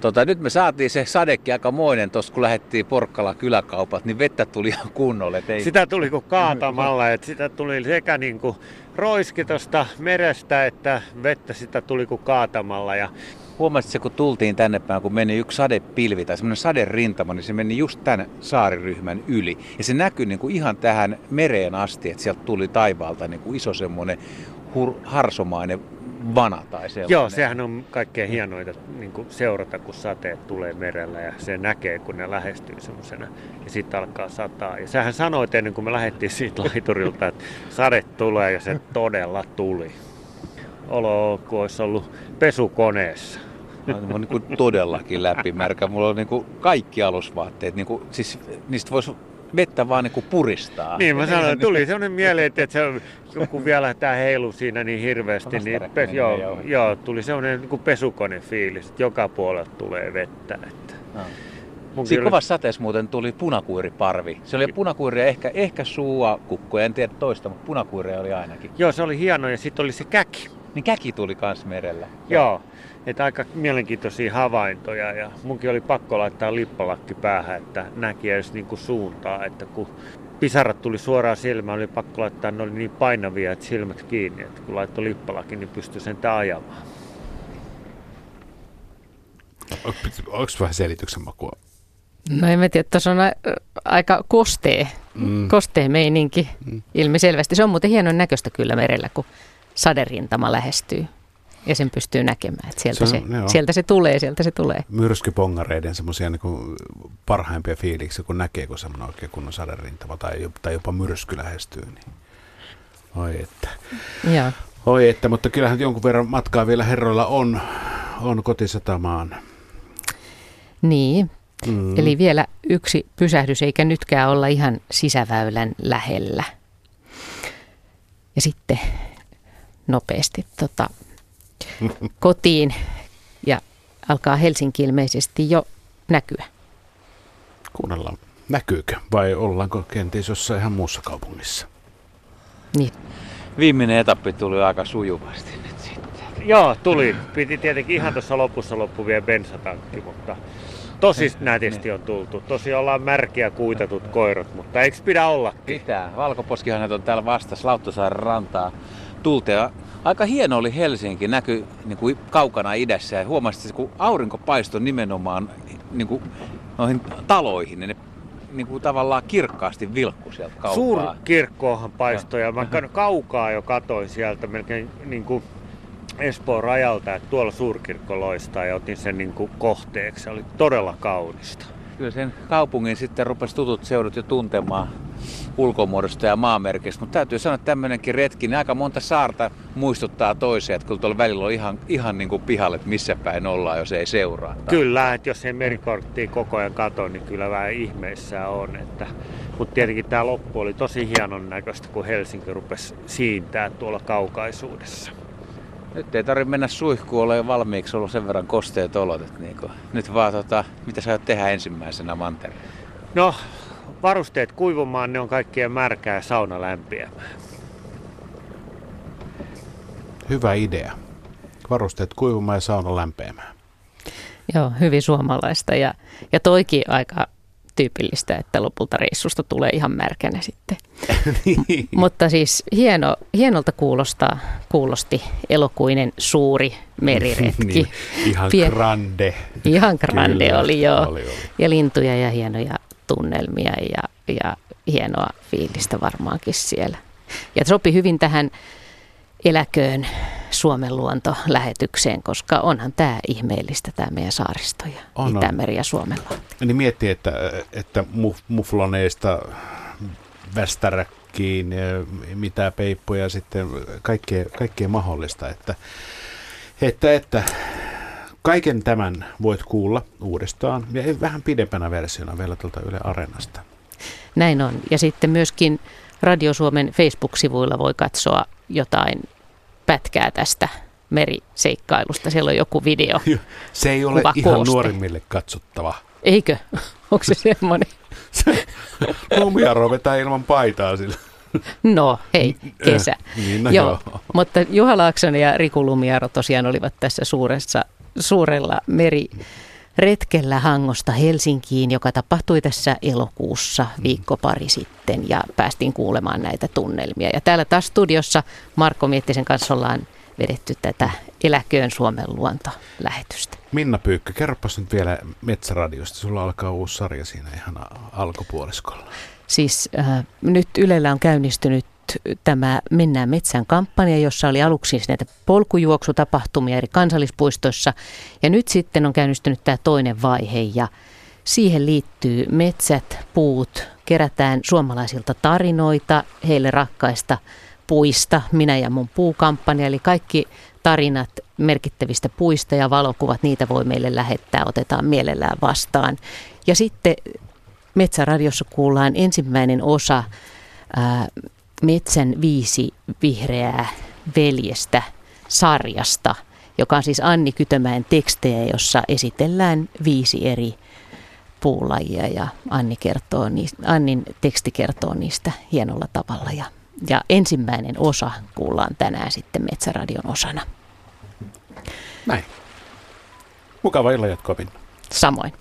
[SPEAKER 9] Tota, nyt me saatiin se sadekin aika moinen tuossa, kun lähdettiin Porkkala kyläkaupat, niin vettä tuli ihan kunnolle. Ei...
[SPEAKER 10] Sitä tuli kuin kaatamalla, että sitä tuli sekä niin kuin roiski tuosta merestä, että vettä sitä tuli kuin kaatamalla. Ja
[SPEAKER 9] Huomasitko, kun tultiin tänne päin, kun meni yksi sadepilvi tai semmoinen saderintama, niin se meni just tämän saariryhmän yli. Ja se näkyi niin kuin ihan tähän mereen asti, että sieltä tuli taivaalta niin kuin iso semmoinen hur- harsomainen vana tai sellainen.
[SPEAKER 10] Joo, sehän on kaikkein hienoita niin kuin seurata, kun sateet tulee merellä ja se näkee, kun ne lähestyy semmoisena ja sitten alkaa sataa. Ja sähän sanoit ennen kuin me lähdettiin siitä laiturilta, että sade tulee ja se todella tuli. Olo kuin olisi ollut pesukoneessa.
[SPEAKER 9] Mä oon niin todellakin läpimärkä. Mulla on niin kuin kaikki alusvaatteet. Niin kuin, siis niistä voisi vettä vaan niin kuin puristaa.
[SPEAKER 10] Niin mä sanoin, tuli sellainen mieleen, että se on, kun vielä tämä heilu siinä niin hirveästi, niin pes, joo, joo, joo, tuli sellainen niin kuin pesukone fiilis, että joka puolelta tulee vettä. Että.
[SPEAKER 9] No. Siinä kovassa sateessa muuten tuli punakuiriparvi. Se oli punakuiria, ehkä, ehkä suua kukkoja, en tiedä toista, mutta punakuiria oli ainakin.
[SPEAKER 10] Joo, se oli hieno ja sitten oli se käki.
[SPEAKER 9] Niin käki tuli kans merellä.
[SPEAKER 10] Joo, että aika mielenkiintoisia havaintoja ja munkin oli pakko laittaa lippalakki päähän, että näki edes niinku suuntaa, että kun pisarat tuli suoraan silmään, oli pakko laittaa, ne oli niin painavia, että silmät kiinni, että kun laittoi lippalakin, niin pystyi sen ajamaan.
[SPEAKER 1] Onko vähän selityksen makua?
[SPEAKER 2] No en mä tiedä, tuossa on a- aika kostee, mm. kostee meininki mm. ilmiselvästi. Se on muuten hienon näköistä kyllä merellä, kun saderintama lähestyy ja sen pystyy näkemään. Että sieltä, se, se, sieltä se tulee, sieltä se tulee.
[SPEAKER 1] Myrskypongareiden semmoisia niin parhaimpia fiiliksiä, kun näkee, kun semmoinen oikein kunnon saderintama tai, tai jopa myrsky lähestyy. Niin. Oi että.
[SPEAKER 2] Ja.
[SPEAKER 1] Oi että, mutta kyllähän jonkun verran matkaa vielä herroilla on, on kotisatamaan.
[SPEAKER 2] Niin, mm. eli vielä yksi pysähdys, eikä nytkään olla ihan sisäväylän lähellä. Ja sitten nopeasti tota, [LAUGHS] kotiin ja alkaa Helsinki ilmeisesti jo näkyä.
[SPEAKER 1] Kuunnellaan, näkyykö vai ollaanko kenties jossain ihan muussa kaupungissa?
[SPEAKER 2] Niin.
[SPEAKER 9] Viimeinen etappi tuli aika sujuvasti nyt sitten.
[SPEAKER 10] Joo, tuli. Piti tietenkin ihan tuossa lopussa loppu vielä bensatankki, mutta tosi nätisti on tultu. Tosi ollaan märkiä kuitatut koirat, mutta eikö pidä olla?
[SPEAKER 9] Pitää. Valkoposkihanhet on täällä vastassa Lauttosaaren rantaa tultea aika hieno oli Helsinki, näky niin kuin kaukana idässä ja huomasit, että kun aurinko paistoi nimenomaan niin kuin noihin taloihin, niin ne niin kuin tavallaan kirkkaasti vilkku sieltä kaukaa.
[SPEAKER 10] Suurkirkkoahan paistoi ja mä kaukaa jo katoin sieltä melkein niin kuin Espoon rajalta, että tuolla suurkirkko loistaa ja otin sen niin kuin kohteeksi. Se oli todella kaunista.
[SPEAKER 9] Kyllä sen kaupungin sitten rupesi tutut seudut jo tuntemaan ulkomuodosta ja maamerkistä. Mutta täytyy sanoa, että tämmöinenkin retki, niin aika monta saarta muistuttaa toisia, että kyllä tuolla välillä on ihan, ihan niin kuin pihalle, että missä päin ollaan, jos ei seuraa.
[SPEAKER 10] Kyllä, että jos ei merikorttia koko ajan kato, niin kyllä vähän ihmeissä on. Että, mutta tietenkin tämä loppu oli tosi hienon näköistä, kun Helsinki rupesi siintää tuolla kaukaisuudessa.
[SPEAKER 9] Nyt ei tarvitse mennä suihkuun, ole valmiiksi ollut sen verran kosteet olot. Että niin kuin, nyt vaan, tota, mitä sä tehdä ensimmäisenä mantereella?
[SPEAKER 10] No, varusteet kuivumaan, ne on kaikkien märkää ja sauna lämpiämään.
[SPEAKER 1] Hyvä idea. Varusteet kuivumaan ja sauna lämpeämään.
[SPEAKER 2] Joo, hyvin suomalaista ja, ja toikin aika tyypillistä, että lopulta reissusta tulee ihan märkänä sitten. [LAUGHS] niin. Mutta siis hieno, hienolta kuulostaa, kuulosti elokuinen suuri meriretki. [LAUGHS] niin,
[SPEAKER 1] ihan Pien, grande.
[SPEAKER 2] Ihan grande Kyllä, oli joo. Oli, oli. Ja lintuja ja hienoja tunnelmia ja, ja hienoa fiilistä varmaankin siellä. Ja sopi hyvin tähän eläköön Suomen luonto lähetykseen, koska onhan tämä ihmeellistä tämä meidän saaristo ja on, Itämeri ja Suomenlahti.
[SPEAKER 1] Niin miettii, että, että mufloneista västäräkkiin, mitä peippoja sitten, kaikkea, kaikkea mahdollista, että, että, että kaiken tämän voit kuulla uudestaan ja vähän pidempänä versiona vielä tuolta Yle Areenasta.
[SPEAKER 2] Näin on. Ja sitten myöskin Radio Suomen Facebook-sivuilla voi katsoa jotain pätkää tästä meriseikkailusta. Siellä on joku video.
[SPEAKER 1] Se ei ole ihan kooste. nuorimmille katsottava.
[SPEAKER 2] Eikö? [LAUGHS] Onko se semmoinen?
[SPEAKER 1] Lumiaro vetää ilman paitaa sillä.
[SPEAKER 2] No hei, kesä. niin, no joo. joo. Mutta Juha Laaksonen ja Riku Lumiaro tosiaan olivat tässä suuressa, suurella meri retkellä Hangosta Helsinkiin, joka tapahtui tässä elokuussa viikko pari sitten ja päästiin kuulemaan näitä tunnelmia. Ja täällä taas studiossa Marko Miettisen kanssa ollaan vedetty tätä Eläköön Suomen luonto-lähetystä.
[SPEAKER 1] Minna Pyykkö, kerropas nyt vielä Metsäradiosta. Sulla alkaa uusi sarja siinä ihan alkupuoliskolla.
[SPEAKER 2] Siis äh, nyt Ylellä on käynnistynyt tämä Mennään metsään kampanja, jossa oli aluksi siis näitä polkujuoksutapahtumia eri kansallispuistoissa. Ja nyt sitten on käynnistynyt tämä toinen vaihe ja siihen liittyy metsät, puut, kerätään suomalaisilta tarinoita heille rakkaista puista, minä ja mun puukampanja, eli kaikki tarinat merkittävistä puista ja valokuvat, niitä voi meille lähettää, otetaan mielellään vastaan. Ja sitten Metsäradiossa kuullaan ensimmäinen osa ää, Metsän viisi vihreää veljestä sarjasta, joka on siis Anni Kytömäen tekstejä, jossa esitellään viisi eri puulajia ja Anni kertoo niistä, Annin teksti kertoo niistä hienolla tavalla. Ja, ja ensimmäinen osa kuullaan tänään sitten Metsäradion osana.
[SPEAKER 1] Näin. Mukava illan jatkoa,
[SPEAKER 2] Samoin.